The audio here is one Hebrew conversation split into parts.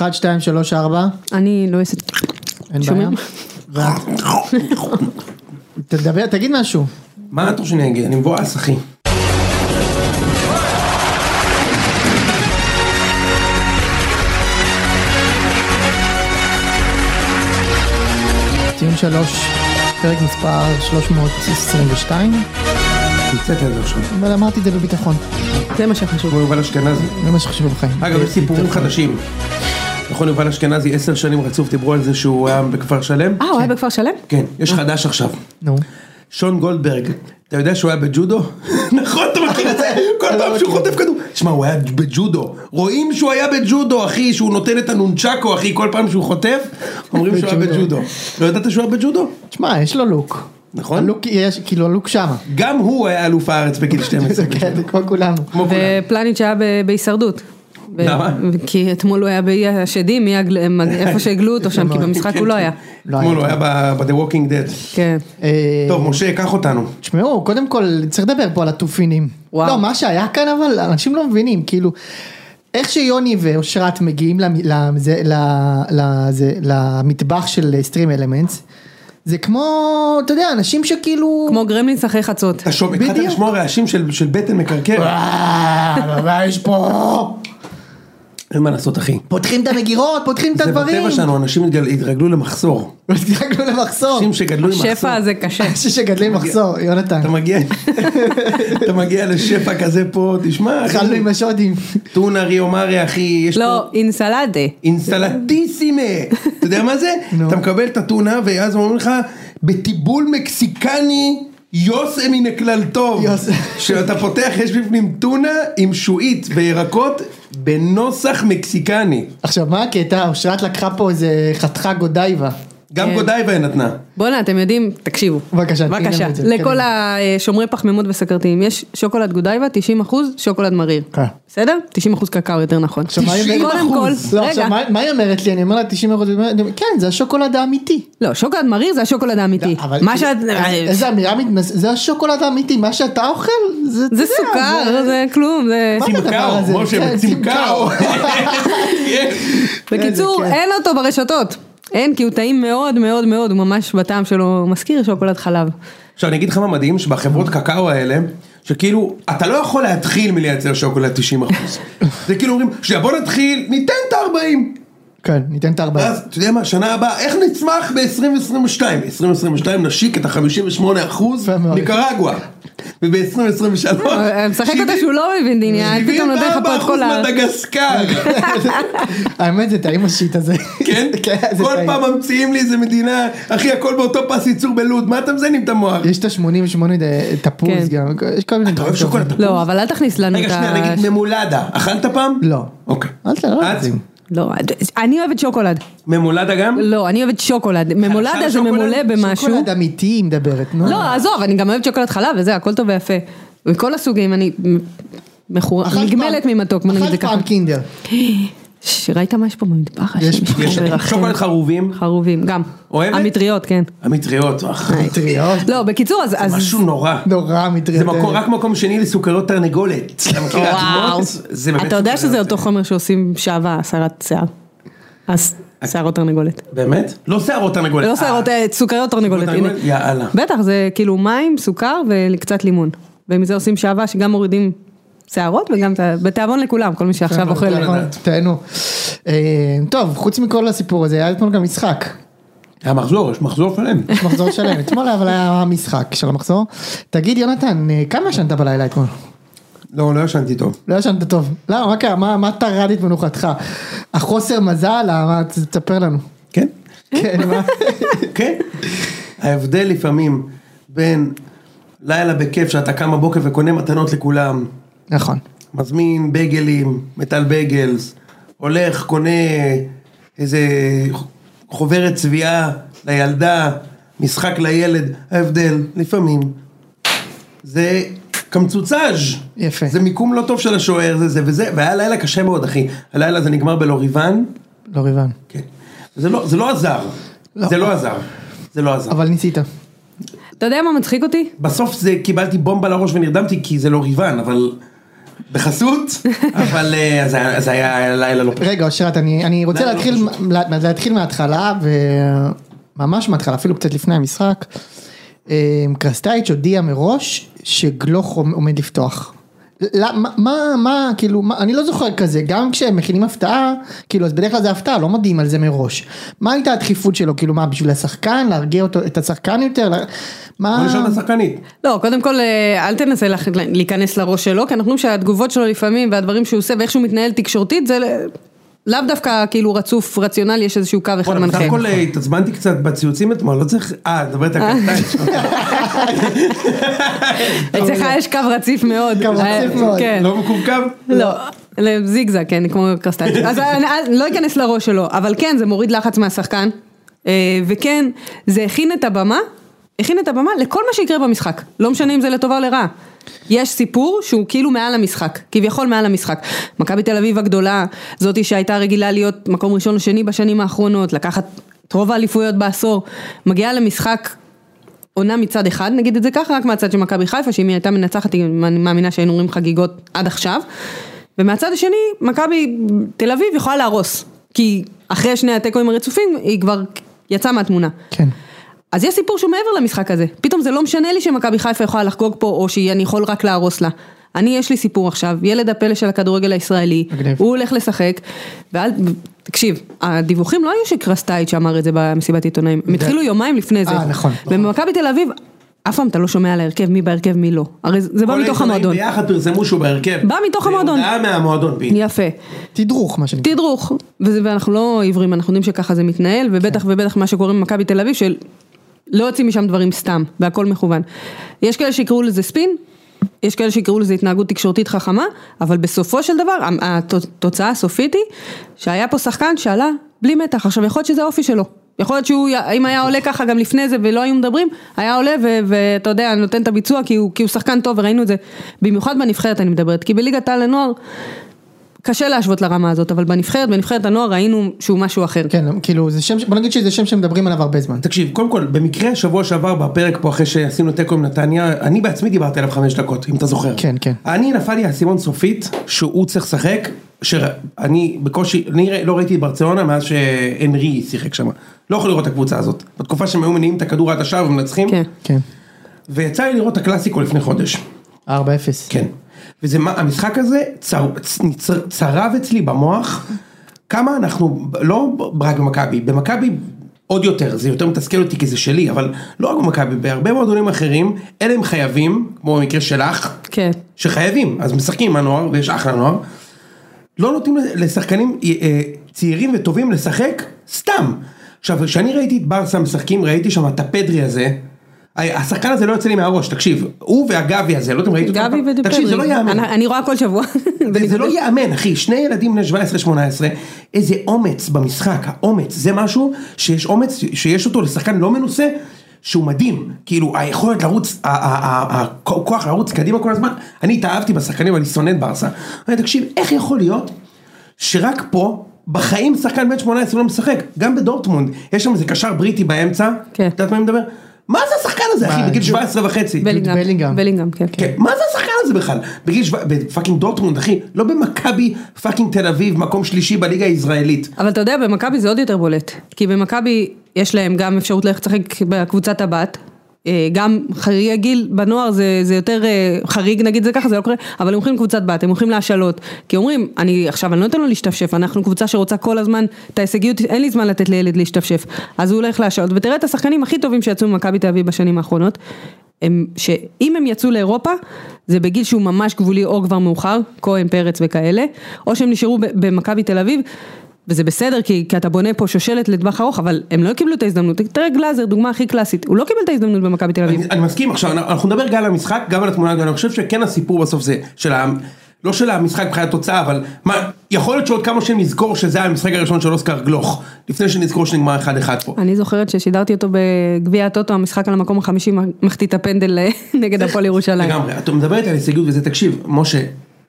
1, 2, 3, 4. אני לא אעשה... אין בעיה. תדבר, תגיד משהו. מה אתה רוצה שאני אגיד? אני מבואס אחי. ציון 3, פרק מספר 322, המצאתי על זה עכשיו. אבל אמרתי את זה בביטחון, זה מה שחשוב. כמו יובל אשכנזי. זה מה שחשוב בחיים. אגב, יש סיפורים חדשים. נכון, יובל אשכנזי עשר שנים רצוף דיברו על זה שהוא היה בכפר שלם? אה, הוא היה בכפר שלם? כן, יש חדש עכשיו. נו. שון גולדברג, אתה יודע שהוא היה בג'ודו? נכון, אתה מכיר את זה? כל פעם שהוא חוטף כדור. שמע, הוא היה בג'ודו. רואים שהוא היה בג'ודו, אחי, שהוא נותן את הנונצ'קו, אחי, כל פעם שהוא חוטף, אומרים שהוא היה בג'ודו. לא ידעת שהוא היה בג'ודו? תשמע, יש לו לוק. נכון? הלוק, יש, כאילו הלוק שמה. גם הוא היה אלוף הארץ בגיל 12. זה כן, כמו כולנו. ופלניץ' היה ב- בהישרדות. למה? כי אתמול הוא היה באי השדים, איפה שהגלו אותו שם, כי במשחק הוא לא היה. לא אתמול הוא היה. ב-The Walking Dead. כן. אה, טוב, משה, קח אותנו. תשמעו, קודם כל צריך לדבר פה על התופינים. לא, מה שהיה כאן אבל, אנשים לא מבינים, כאילו, איך שיוני ואושרת מגיעים לזה- לזה- למטבח של סטרים אלמנטס, זה כמו, אתה יודע, אנשים שכאילו... כמו גרמלינס אחרי חצות. אתה שומע, התחלת. לשמוע רעשים של של בטן מקרקר. וואו, מה יש פה? אין מה לעשות, אחי. פותחים את המגירות, פותחים את זה הדברים. בטבע שלנו, אנשים התרגלו למחסור. התרגלנו למחסור. אנשים שגדלו עם מחסור. שפע זה קשה. אנשים שגדלים מחסור, יונתן. אתה מגיע, לשפע כזה פה, תשמע, התחלנו עם השודים. טונה ריו מרי אחי, יש לא, פה אינסלדה. אינסטלטיסימה, אתה יודע מה זה? אתה מקבל את הטונה ואז אומרים לך, בטיבול מקסיקני, יוס מן הכלל טוב. שאתה פותח, יש בפנים טונה עם שועית וירקות בנוסח מקסיקני. עכשיו מה הקטע? אושרת לקחה פה איזה חתיכה גודייבה. גם כן. גודייבה היא נתנה. בואנה, אתם יודעים, תקשיבו. בבקשה, בבקשה. לכל. השומרי פחמימות וסכרתיים, יש שוקולד גודייבה, 90 אחוז, שוקולד מריר. כן. בסדר? 90 אחוז קקאו יותר נכון. עכשיו, מה היא אומרת? קודם כל, לא. עכשיו, מה- היא אומרת לי? אני אומר לה 90 אחוז, כן, זה השוקולד האמיתי. לא, שוקולד מריר זה השוקולד האמיתי. אבל מה כאילו, שאת... איזה אמירה מתנשאת, זה השוקולד האמיתי, מה שאתה אוכל, זה, זה סוכר, זה כלום, זה... הזה? משה, כן, בצמקאו. בקיצור, כיף. אין אותו ברשתות. אין, כי הוא טעים מאוד מאוד מאוד, הוא ממש בטעם שלו מזכיר שוקולד חלב. עכשיו אני אגיד לך מה מדהים, שבחברות קקאו האלה, שכאילו, אתה לא יכול להתחיל מלייצר שוקולד 90 אחוז. זה כאילו אומרים, שנייה בוא נתחיל, ניתן את ה-40. כן, ניתן את הארבעה. ואז, אתה יודע מה, שנה הבאה, איך נצמח ב-2022? ב-2022 נשיק את ה-58 אחוז. ניקרגואה. וב-2023, אה, משחק אותה שהוא לא מבין עניין, פתאום נותן לך פה את כל ה... מדגסקר, האמת זה טעים השיט הזה. כן? כן, כל. פעם ממציאים לי איזה מדינה, אחי הכל באותו פס ייצור בלוד, מה אתה מזיינים את המוח? יש את ה-88 תפוז כן. גם, יש כל מיני אתה אוהב דברים שוקולד. תפוז? לא, אבל אל תכניס לנו רגע את שנייה, ה... נגיד ממולדה, אכלת פעם? לא. אוקיי. אל ת- לא אני אוהבת שוקולד. ממולדה גם? לא, אני אוהבת שוקולד. ממולדה זה? ממולא במשהו. שוקולד אמיתי היא מדברת, נו. לא, עזוב, אני גם אוהבת שוקולד חלב וזה, הכל טוב ויפה. מכל הסוגים, אני מכור- אכלת נגמלת ממתוק, בוא נגיד את זה אכלת ככה. פעם קינדר. ש- ראית מה יש פה במטבח? יש-. שוקולד חרובים, חרובים, גם. אוהבת? המטריות, כן. המטריות, אח, מטריות. לא, בקיצור, אז... אז- משהו נורא. נורא מטריות. זה מקום, רק מקום שני לסוכריות תרנגולת. וואו. זה אתה יודע. שזה אותו חומר שעושים שעווה, הסרת שיער. אז שערות תרנגולת. באמת? לא שערות תרנגולת. לא שערות, אה, סוכריות תרנגולת, הנה. יאללה. בטח, זה כאילו מים, סוכר וקצת לימון. ומזה עושים שעווה שגם מורידים שערות וגם בתיאבון לכולם, כל מי שעכשיו אוכל. נכון. נכון, תהנו. אה, טוב, חוץ מכל הסיפור הזה, היה אתמול גם משחק. היה מחזור, יש מחזור שלם. יש מחזור שלם, אתמול אבל היה משחק של המחזור. תגיד יונתן, אה, כמה ישנת בלילה אתמול? לא, לא ישנתי טוב. לא ישנת טוב. למה, מה קרה? מה- מה טרד את מנוחתך? החוסר מזל? מה- תספר לנו. כן? כן, מה? כן. ההבדל לפעמים בין לילה בכיף שאתה קם בבוקר וקונה מתנות לכולם, נכון. מזמין בייגלים, מטל בייגלס, הולך, קונה איזה חוברת צביעה לילדה, משחק לילד, ההבדל לפעמים זה קמצוצאז' יפה. זה מיקום לא טוב של השוער, זה זה וזה, והיה לילה קשה מאוד אחי, הלילה זה נגמר בלוריבן, לא ריבן. כן, זה לא, זה לא עזר, לא. זה לא עזר, זה לא עזר, אבל ניסית. אתה יודע מה מצחיק אותי? בסוף זה קיבלתי בומבה לראש ונרדמתי כי זה לא ריבן, אבל בחסות, אבל אה, זה היה- זה היה לילה לא פשוט. רגע אושרת אני, רוצה לא, להתחיל, לה- להתחיל מההתחלה וממש מההתחלה אפילו קצת לפני המשחק. אה, קרסטייץ' הודיע מראש שגלוך עומד לפתוח. לא, מה, מה, מה, כאילו, מה, אני לא זוכר כזה, גם כשהם מכינים הפתעה, כאילו, אז בדרך כלל זה הפתעה, לא מודיעים על זה מראש. מה הייתה הדחיפות שלו, כאילו, מה, בשביל השחקן, להרגיע אותו, את השחקן יותר, לה- מה... בוא נשאל את השחקנית. לא, קודם כל אה, אל תנסה להיכנס לראש שלו, כי אנחנו רואים שהתגובות שלו לפעמים והדברים שהוא עושה ואיך שהוא מתנהל תקשורתית זה לאו דפקה כאילו רצוף רציונלי, יש איזשהו קו אחד בוא'נה, בסך מנחה. הכל אה, התעצבנתי קצת בציוצים אתמול, לא צריך... אה, את מדברת על קרסטייץ'. אצלך יש קו רציף מאוד. קו רציף אה, מאוד. כן. לא מקווקו? לא, זיגזג, כן, כמו קרסטייץ'. אז אני אני לא אכנס לראש שלו, אבל כן, זה מוריד לחץ מהשחקן, אה, וכן, זה הכין את הבמה, הכין את הבמה לכל מה שיקרה במשחק, לא משנה אם זה לטובה או לרעה. יש סיפור שהוא כאילו מעל המשחק, כביכול מעל המשחק. מכבי תל אביב הגדולה, זאתי שהייתה רגילה להיות מקום ראשון או שני בשנים האחרונות, לקחת את רוב האליפויות בעשור, מגיעה למשחק עונה מצד אחד, נגיד את זה ככה, רק מהצד של מכבי חיפה, שאם היא הייתה מנצחת, אני מאמינה שהיינו רואים חגיגות עד עכשיו. ומהצד השני, מכבי תל אביב יכולה להרוס. כי אחרי שני התיקואים הרצופים, היא כבר יצאה מהתמונה. כן. אז יש סיפור שהוא מעבר למשחק הזה. פתאום זה לא משנה לי שמכבי חיפה יכולה לחגוג פה, או שאני יכול רק להרוס לה. אני, יש לי סיפור עכשיו, ילד הפלא של הכדורגל הישראלי, מגניב. הוא הולך לשחק, ואל, תקשיב, הדיווחים לא היו שקרסטייץ' אמר את זה במסיבת עיתונאים, הם התחילו יומיים לפני זה. אה, נכון. במכבי תל אביב, אף פעם אתה לא שומע על ההרכב, מי בהרכב, מי לא. הרי זה בא כל מתוך המועדון. ביחד פרסמו שהוא בהרכב. בא מתוך המועדון. זה הודעה מהמועדון. יפה. תדרוך מה שנקרא. תדרוך, ואנחנו לא עיוורים, אנחנו יודעים שככה זה מתנהל, ובטח ובטח מה שקורה במכבי תל אביב, שלא יוצאים משם דברים סתם, והכל מכוון. יש כאלה שיקראו לזה ספין, יש כאלה שיקראו לזה התנהגות תקשורתית חכמה, אבל בסופו של דבר, הת- התוצאה הסופית היא, שהיה פה שחקן שעלה בלי מתח, עכשיו יכול להיות שזה האופי שלו. יכול להיות שהוא, אם היה עולה ככה גם לפני זה ולא היו מדברים, היה עולה ואתה יודע, נותן את הביצוע כי הוא, כי הוא שחקן טוב וראינו את זה, במיוחד בנבחרת אני מדברת, כי בליגת העל לנוער, קשה להשוות לרמה הזאת, אבל בנבחרת, בנבחרת הנוער ראינו שהוא משהו אחר. כן, כאילו, זה שם, בוא נגיד שזה שם שמדברים עליו הרבה זמן. תקשיב, קודם כל, במקרה שבוע שעבר בפרק פה אחרי שעשינו תיקו עם נתניה, אני בעצמי דיברתי עליו חמש דקות, אם אתה זוכר. כן, כן. אני נפל לי האסימון סופית, שהוא צריך לשחק, שאני בקושי, אני לא ראיתי את ברצלונה מאז שהנרי שיחק שם. לא יכול לראות את הקבוצה הזאת. בתקופה שהם היו מניעים את הכדור עד השער ומנצחים. כן. כן. ויצא לי לראות את הקלאסיקו לפני חודש. 4-0. כן. וזה מה, המשחק הזה צר, צר, צרב אצלי במוח, כמה אנחנו, לא רק במכבי, במכבי עוד יותר, זה יותר מתסכל אותי כי זה שלי, אבל לא רק במכבי, בהרבה מועדונים אחרים, אלה הם חייבים, כמו במקרה שלך, כן. שחייבים, אז משחקים עם הנוער, ויש אחלה נוער, לא נותנים לשחקנים אה, צעירים וטובים לשחק סתם. עכשיו, כשאני ראיתי את ברסה משחקים, ראיתי שם את הפדרי הזה, השחקן הזה לא יוצא לי מהראש, תקשיב, הוא והגבי הזה, לא אם ראיתי אותו, גבי ודפדרי. תקשיב, זה לא ייאמן, אני- רואה כל שבוע. זה- לא ייאמן, אחי, שני ילדים בני 17-18, איזה אומץ במשחק, האומץ, זה משהו שיש אומץ, שיש אותו לשחקן לא מנוסה, שהוא מדהים, כאילו היכולת לרוץ, הכוח לרוץ קדימה כל הזמן, אני התאהבתי בשחקנים, אני שונא את ברסה, אני תקשיב, איך יכול להיות שרק פה, בחיים שחקן בן 18 לא משחק, גם בדורטמונד, יש שם איזה קשר בריטי באמצע, כן. את יודעת מה אני מדבר? מה זה השחקן הזה אחי, בגיל ג'ו- 17 וחצי? בלינגהם. בלינגהם. כן. כן, מה זה השחקן הזה בכלל? בגיל שבע, ב fucking דורטמונד אחי, לא במכבי fucking תל אביב, מקום שלישי בליגה הישראלית. אבל אתה יודע, במכבי זה עוד יותר בולט. כי במכבי יש להם גם אפשרות ללכת לשחק בקבוצת הבת. אה, גם חריגי גיל בנוער זה, זה יותר אה, חריג נגיד זה ככה זה לא קורה אבל הם הולכים לקבוצת בת הם הולכים להשאלות כי אומרים אני עכשיו אני לא נותן לו להשתפשף אנחנו קבוצה שרוצה כל הזמן את ההישגיות אין לי זמן לתת לילד להשתפשף. אז הוא הולך להשאלות ותראה את השחקנים הכי טובים שיצאו ממכבי תל אביב בשנים האחרונות הם, שאם הם יצאו לאירופה, זה בגיל שהוא ממש גבולי או כבר מאוחר, כהן, פרץ וכאלה, או שהם נשארו במכבי תל אביב, וזה בסדר כי, כי אתה בונה פה שושלת לטווח ארוך, אבל הם לא קיבלו את ההזדמנות, תראה גלאזר, דוגמה הכי קלאסית, הוא לא קיבל את ההזדמנות במכבי תל אביב. אני, אני מסכים, עכשיו אנחנו נדבר גם על המשחק, גם על התמונה, אני חושב שכן הסיפור בסוף זה של ה... לא של המשחק מבחינת התוצאה, אבל מה, יכול להיות שעוד כמה שנים נזכור שזה המשחק הראשון של אוסקר גלוך, לפני שנזכור שנגמר 1-1 פה. אני זוכרת ששידרתי אותו בגביע הטוטו, המשחק על המקום החמישי מחטיא הפנדל אה, נגד הפועל ירושלים. לגמרי, את מדברת על הישגיות וזה, תקשיב, משה,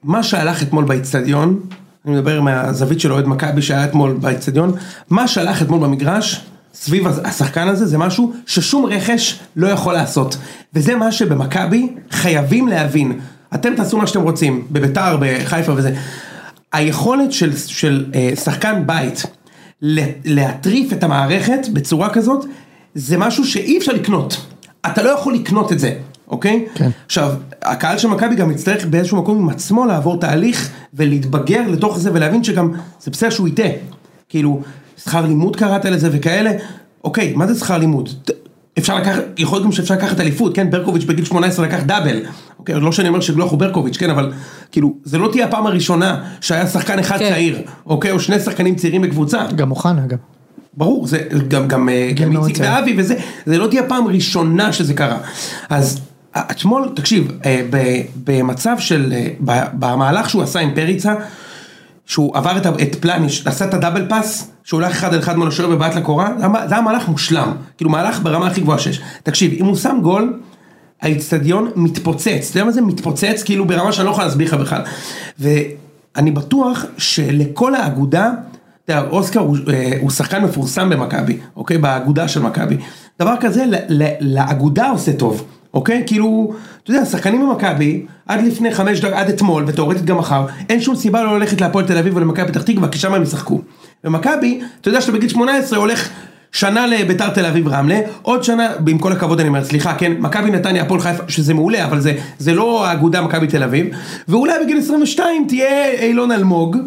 מה שהלך אתמול באיצטדיון, אני מדבר מהזווית של אוהד מכבי שהיה אתמול באיצטדיון, מה שהלך אתמול במגרש, סביב השחקן הזה, זה משהו ששום רכש לא יכול לעשות. וזה מה שבמכבי חייבים להבין. אתם תעשו מה שאתם רוצים, בביתר, בחיפה וזה. היכולת של, של אה, שחקן בית להטריף את המערכת בצורה כזאת, זה משהו שאי אפשר לקנות. אתה לא יכול לקנות את זה, אוקיי? כן. עכשיו, הקהל של מכבי גם יצטרך באיזשהו מקום עם עצמו לעבור תהליך ולהתבגר לתוך זה ולהבין שגם זה בסדר שהוא יטעה. כאילו, שכר לימוד קראת לזה וכאלה, אוקיי, מה זה שכר לימוד? אפשר לקחת, יכול להיות גם שאפשר לקחת אליפות, כן, ברקוביץ' בגיל 18 לקח דאבל, אוקיי, לא שאני אומר שגלוך הוא ברקוביץ', כן, אבל כאילו, זה לא תהיה הפעם הראשונה שהיה שחקן אחד כן. צעיר, אוקיי, או שני שחקנים צעירים בקבוצה, גם אוחנה אגב. ברור, זה גם, גם, אה, גם איציק. ואבי וזה, זה לא תהיה פעם ראשונה שזה קרה. אז אתמול, תקשיב, אה, במצב של, אה, במהלך שהוא עשה עם פריצה, שהוא עבר את, את פלניש, עשה את הדאבל פאס, שהוא הולך אחד על אחד מול השוער ובעט לקורה, זה היה- מהלך מושלם, כאילו מהלך ברמה הכי גבוהה שיש. תקשיב, אם הוא שם גול, האיצטדיון מתפוצץ, אתה יודע מה זה מתפוצץ? כאילו ברמה שאני לא יכול להסביר לך בכלל. ואני בטוח שלכל האגודה, אתה יודע, אוסקר הוא, אה, הוא שחקן מפורסם במכבי, אוקיי? באגודה של מכבי. דבר כזה לאגודה עושה טוב, אוקיי? כאילו, אתה יודע, שחקנים במכבי, עד לפני חמש דקות, עד אתמול, ותאורטית גם מחר, אין שום סיבה לא ללכת להפועל תל אביב ולמכבי פתח תקווה, כי שם הם ישחקו. ומכבי, אתה יודע שאתה בגיל 18 הולך שנה לביתר תל אביב רמלה, עוד שנה, עם כל הכבוד אני אומר, סליחה, כן, מכבי נתניה, הפועל חיפה, שזה מעולה, אבל זה, זה לא האגודה מכבי תל אביב, ואולי בגיל 22 תהיה אילון אלמוג,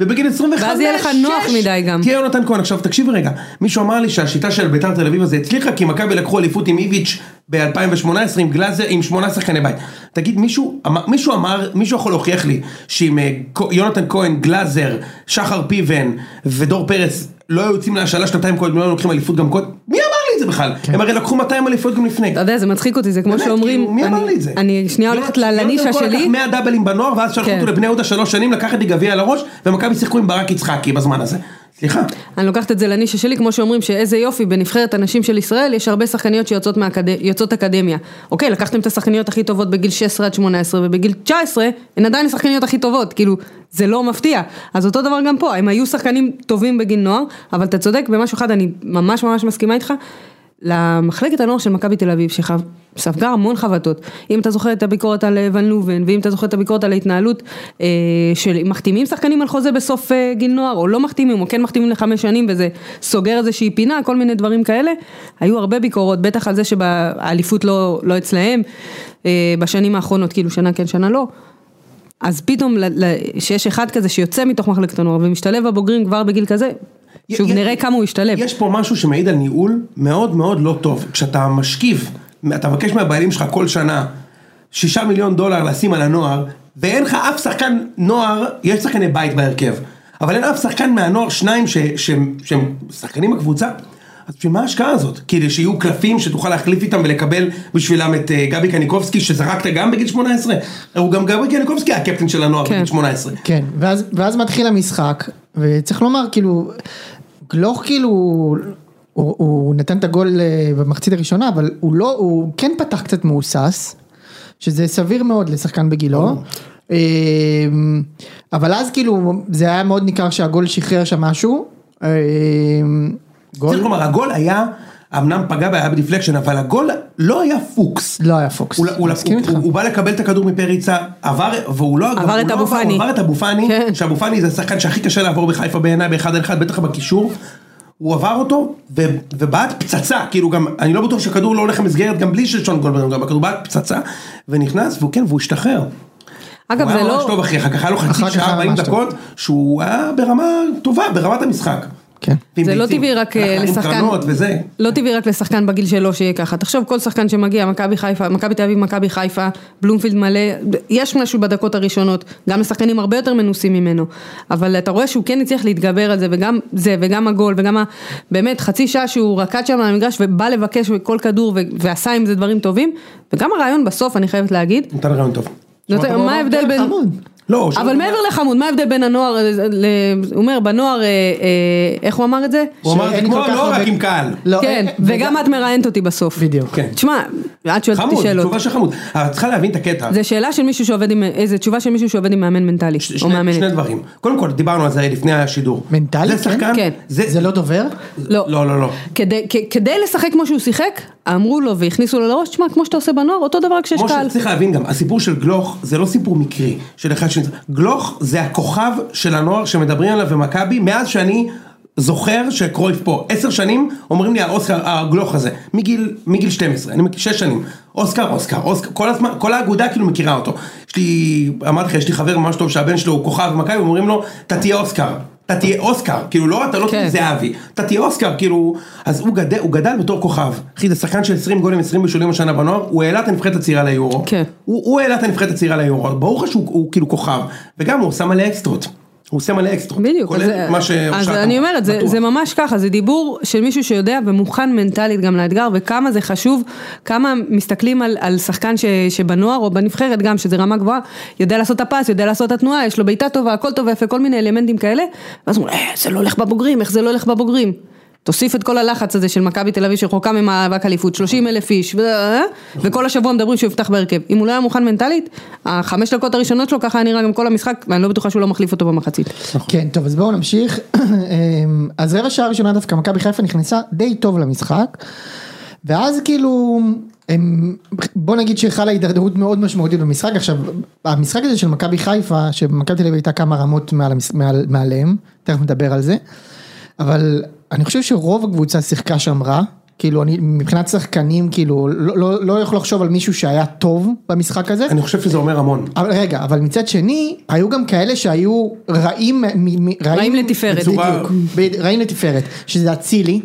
ובגיל 25, ואז יהיה לך נוח מדי גם. תהיה יונתן כהן, עכשיו תקשיבי רגע, מישהו אמר לי שהשיטה של ביתר תל אביב הזה הצליחה, כי מכבי לקחו אליפות עם איביץ' ב-2018 עם גלאזר, עם שמונה שחקני בית. תגיד, מישהו, מישהו אמר, מישהו יכול להוכיח לי שעם אה, יונתן כהן, גלאזר, שחר פיבן ודור פרץ לא היו יוצאים להשאלה שנתיים קודם, לא היו לוקחים אליפות גם קודם? מי אמר זה בכלל? הם הרי לקחו 200 אליפות גם לפני. אתה יודע, זה מצחיק אותי, זה כמו שאומרים, כאילו, מי אמר לי את זה? אני שנייה הולכת לנישה שלי, לקח 100 דאבלים בנוער ואז שלחו כן. אותו לבני יהודה שלוש שנים לקחת לי גביע על הראש ומכבי שיחקו עם ברק יצחקי בזמן הזה. סליחה. אני לוקחת את זה לנישה שלי, כמו שאומרים שאיזה יופי, בנבחרת הנשים של ישראל יש הרבה שחקניות שיוצאות. יוצאות אקדמיה. אוקיי, לקחתם את השחקניות הכי טובות בגיל 16 עד 18, ובגיל 19 הן עדיין השחקניות הכי טובות, כאילו, זה לא מפתיע. אז אותו דבר גם פה, הם היו שחקנים טובים בגיל נוער, אבל אתה צודק במשהו אחד, אני ממש ממש מסכימה איתך. למחלקת הנוער של מכבי תל אביב, שספגה המון חבטות, אם אתה זוכר את הביקורת על אה, ון לובן, ואם אתה זוכר את הביקורת על ההתנהלות אה, של מחתימים שחקנים על חוזה בסוף אה, גיל נוער, או לא מחתימים, או כן מחתימים לחמש שנים, וזה סוגר איזושהי פינה, כל מיני דברים כאלה, היו הרבה ביקורות, בטח על זה שהאליפות לא, לא אצלהם, אה, בשנים האחרונות, כאילו שנה כן, שנה לא. אז פתאום שיש אחד כזה שיוצא מתוך מחלקת הנוער ומשתלב בבוגרים כבר בגיל כזה, שוב י- נראה כמה הוא ישתלב. יש פה משהו שמעיד על ניהול מאוד מאוד לא טוב. כשאתה משקיף, אתה מבקש מהבעלים שלך כל שנה שישה מיליון דולר לשים על הנוער, ואין לך אף שחקן נוער, יש שחקני בית בהרכב, אבל אין אף שחקן מהנוער שניים ש- שהם שהם שחקנים בקבוצה. אז בשביל מה ההשקעה הזאת? כדי שיהיו קלפים שתוכל להחליף איתם ולקבל בשבילם את אה, גבי קניקובסקי שזרקת גם בגיל 18? הוא גם גבי קניקובסקי היה הקפטן של הנוער כן. בגיל 18. כן, ואז, ואז מתחיל המשחק, וצריך לומר, כאילו, גלוך כאילו, הוא, הוא נתן את הגול אה, במחצית הראשונה, אבל הוא לא, הוא כן פתח קצת מהוסס, שזה סביר מאוד לשחקן בגילו. אה, אבל אז כאילו, זה היה מאוד ניכר שהגול שחרר שם משהו. גול? צריך לומר, הגול היה, אמנם פגע היה ב deflection, אבל הגול לא היה פוקס. לא היה פוקס. הוא, הוא, מסכים הוא, איתך. הוא, הוא בא לקבל את הכדור מפריצה, עבר, והוא לא, עבר הוא את לא אבו פאני. הוא עבר את אבו פאני, כן. שאבו פאני זה השחקן שהכי קשה לעבור בחיפה בעיניי באחד על אחד, בטח בקישור, הוא עבר אותו, ו, ובעט פצצה, כאילו גם, אני לא בטוח שהכדור לא הולך למסגרת גם בלי ששון גולדברג, גם הכדור בעט פצצה, ונכנס, והוא כן, והוא השתחרר. אגב, הוא זה היה לא... ממש טוב אחי, אחר כך היה לו חצי שעה, היה 40 ממש טוב. דקות, שהוא היה ברמה טובה, ברמת המשחק. כן. זה לא. טבעי רק אה, לשחקן. לא טבעי רק לשחקן בגיל שלו שיהיה ככה, תחשוב כל שחקן שמגיע, מכבי חיפה, מכבי תל אביב, מכבי חיפה, בלומפילד מלא, יש משהו בדקות הראשונות, גם לשחקנים הרבה יותר מנוסים ממנו, אבל אתה רואה שהוא כן הצליח להתגבר על זה, וגם זה, וגם הגול, וגם ה... באמת חצי שעה שהוא רקד שם על המגרש ובא לבקש כל כדור ו- ועשה עם זה דברים טובים, וגם הרעיון בסוף, אני חייבת להגיד, נתן רעיון טוב. נותן- מה? ההבדל בין... חמוד. לא, אבל מעבר לחמוד, מה ההבדל בין הנוער, אה, ל- הוא אומר בנוער, אה, אה, איך הוא אמר את זה? הוא אמר זה כמו כך הנוער רק עם קהל. לא, כן, אה, וגם את מראיינת אותי בסוף. בדיוק. כן. תשמע, את שואלת אותי חמוד, שאלות. תשובה של חמוד. אבל את צריכה להבין את הקטע. זה שאלה של מישהו שעובד עם, איזה תשובה של מישהו שעובד עם מאמן מנטלי, או שני, שני. דברים. קודם כל, דיברנו על זה לפני השידור. מנטלי, זה כן? שחקן? כן. זה לא דובר? לא. לא, לא, לא. כדי, כ- כדי לשחק כמו שהוא שיחק, אמרו לו והכניסו לו לראש, תשמע, כמו שאתה עושה בנוער, אותו דבר כשיש משה, קהל. צריך להבין גם, הסיפור של גלוך זה לא סיפור מקרי של אחד גלוך זה הכוכב של הנוער שמדברים עליו במכבי מאז שאני זוכר שקרויף פה, עשר שנים אומרים לי האוסקר, הגלוך הזה, מגיל, מגיל 12, אני מכיר שש שנים, אוסקר, אוסקר, אוסקר, כל הזמן, כל האגודה כאילו מכירה אותו, יש לי, אמרתי לך, יש לי חבר ממש טוב שהבן שלו הוא כוכב במכבי, אומרים לו, אתה תהיה אוסקר. אתה תהיה אוסקר, כאילו לא, אתה לא תהיה כן. זהבי, אתה תהיה אוסקר, כאילו, אז הוא גדל, הוא גדל בתור כוכב, אחי זה שחקן של 20 גולים, 20 בישולים השנה בנוער, הוא העלה את הנבחרת הצעירה ליורו, כן. הוא, הוא העלה את הנבחרת הצעירה ליורו, ברור לך שהוא הוא כאילו כוכב, וגם הוא עושה מלא אקסטרות, הוא עושה מלא אקסטרות, בדיוק, כולל אז, מה אז שאושרת אני אומרת, זה. זה ממש ככה, זה דיבור של מישהו שיודע ומוכן מנטלית גם לאתגר, וכמה זה חשוב, כמה מסתכלים על, על שחקן ש, שבנוער או בנבחרת גם, שזה רמה גבוהה, יודע לעשות את הפס, יודע לעשות את התנועה, יש לו בעיטה טובה, הכל טוב ויפה, כל מיני אלמנטים כאלה, ואז אומרים, אה, זה לא הולך בבוגרים, איך זה לא הולך בבוגרים? תוסיף את כל הלחץ הזה של מכבי תל אביב שרחוקה ממאבק אליפות, 30 אלף איש, ו... וכל השבוע מדברים שהוא יפתח בהרכב. אם הוא לא היה מוכן מנטלית, החמש דקות הראשונות שלו ככה נראה גם כל המשחק, ואני לא בטוחה שהוא לא מחליף אותו במחצית. כן, טוב, אז בואו נמשיך. אמ, אז רבע שעה ראשונה דווקא מכבי חיפה נכנסה די טוב למשחק, ואז כאילו, הם, בוא נגיד שחלה הידרדרות מאוד משמעותית במשחק. עכשיו, המשחק הזה של מכבי חיפה, שמכבי תל אביב הייתה כמה רמות מעל, מעל, מעליהם, תכף נדבר על זה, אבל אני חושב שרוב הקבוצה שיחקה שם רע. כאילו אני מבחינת שחקנים כאילו לא, לא, לא יכול לחשוב על מישהו שהיה טוב במשחק הזה. אני חושב שזה אומר המון, אבל רגע, אבל מצד שני, היו גם כאלה שהיו רעים, מ- מ- רעים לתפארת. בצורה- בדיוק, ב- רעים לתפארת, שזה אצילי.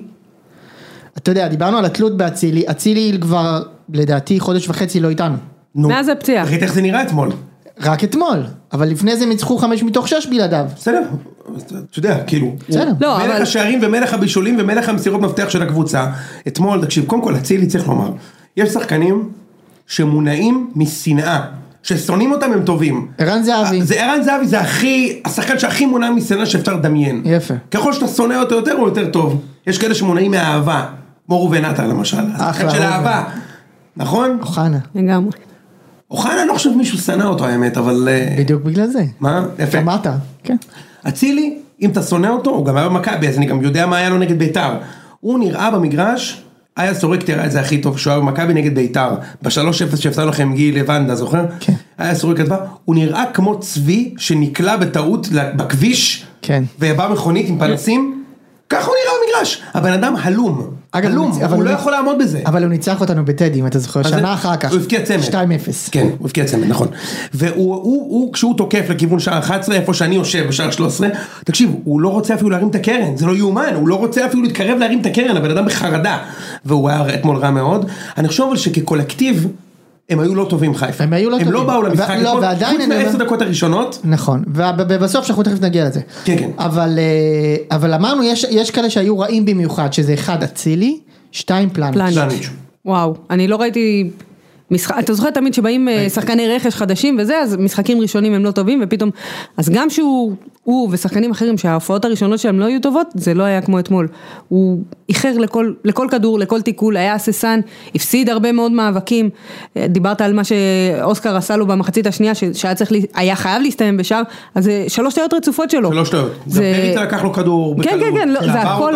אתה יודע, דיברנו על התלות באצילי, אצילי כבר, לדעתי, חודש וחצי לא איתנו. נו, מאז הפציעה. ראית איך זה נראה אתמול, רק אתמול, אבל לפני זה הם ניצחו חמש מתוך שש בלעדיו. בסדר, אתה יודע, כאילו. הוא לא, מלך אבל- השערים ומלך הבישולים ומלך המסירות מפתח של הקבוצה, אתמול, תקשיב, קודם כל אצילי צריך לומר, יש שחקנים שמונעים משנאה, ששונאים אותם הם טובים. ערן זהבי. זה ערן זהבי זה הכי, השחקן שהכי מונע משנאה שאפשר לדמיין. יפה. ככל שאתה שונא אותו יותר הוא יותר טוב. יש כאלה שמונעים מאהבה, כמו ראובן עטר למשל, השחקן של. אהבה. נכון? אוחנה, לגמרי. אוחנה אני לא חושב מישהו שנא אותו האמת, אבל... אה, בדיוק בגלל זה. מה? יפה. אמרת, כן. אצילי, אם אתה שונא אותו, הוא גם היה במכבי, אז אני גם יודע מה היה לו נגד ביתר. הוא נראה במגרש, היה סורק תראה את זה הכי טוב, שהוא היה במכבי נגד ביתר, ב-3-0 שהפסד לכם גיל לבנדה, זוכר? כן. היה סורק כתבה, הוא נראה כמו צבי שנקלע בטעות בכביש, כן. ובא מכונית עם פנסים, ככה הוא נראה במגרש. הבן אדם הלום, אגב, הוא הוא לא יכול לעמוד בזה. אבל הוא ניצח אותנו בטדי, אם אתה זוכר, שנה אחר כך. הוא הבקיע צמד. 2-0. כן, הוא הבקיע צמד, נכון. והוא, הוא, הוא, כשהוא תוקף לכיוון שער 11, איפה שאני יושב, בשער 13, תקשיב, הוא לא רוצה אפילו להרים את הקרן, זה לא יאומן, הוא לא רוצה אפילו להתקרב להרים את הקרן, הבן אדם בחרדה. והוא היה אתמול רע מאוד. אני חושב אבל שכקולקטיב, הם היו לא טובים חיפה. הם היו לא הם טובים. לא באו למשחק ו- לא, חוץ אני אומר- מהעשר דקות הראשונות, נכון, ובסוף שאנחנו תכף נגיע לזה. כן, כן. אבל, אה, אבל אמרנו, יש, יש כאלה שהיו רעים במיוחד, שזה אחד אצילי, שתיים פלניץ'. פלניץ'. וואו, אני לא ראיתי משחק, אתה זוכר תמיד שבאים אה, שחקני רכש חדשים וזה, אז משחקים ראשונים הם לא טובים, ופתאום, אז גם שהוא, הוא ושחקנים אחרים שההופעות הראשונות שלהם לא היו טובות, זה לא היה כמו אתמול. הוא איחר לכל, לכל כדור, לכל תיקול, היה הססן, הפסיד הרבה מאוד מאבקים, אה, דיברת על מה שאוסקר עשה לו במחצית השנייה, שהיה צריך, היה חייב להסתיים בשער, אז זה שלוש טעויות רצופות שלו. שלוש טעויות. גם זה- פריצה לקח לו כדור כן, בקלות, כן, כן, לא, זה עבר הכל.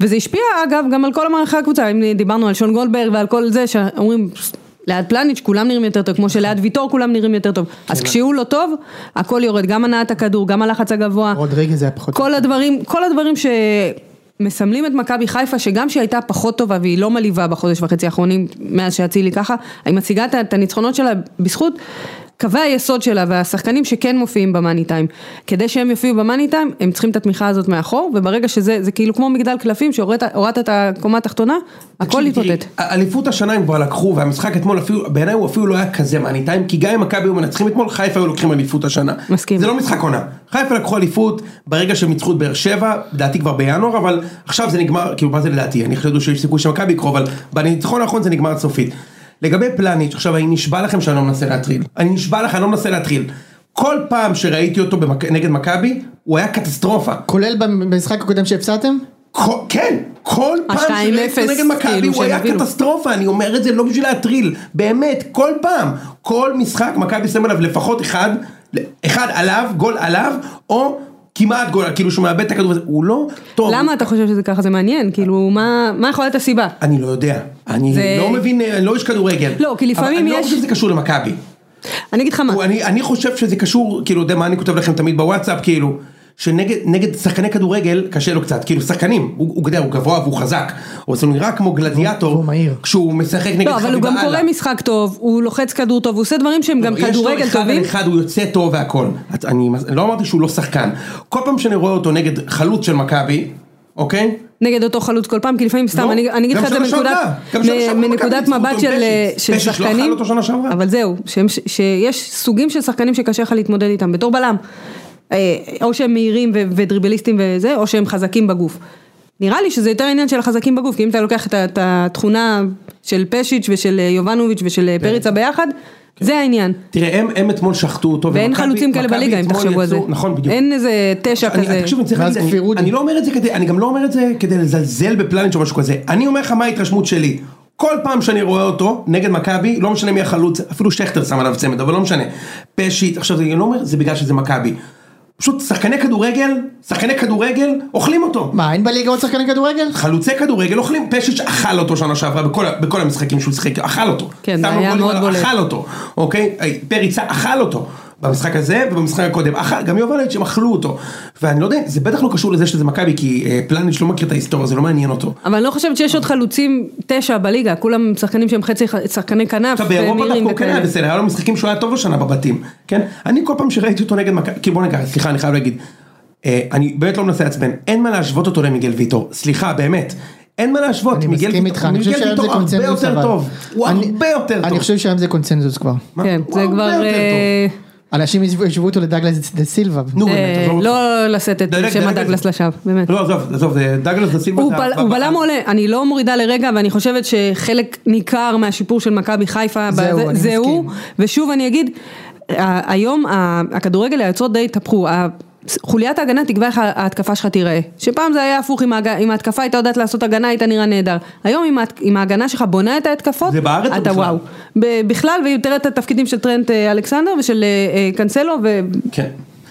וזה השפיע אגב גם על כל מערכי הקבוצה, אם דיברנו על שון גולדברג ועל כל זה, שאומרים ליד פלניץ' כולם נראים יותר טוב, כמו שליד ויטור כולם נראים יותר טוב, אז כשהוא לא טוב, הכל יורד, גם הנעת הכדור, גם הלחץ הגבוה, רודריגז היה פחות. כל הדברים, כל הדברים שמסמלים את מכבי חיפה, שגם שהיא הייתה פחות טובה והיא לא מלאיבה בחודש וחצי האחרונים, מאז שאצילי ככה, היא מציגה את הניצחונות שלה בזכות קווי היסוד שלה והשחקנים שכן מופיעים במאני טיים. כדי שהם יופיעו במאני טיים, הם צריכים את התמיכה הזאת מאחור, וברגע שזה, זה כאילו כמו מגדל קלפים, שהורדת את הקומה התחתונה, הכל יתמוטט. אליפות השנה הם כבר לקחו והמשחק אתמול אפילו בעיניי הוא אפילו לא היה כזה מאני טיים כי גם אם מכבי היו מנצחים אתמול חיפה היו לוקחים אליפות השנה. מסכים. זה לא משחק עונה. חיפה לקחו אליפות ברגע שהם ניצחו את באר שבע לדעתי כבר בינואר אבל עכשיו זה נגמר כאילו מה זה לדעתי אני חושב שיש סיכוי שמכבי יקרו אבל בניצחון האחרון זה נגמר סופית. לגבי פלניץ' עכשיו אני נשבע לכם שאני לא מנסה להטריל אני נשבע לך אני לא מנסה להטריל. כל פעם שראיתי אותו במק... נגד מכבי, הוא היה קטסטרופה. כולל במשחק הקודם שהפסדתם? כל, כן, כל פעם שראיתי אותו נגד מכבי כאילו, הוא היה הובילו. קטסטרופה, אני אומר את זה לא בשביל להטריל, באמת, כל פעם, כל משחק מכבי שם עליו לפחות אחד, אחד עליו, גול עליו, או כמעט גול, כאילו שהוא מאבד את הכדור הזה, הוא לא טוב. למה אתה חושב שזה ככה? זה מעניין, כאילו, מה מה יכול להיות הסיבה? אני לא יודע, אני זה- לא מבין, אני לא איש כדורגל. לא, כי לפעמים אבל אני לא יש- חושב שזה קשור למכבי. אני אגיד לך מה, אני חושב שזה קשור, כאילו, יודע מה אני כותב לכם תמיד בוואטסאפ, כאילו, שנגד נגד שחקני כדורגל קשה לו קצת, כאילו שחקנים, הוא, הוא, הוא גבוה והוא חזק, אבל זה נראה כמו גלדיאטור. כשהוא משחק נגד לא, אבל הוא גם קורא. משחק טוב, הוא לוחץ כדור טוב, הוא עושה דברים שהם גם יש לו כדורגל אחד טובים. על אחד, הוא יוצא טוב והכל. אני לא אמרתי שהוא לא שחקן. כל פעם שאני רואה אותו נגד חלוץ של מכבי, אוקיי? נגד אותו חלוץ כל פעם, כי לפעמים סתם, לא, אני אני אגיד לך את זה מנקודת- מבט של לא שחקנים. אבל זהו, שיש סוגים של שחקנים שקשה לך להתמודד איתם, בתור בלם, או שהם מהירים ודריבליסטים וזה, או שהם חזקים בגוף. נראה לי שזה יותר עניין של החזקים בגוף, כי אם אתה לוקח את התכונה של פשיץ' ושל אה, יובנוביץ' ושל אה, פריצה ביחד, זה העניין. תראה, הם, הם אתמול שחטו אותו. ואין ומכבי- חלוצים כאלה בליגה, אם תחשבו על זה. נכון, בדיוק. אין איזה תשע אני, כזה. תקשיב, אני צריך ואז להגיד, כפיר אני, אודי. אני לא אומר את זה כדי, אני גם לא אומר את זה כדי לזלזל בפלניץ' או משהו כזה, אני אומר לך מה ההתרשמות שלי, כל פעם שאני רואה אותו נגד מכבי, לא משנה מי החלוץ, אפילו שכטר שם עליו צמד, אבל לא משנה, פשיט, עכשיו אני לא אומר, זה בגלל שזה מכבי, פשוט שחקני כדורגל, שחקני כדורגל, אוכלים אותו. מה, אין בליגה עוד שחקני כדורגל? חלוצי כדורגל אוכלים, פשיץ' אכל אותו שנה שעברה בכל, בכל המשחקים שהוא שיחק, אכל אותו. כן, זה היה מאוד בולט. אכל אותו, אוקיי? פריצה אכל אותו. במשחק הזה ובמשחק הקודם, אכל, גם יובלביץ' הם אכלו אותו. ואני לא יודע, זה בטח לא קשור לזה שזה מכבי, כי אה, פלניץ' לא מכיר את ההיסטוריה, זה לא מעניין אותו. אבל אני לא חושבת שיש עוד חלוצים תשע בליגה, כולם שחקנים שהם חצי שחקני כנף, עכשיו באירופה דווקא הוא כן היה. בסדר, היה לו משחקים שהוא היה טוב השנה בבתים, כן? אני כל פעם שראיתי אותו נגד מכבי, כאילו בוא נקרא, סליחה אני חייב להגיד, אה, אני באמת לא מנסה לעצבן, אין מה להשוות אותו למיגל ויטור, סליחה באמת, אין מה להשוות, אני מיגל מסכים איתך, אני חושב שהיום זה ויטור הרבה קונצנזוס יותר אבל. טוב, הוא הרבה יותר טוב. אני חושב שהיום זה קונצנזוס כבר. כן, הוא זה הרבה כבר... אנשים ישבו אותו לדגלס דה סילבה. נו באמת, אה, אותך. לא לשאת את שם הדגלס. לשווא, באמת. לא עזוב, עזוב, זה דגלס דה סילבה. הוא בלם עולה, אני לא מורידה לרגע ואני חושבת שחלק ניכר מהשיפור של מכבי חיפה, זהו, בזה- אני זה מסכים. הוא, ושוב אני אגיד, היום הכדורגל היוצרות די התהפכו, חוליית ההגנה תקבע איך ההתקפה שלך תיראה, שפעם זה היה הפוך, אם ההג- אם ההתקפה הייתה יודעת לעשות הגנה היית נראה נהדר, היום אם ההת- אם ההגנה שלך בונה את ההתקפות, זה בארץ או אתה בכלל? וואו, ב- בכלל ותראה את התפקידים של טרנט אה, אלכסנדר ושל אה, אה, קאנסלו כן.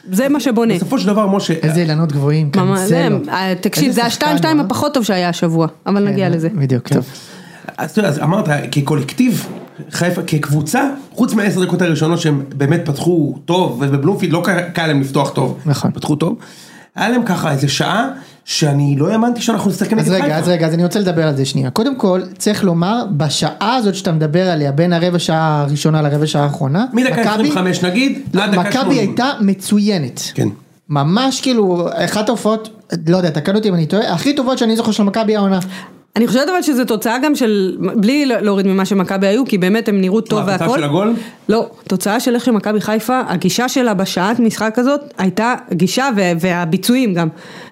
וזה מה שבונה. בסופו של דבר משה, איזה אילנות גבוהים, זה. אה, תקשיב, זה השתיים שתיים? הפחות טוב שהיה השבוע, אבל נגיע כן, לזה. בדיוק, טוב. אז אתה יודע, אז אמרת, כקולקטיב, חיפה, כקבוצה, חוץ מהעשר דקות הראשונות שהם באמת פתחו טוב, ובבלומפילד לא קל להם לפתוח טוב, נכון. פתחו טוב, היה להם ככה איזה שעה, שאני לא האמנתי שאנחנו נשחק נגד אז חיפה. רגע, אז רגע, אז אני רוצה לדבר על זה שנייה. קודם כל, צריך לומר, בשעה הזאת שאתה מדבר עליה, בין הרבע שעה הראשונה לרבע שעה האחרונה, מדקה מכבי- 25 נגיד, עד דקה 80. מכבי הייתה מצוינת. כן. ממש כאילו, אחת ההופעות, לא יודע, תקן אותי אם אני טועה, הכי טובות שאני זוכר של מכבי העונה. אני חושבת אבל שזה תוצאה גם של, בלי להוריד ממה שמכבי היו, כי באמת הם נראו טוב והכל. של הגול? לא, תוצאה של איך שמכבי חיפה, הגישה שלה בשעת משחק הזאת, הייתה גישה והביצועים גם.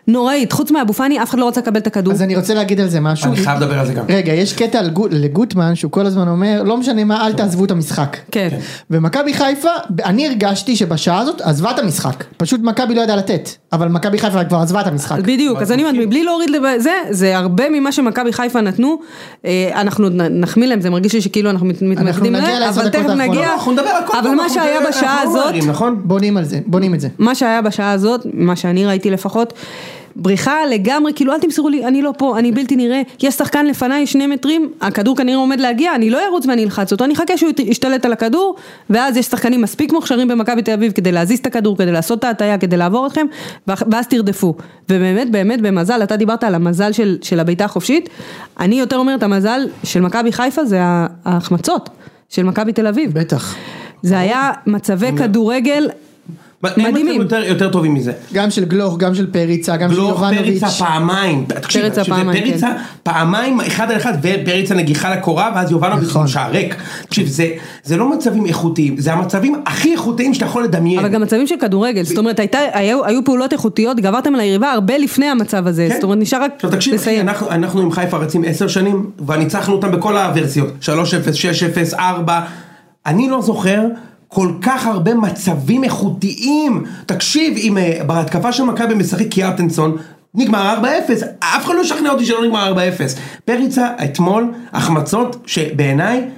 נוראית, חוץ מאבו פאני, אף אחד לא רצה לקבל את הכדור. אז אני רוצה להגיד על זה משהו. אני חייב לדבר על זה גם. רגע, יש קטע לגוטמן שהוא כל הזמן אומר, לא משנה מה, אל תעזבו את המשחק. כן. ומכבי חיפה, אני הרגשתי שבשעה הזאת עזבה את המשחק. פשוט מכבי לא ידעה לתת, אבל מכבי חיפה כבר עזבה את המשחק. בדיוק, אז אני אומרת, מבלי להוריד לב- זה, הרבה ממה שמכבי חיפה נתנו, אה, אנחנו נחמיא להם, זה מרגיש לי שכאילו אנחנו מת- מתמקדים להם, אבל תכף. נגיע, אנחנו נדבר על הכל אבל מה שהיה בשעה הזאת, נכון? בונים על זה, בונים את זה. מה שהיה בשעה הזאת, מה שאני ראיתי לפחות, בריחה לגמרי, כאילו אל תמסרו לי, אני לא פה, אני בלתי נראה, יש שחקן לפניי שני מטרים, הכדור כנראה עומד להגיע, אני לא ארוץ ואני אלחץ אותו, אני אחכה שהוא ישתלט על הכדור, ואז יש שחקנים מספיק מוכשרים במכבי תל אביב כדי להזיז את הכדור, כדי לעשות את ההטייה, כדי לעבור אתכם, ואז תרדפו. ובאמת, באמת, במזל, אתה דיברת על המזל של, של הבעיטה החופשית, אני יותר אומרת, המזל של מכבי חיפה זה ההחמצות של מכבי תל אביב. בטח. זה היה מצבי כדורגל מדהימים. יותר- יותר טובים מזה. גם של גלוך, גם של פריצה, גם של גלוך יובנוביץ'. פריצה פעמיים, תקשיב, פריצה שזה פעמיים, פריצה כן. פעמיים אחד על אחד ופריצה נגיחה לקורה ואז יובנוביץ' נכון. שער ריק, תקשיב זה זה לא מצבים איכותיים, זה המצבים הכי איכותיים שאתה יכול לדמיין, אבל גם מצבים של כדורגל, זאת אומרת הייתה, היו, היו פעולות איכותיות, גברתם על היריבה הרבה לפני המצב הזה, כן. זאת אומרת נשאר רק עכשיו תקשיב אחי, לסיים. אנחנו, אנחנו עם חיפה רצים עשר שנים וניצחנו אותם בכל הוורסיות, 3-0, 6-0, 4, אני לא זוכר כל כך הרבה מצבים איכותיים. תקשיב, אם אה, בהתקפה של מכבי משחק קיארטנסון, נגמר 4-0, אף אחד לא ישכנע אותי שלא נגמר 4-0. פריצה, אתמול, החמצות שבעיניי,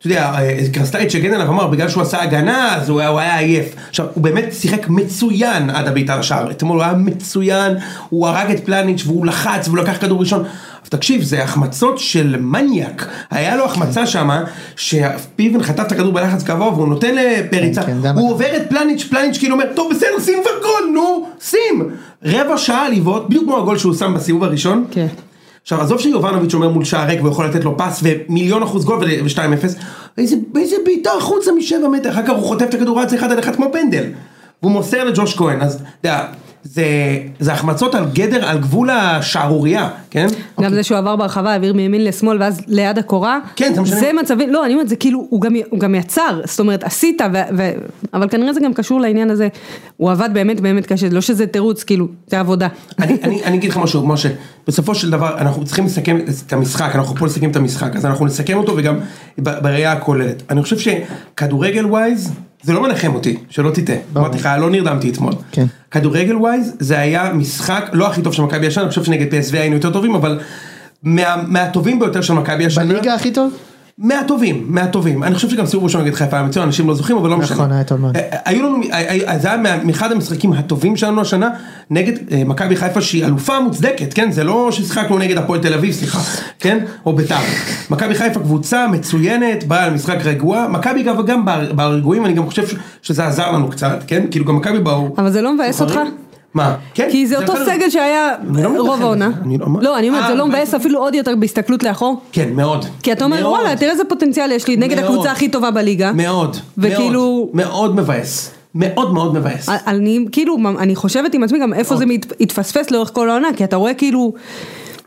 אתה יודע, אה, קרסטייץ' הגן עליו אמר, בגלל שהוא עשה הגנה, אז הוא היה, עייף. עכשיו, הוא באמת שיחק מצוין עד הבעיטה לשער. אתמול הוא היה מצוין, הוא הרג את פלניץ' והוא לחץ והוא לקח כדור ראשון. תקשיב, זה החמצות של מניאק. היה לו החמצה שמה, שפיבן חטף את הכדור בלחץ גבוה והוא נותן לפריצה. כן, גם- הוא עובר את פלניץ', פלניץ' כאילו אומר, טוב בסדר, שים כבר גול, נו, שים. רבע שעה לבעוט, בדיוק כמו הגול שהוא שם בסיבוב הראשון. כן. עכשיו עזוב שיובנוביץ' אומר מול שער ריק ויכול לתת לו פס ומיליון אחוז גול ו-2-0 איזה, איזה בעיטה החוצה משבע מטר. אחר כך הוא חוטף את הכדור רץ אחד על אחד כמו פנדל. והוא מוסר לג'וש כהן. אז אתה יודע זה, זה החמצות על גדר על גבול השערורייה כן? גם זה שהוא עבר ברחבה, העביר מימין לשמאל ואז ליד הקורה, כן, זה מה שאני זה. מצבים, לא, אני אומרת, זה כאילו, הוא גם, הוא גם יצר, זאת אומרת, עשית, ו, ו, אבל כנראה זה גם קשור לעניין הזה, הוא עבד באמת באמת קשה, לא שזה תירוץ, כאילו, זה עבודה. אני, אני, אני אגיד לך משהו משה בסופו של דבר אנחנו צריכים לסכם את המשחק אנחנו פה לסכם את המשחק אז אנחנו נסכם אותו וגם ב- בראייה הכוללת. אני חושב שכדורגל ווייז זה לא מנחם אותי שלא תטעה. אמרתי לך לא נרדמתי אתמול. כן. כדורגל ווייז זה היה משחק לא הכי טוב של מכבי השנה אני חושב שנגד PSV היינו יותר טובים אבל מה, מהטובים ביותר של מכבי השנה בליגה הכי טוב? מהטובים, מהטובים, אני חושב שגם סיבוב ראשון נגד חיפה היה מצוין, אנשים לא זוכרים אבל לא משנה. נכון, היה טוב מאוד. אה, היו לנו, אה, אה, זה היה מאחד המשחקים הטובים שלנו השנה, נגד אה, מכבי חיפה שהיא אלופה מוצדקת, כן? זה לא ששיחקנו נגד הפועל תל אביב, סליחה, כן? או בית"ר. מכבי חיפה קבוצה מצוינת, באה למשחק רגוע, מכבי גם גם ב- ברגועים, אני גם חושב ש- שזה עזר לנו קצת, כן? כאילו גם מכבי באו... אבל זה לא מבאס אותך? מה? כן? כי זה אותו סגל שהיה לא רוב העונה. לא-? לא, אני אומרת, אה, זה לא מבאס אפילו עוד יותר בהסתכלות לאחור. כן, מאוד. כי אתה אומר. וואלה, תראה איזה פוטנציאל יש לי נגד. הקבוצה הכי טובה בליגה. מאוד. וכאילו- מאוד, מאוד מבאס. מאוד מאוד מבאס. אני כאילו, אני חושבת עם עצמי גם איפה זה התפספס לאורך כל העונה, כי אתה רואה כאילו,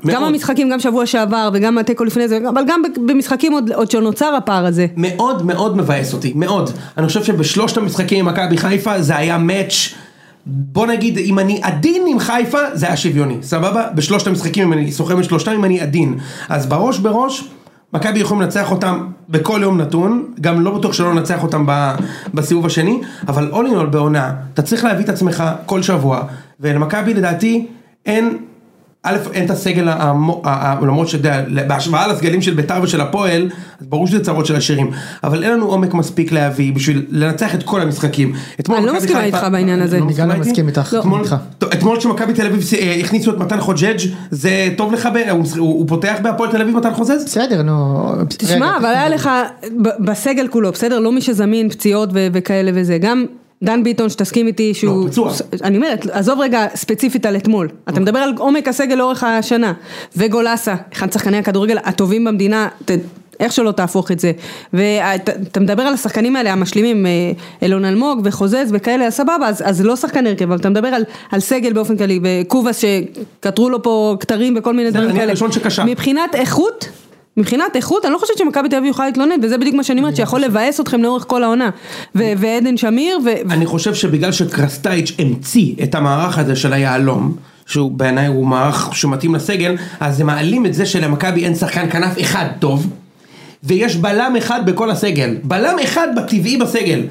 גם מאוד. המשחקים גם שבוע שעבר וגם התיקו לפני זה, אבל גם במשחקים עוד עוד שנוצר הפער הזה. מאוד מאוד מבאס אותי, מאוד. אני חושב שבשלושת המשחקים עם מכבי חיפה זה היה מאץ' בוא נגיד, אם אני עדין עם חיפה, זה היה שוויוני, סבבה? בשלושת המשחקים, אם אני סוחר בשלושתם, אם אני עדין. אז בראש בראש, מכבי יכולים לנצח אותם בכל יום נתון, גם לא בטוח שלא ננצח אותם בסיבוב השני, אבל all in בעונה, אתה צריך להביא את עצמך כל שבוע, ולמכבי לדעתי אין... א', אין את הסגל, למרות שאתה יודע, בהשוואה לסגלים של בית"ר ושל הפועל, אז ברור שזה צרות של השירים, אבל אין לנו עומק מספיק להביא בשביל לנצח את כל המשחקים. אני לא מסכימה איתך בעניין הזה. לא אני גם לא? מסכים איתך. אתמול- כשמכבי תל אביב אה, הכניסו את מתן חוג'ג' זה טוב לך, הוא פותח בהפועל תל אביב מתן חוזז? בסדר, נו. תשמע, אבל היה לך, ב- בסגל כולו, בסדר? לא מי שזמין, פציעות וכאלה וזה, גם דן ביטון שתסכים איתי שהוא, לא, פצוע. אני אומרת, עזוב רגע ספציפית על אתמול, אתה מדבר על עומק הסגל לאורך השנה, וגולסה, אחד שחקני הכדורגל הטובים במדינה, ת- איך שלא תהפוך את זה, ואתה מדבר על השחקנים האלה המשלימים, אה, אילון אלמוג וחוזז וכאלה, סבבה, אז, אז לא שחקן הרכב, אבל אתה מדבר על, על סגל באופן כללי, וקובאס שכתרו לו פה כתרים וכל מיני דברים כאלה. מבחינת איכות, מבחינת איכות, אני לא חושבת שמכבי תל אביב יכולה להתלונן, וזה בדיוק מה שאני אומרת, שיכול לבאס אתכם לאורך כל העונה. ועדן שמיר, ו... אני חושב שבגלל שקרסטייץ' המציא את המערך הזה של היהלום, שהוא בעיניי הוא מערך שמתאים לסגל, אז הם מעלים את זה שלמכבי אין שחקן כנף אחד טוב, ויש בלם אחד בכל הסגל, בלם אחד בטבעי בסגל,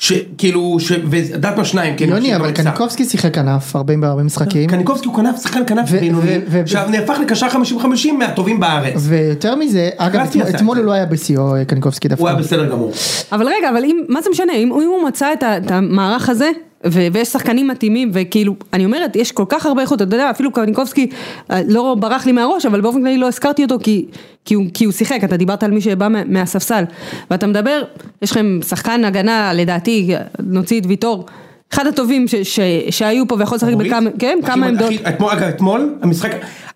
שכאילו, ש... ודטמה שניים, כאילו, יוני, אבל. קניקובסקי שיחק כנף הרבה בהרבה משחקים. קניקובסקי הוא כנף, שחקן כנף בינוני, ו- ו- עכשיו נהפך לקשר 50-50 מהטובים בארץ, ויותר מזה, אגב, אתמול-. הוא לא היה בשיאו קניקובסקי דווקא. הוא היה בסדר גמור. אבל רגע, אבל אם, מה זה משנה, אם, אם הוא מצא את המערך הזה, ו- ויש שחקנים מתאימים, וכאילו, אני אומרת, יש כל כך הרבה איכות, אתה יודע, אפילו קניקובסקי אה, לא ברח לי מהראש, אבל באופן כללי לא הזכרתי אותו, כי, כי, הוא, כי הוא שיחק, אתה דיברת על מי שבא מה, מהספסל, ואתה מדבר, יש לכם שחקן הגנה, לדעתי, נוציא את ויטור. אחד הטובים ש, ש, שהיו פה ויכול לשחק? בכמה, כן, כמה עמדות. אגב, אתמול, המשחק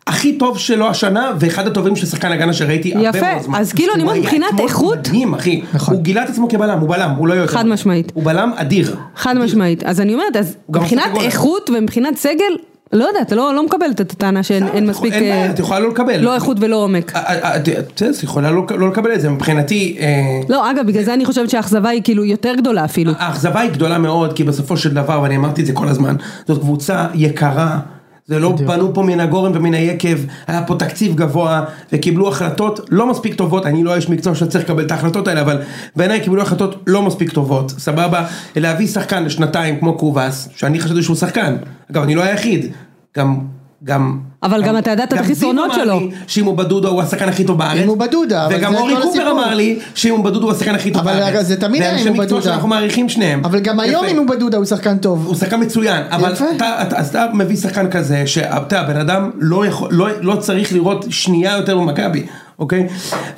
הכי טוב שלו השנה, ואחד הטובים של שחקן הגנה שראיתי הרבה יפה, מאוד זמן. אז כאילו, אני היה מבחינת איכות- מדהים, אחי. נכון. הוא גילה את עצמו כבלם, הוא בלם, הוא לא יותר. חד משמעית. הוא בלם אדיר. חד משמעית, אז אני אומרת, מבחינת. איכות ומבחינת סגל, לא יודעת, לא, לא מקבלת את הטענה שאין אין מספיק, אין בעיה, אה, את יכולה לא לקבל. לא איכות ולא עומק. אה, אה, את יכולה לא לא לקבל את זה, מבחינתי, לא, אגב, בגלל זה אני חושבת שהאכזבה היא כאילו יותר גדולה אפילו. האכזבה היא גדולה מאוד, כי בסופו של דבר, ואני אמרתי את זה כל הזמן, זאת קבוצה יקרה, זה לא. בנו פה מן הגורן ומן היקב, היה פה תקציב גבוה וקיבלו החלטות לא מספיק טובות, אני לא איש מקצוע שצריך לקבל את ההחלטות האלה, אבל בעיניי קיבלו החלטות לא מספיק טובות, סבבה, להביא שחקן לשנתיים כמו קובאס, שאני חשבתי שהוא שחקן, אגב אני לא היחיד, גם, גם, אבל גם אתה ידעת את גם החסרונות זיו אמר שלו. לי שאם הוא בדודו הוא השחקן הכי טוב בארץ, אם הוא בדודה, אבל וגם זה אורי כל קופר. אמר לי שאם הוא בדודו הוא השחקן הכי טוב אבל בארץ, זה תמיד היה אם הוא מקצוע בדודה. שאנחנו מעריכים שניהם, אבל גם היום. אם הוא בדודה הוא שחקן טוב. הוא שחקן מצוין, אבל. אתה, אתה, אז אתה מביא שחקן כזה, שאתה, הבן אדם לא, יכול, לא, לא צריך לראות שנייה יותר במכבי, אוקיי?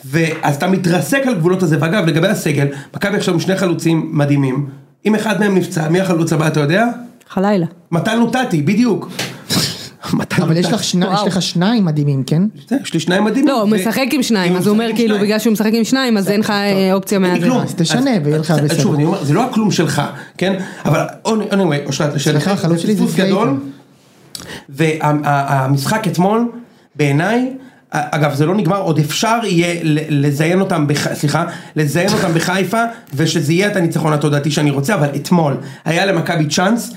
ואז אתה מתרסק על גבולות הזה, ואגב, לגבי הסגל, מכבי עכשיו עם שני חלוצים מדהימים, אם אחד מהם נפצע, מי החלוץ הבא אתה יודע? חלילה. מתן לוטטי, בדיוק. אבל יש. לך שני- וואו. יש לך שניים מדהימים, כן? יש לי שניים מדהימים. לא, הוא משחק עם שניים, אז הוא אומר כאילו. בגלל שהוא משחק עם שניים, אז אין לך אה, אופציה. כלום. אז תשנה ויהיה לך בסדר. שוב, אני אומר, זה לא הכלום שלך, כן? אבל anyway, אושרת, לשאלתך, החלוץ שלי זה גדול. והמשחק אתמול, בעיניי, אגב זה לא נגמר, עוד אפשר יהיה ל- לזיין אותם, בח... סליחה, לזיין אותם בחיפה, ושזה יהיה את הניצחון התודעתי שאני רוצה, אבל אתמול היה למכבי צ'אנס.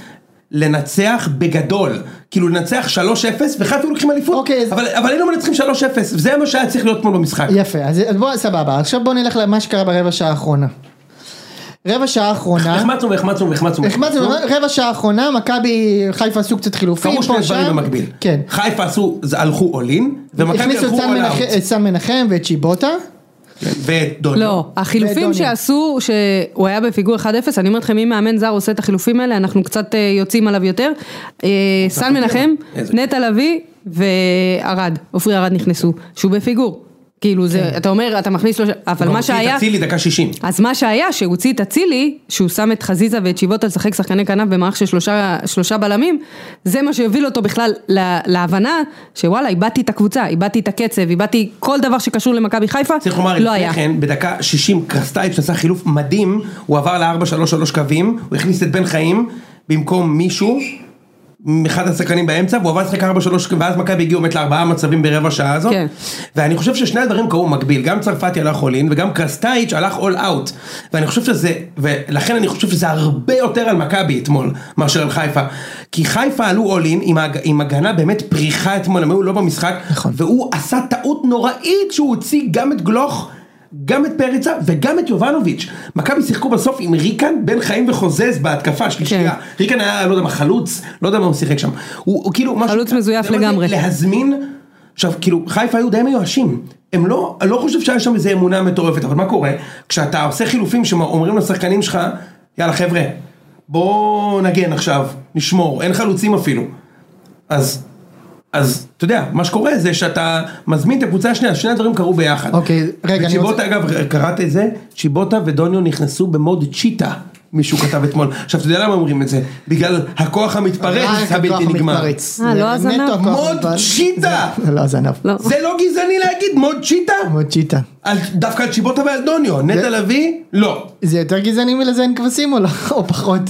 לנצח בגדול, כאילו לנצח 3-0 וחיפה לוקחים אליפות, אוקיי, אז- אבל, אבל היינו מנצחים 3-0, זה מה שהיה צריך להיות אתמול במשחק. יפה, אז אז בוא, סבבה, עכשיו בוא נלך למה שקרה ברבע שעה האחרונה. רבע שעה האחרונה, החמצנו והחמצנו והחמצנו. החמצנו, רבע שעה האחרונה, מכבי חיפה עשו קצת חילופים, קרו שני פה דברים שם, במקביל. כן, חיפה עשו, זה- הלכו אולין, ומכבי הכניסו את הלכו סן מנחם- אאוט. את סן מנחם ואת צ'יבוטה, ודוניו. לא, החילופים. שעשו, שהוא היה בפיגור 1-0, אני אומרת לכם, אם מאמן זר עושה את החילופים האלה, אנחנו קצת אה, יוצאים עליו יותר. אה, סן מנחם. נטע לביא וערד, עופרי ארד נכנסו, שהוא בפיגור. כאילו זה, אתה אומר, אתה מכניס לו, אבל מה שהיה, אצילי דקה 60. אז מה שהיה, שהוא הוציא את אצילי, שהוא שם את חזיזה ואת שיבוטה לשחק שחקני כנף במערך של שלושה, שלושה בלמים, זה מה שהוביל אותו בכלל לה, להבנה שוואלה, איבדתי את הקבוצה, איבדתי את הקצב, איבדתי כל דבר שקשור למכבי חיפה, צריך לומר, לא. לפני כן, בדקה 60 קרסטייץ' עשה חילוף מדהים, הוא עבר ל-4-3-3 קווים, הוא הכניס את בן חיים במקום מישהו, אחד השחקנים באמצע, והוא עבר לשחק 4-3, ואז מכבי הגיעו באמת לארבעה מצבים ברבע שעה הזאת, כן. ואני חושב ששני הדברים קרו במקביל, גם צרפתי הלך אול אין, וגם קרסטייץ' הלך אול אאוט, ואני חושב שזה, ולכן אני חושב שזה הרבה יותר על מכבי אתמול, מאשר על חיפה, כי חיפה עלו אול אין עם, הג- עם הגנה באמת פריחה אתמול, הם היו לא במשחק, נכון. והוא עשה טעות נוראית שהוא הוציא גם את גלוך, גם את פריצה וגם את יובנוביץ'. מכבי שיחקו בסוף עם ריקן, בן חיים וחוזז בהתקפה שלישייה. כן. ריקן היה, לא יודע מה, חלוץ, לא יודע מה הוא שיחק שם. הוא, הוא כאילו משהו... חלוץ מזויף לגמרי. להזמין, עכשיו כאילו חיפה היו די מיואשים. הם לא, אני לא חושב שהיה שם איזה אמונה מטורפת, אבל מה קורה? כשאתה עושה חילופים שאומרים לשחקנים שלך, יאללה חבר'ה, בוא נגן עכשיו, נשמור, אין חלוצים אפילו. אז, אז אתה יודע, מה שקורה זה שאתה מזמין את הקבוצה השנייה, שני הדברים קרו ביחד. אוקיי, רגע, אני רוצה- אגב, קראת את זה? צ'יבוטה ודוניו נכנסו במוד צ'יטה, מישהו כתב אתמול. עכשיו, אתה יודע למה אומרים את זה? בגלל הכוח המתפרץ רק הבלתי נגמר. אה, לא הזנב. מוד. צ'יטה! זה לא הזנב. לא. זה לא גזעני להגיד מוד צ'יטה? מאוד צ'יטה. דווקא על צ'יבוטה ועל דוניו, נטע לביא? לא. זה יותר גזעני מלזיין כבשים או לא? או פחות?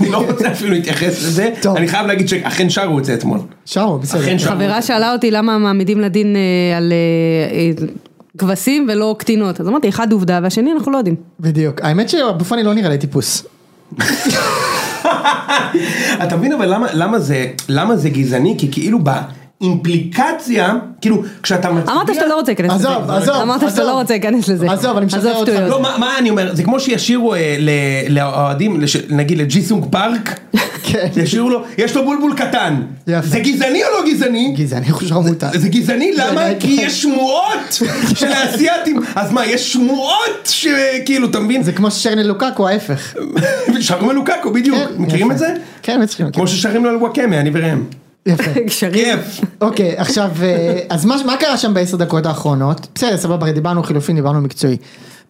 אני לא רוצה אפילו להתייחס לזה, טוב. אני חייב להגיד שאכן שרו את זה אתמול. שרו, בסדר. חברה שאלה אותי למה מעמידים לדין אה, על אה, אה, כבשים ולא קטינות, אז אמרתי, אחד עובדה והשני אנחנו לא יודעים. בדיוק. האמת שאבו פאני לא נראה לי טיפוס. אתה מבין אבל למה, למה, זה, למה זה גזעני? כי כאילו באימפליקציה, כאילו כשאתה מצביע... אמרת שאתה לא רוצה להיכנס לזה. עזוב, עזוב, אמרת שאתה. לא רוצה להיכנס לזה. עזוב, אני משחרר אותך. לא, מה, מה אני אומר, זה כמו שישירו אה, לאוהדים, נגיד לג'יסונג פארק, כן. ישירו לו, יש לו בולבול קטן. יפה. זה גזעני או לא גזעני? גזעני הוא שרמוטה. זה גזעני, למה? כן. כי יש שמועות של האסייתים. אז מה, יש שמועות שכאילו, אתה מבין? זה כמו ששרני לוקקו ההפך. שרים על לוקקו, בדיוק. כן, מכירים. את זה? כן, מצחיקים. כמו ששרים לו על וואקמה, אני וראם. יפה. קשרים. כיף. אוקיי, עכשיו, אה, אז מה מה קרה שם בעשר דקות האחרונות? בסדר, סבבה, דיברנו חילופין, דיברנו מקצועי.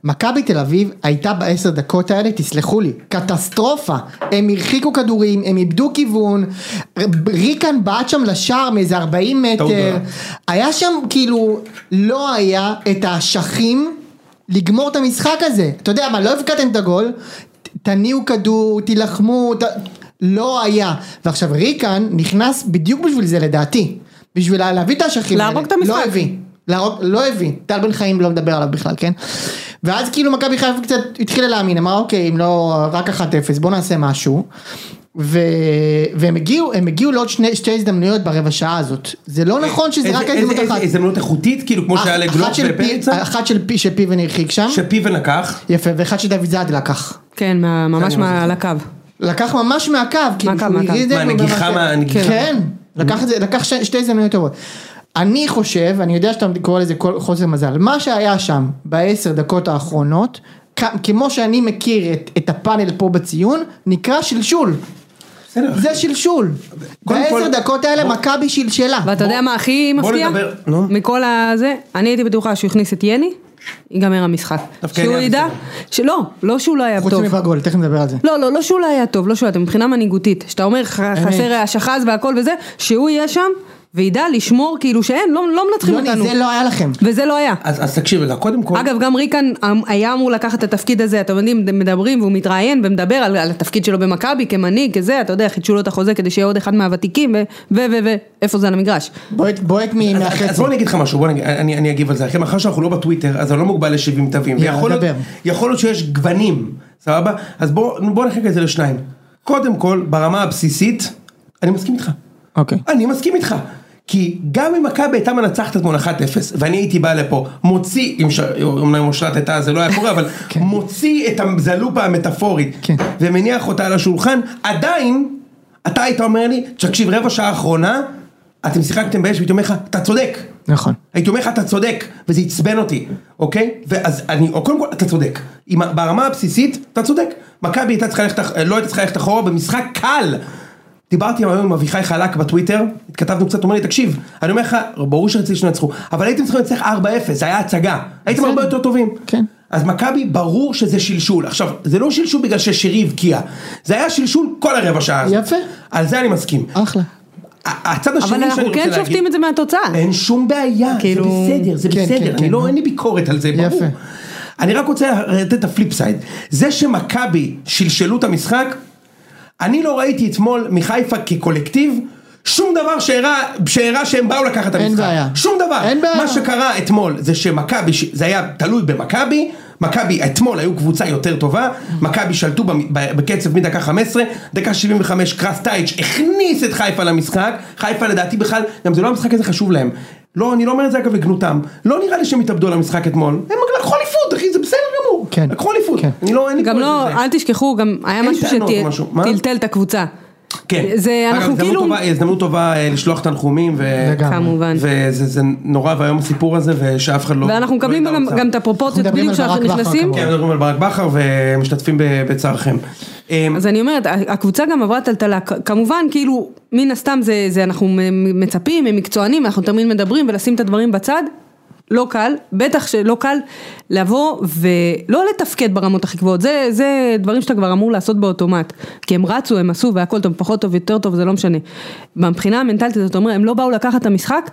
מכבי תל אביב הייתה בעשר דקות האלה, תסלחו לי, קטסטרופה. הם הרחיקו כדורים, הם איבדו כיוון, ריקן בעט שם לשער מאיזה 40 טעות מטר. היה שם כאילו, לא היה את האשכים לגמור את המשחק הזה. אתה יודע מה, לא הבקעתם את הגול, תניעו כדור, תילחמו, ת... לא היה. ועכשיו ריקן נכנס בדיוק בשביל זה לדעתי. בשביל להביא את האשכים האלה. להרוג את המשחק. לא הביא. להרוג, לא הביא. טל בן חיים לא מדבר עליו בכלל, כן? ואז כאילו מכבי חיפה קצת התחילה להאמין, אמרה אוקיי, אם לא רק 1-0, בוא נעשה משהו. ו... והם הגיעו, הם הגיעו לעוד שני, שתי הזדמנויות ברבע שעה הזאת. זה לא נכון שזה איזה- רק איזה- הזדמנות איזה אחת. הזדמנות איכותית, כאילו כמו שהיה פי- ופריצה, אחת של פי שפיבן הרחיק שם, שפיבן לקח. יפה, ואחד שדוד זאד לקח. כן, מה- ממש אני לקח ממש מהקו, כאילו שהוא. הריד את מה, זה נגיחה מה- הנגיחה? כן, לקח את זה, לקח ש- שתי הזדמנויות טובות. אני חושב, אני יודע שאתה קורא לזה חוסר מזל, מה שהיה שם בעשר דקות האחרונות, כמו שאני מכיר את, את הפאנל פה בציון, נקרא שלשול. זה שלשול. בעשר דקות האלה מכבי שלשלה. ואתה יודע מה הכי בוא מפתיע? נדבר, נו. מכל הזה, אני הייתי בטוחה שהוא הכניס את יני, ייגמר המשחק. שהוא ידע. שלא, לא שהוא לא היה חוץ טוב. מבגול, תכף נדבר על זה. לא, לא, לא שהוא לא היה טוב, לא שהוא היה טוב, מבחינה מנהיגותית. שאתה אומר חסר השחז והכל וזה, שהוא יהיה שם וידע לשמור כאילו שאין, לא, לא מנצחים יוני, אותנו. זה לא היה לכם. וזה לא היה. אז אז תקשיב רגע, קודם כל, אגב, גם ריקן אמ, היה אמור לקחת את התפקיד הזה, אתם יודעים, מדברים והוא מתראיין ומדבר על, על התפקיד שלו במכבי כמנהיג, כזה, אתה יודע, חידשו לו את החוזה כדי שיהיה עוד אחד מהוותיקים, ו... ו... ו... ו... איפה זה על המגרש? בועט בועט מ- אז- מהחצי. אז בוא אני אגיד לך משהו, בוא נגיד, אני אני אגיב על זה, אחי, מאחר שאנחנו לא בטוויטר, אז אני לא מוגבל ל-70 תווים. יכול להיות שיש גוונים, סבבה? אז בוא בוא נחלק את זה לשניים. קודם כל, ברמה הבסיסית, אני מסכים איתך. אוקיי. אני מסכים איתך. כי גם אם מכבי הייתה מנצחת אתמול 1-0 ואני הייתי בא לפה מוציא, אומנם אושרת הייתה זה לא היה קורה אבל כן. מוציא את הזלופה המטאפורית כן. ומניח אותה על השולחן עדיין אתה היית אומר לי תקשיב רבע שעה האחרונה אתם שיחקתם באש והייתי אומר לך אתה צודק נכון. הייתי אומר לך אתה צודק וזה עצבן אותי אוקיי ואז אני או קודם כל אתה צודק ברמה הבסיסית אתה צודק מכבי הייתה צריכה ללכת לא הייתה צריכה ללכת אחורה במשחק קל דיברתי היום עם אביחי חלק בטוויטר, התכתבנו קצת, הוא אומר לי, תקשיב, אני אומר לך, ברור שרציתי שנצחו, אבל הייתם צריכים לנצח 4-0, זה היה הצגה, הייתם. הרבה יותר טובים. כן. אז מכבי, ברור שזה שלשול. עכשיו, זה לא שלשול בגלל ששירי הבקיע, זה היה שלשול כל הרבע שעה הזאת. יפה. על זה אני מסכים. אחלה. הצד השני אבל שאני אנחנו רוצה כן להגיד, שופטים את זה מהתוצאה. אין שום בעיה, כאילו- זה בסדר, זה כן, בסדר, כן, אני כן, לא. אין לי ביקורת על זה, ברור. יפה. אני רק רוצה לתת את ה flip side, זה שמכבי שלשלו את המשחק, אני לא ראיתי אתמול מחיפה כקולקטיב, שום דבר שהראה שהם באו לקחת את אין המשחק, בעיה. שום דבר, אין בעיה. מה שקרה אתמול זה שמכבי, זה היה תלוי במכבי, מכבי אתמול היו קבוצה יותר טובה, מכבי שלטו בקצב מדקה 15, דקה 75 קרס טייץ' הכניס את חיפה למשחק, חיפה לדעתי בכלל, גם זה לא המשחק הזה חשוב להם, לא, אני לא אומר את זה אגב לגנותם, לא נראה לי שהם התאבדו על המשחק אתמול, הם לקחו אליפות אחי, זה בסדר כן. לקחו אליפות, כן. אני לא, אין לי גם פה לא. אל תשכחו, גם היה משהו? שטלטל את הקבוצה. כן, זה, אנחנו הזדמנות כאילו... טובה, הזדמנות טובה אה, לשלוח תנחומים, ו... כמובן. וזה זה נורא ואיום הסיפור הזה, ושאף אחד לא... ואנחנו מקבלים לא גם. גם את הפרופורציות בדיוק כשאנחנו נכנסים. כן, מדברים על ברק בכר ומשתתפים ב- בצערכם. אמ, אז אני אומרת, הקבוצה גם עברה טלטלה, כמובן כאילו, מן הסתם זה, זה אנחנו מצפים, הם מקצוענים, אנחנו תמיד מדברים ולשים את הדברים בצד, לא קל, בטח שלא קל לבוא ולא לתפקד ברמות הכי גבוהות, זה, זה דברים שאתה כבר אמור לעשות באוטומט, כי הם רצו, הם עשו והכל טוב, פחות טוב, יותר טוב, זה לא משנה. מבחינה המנטלית, זאת אומרת, הם לא באו לקחת את המשחק,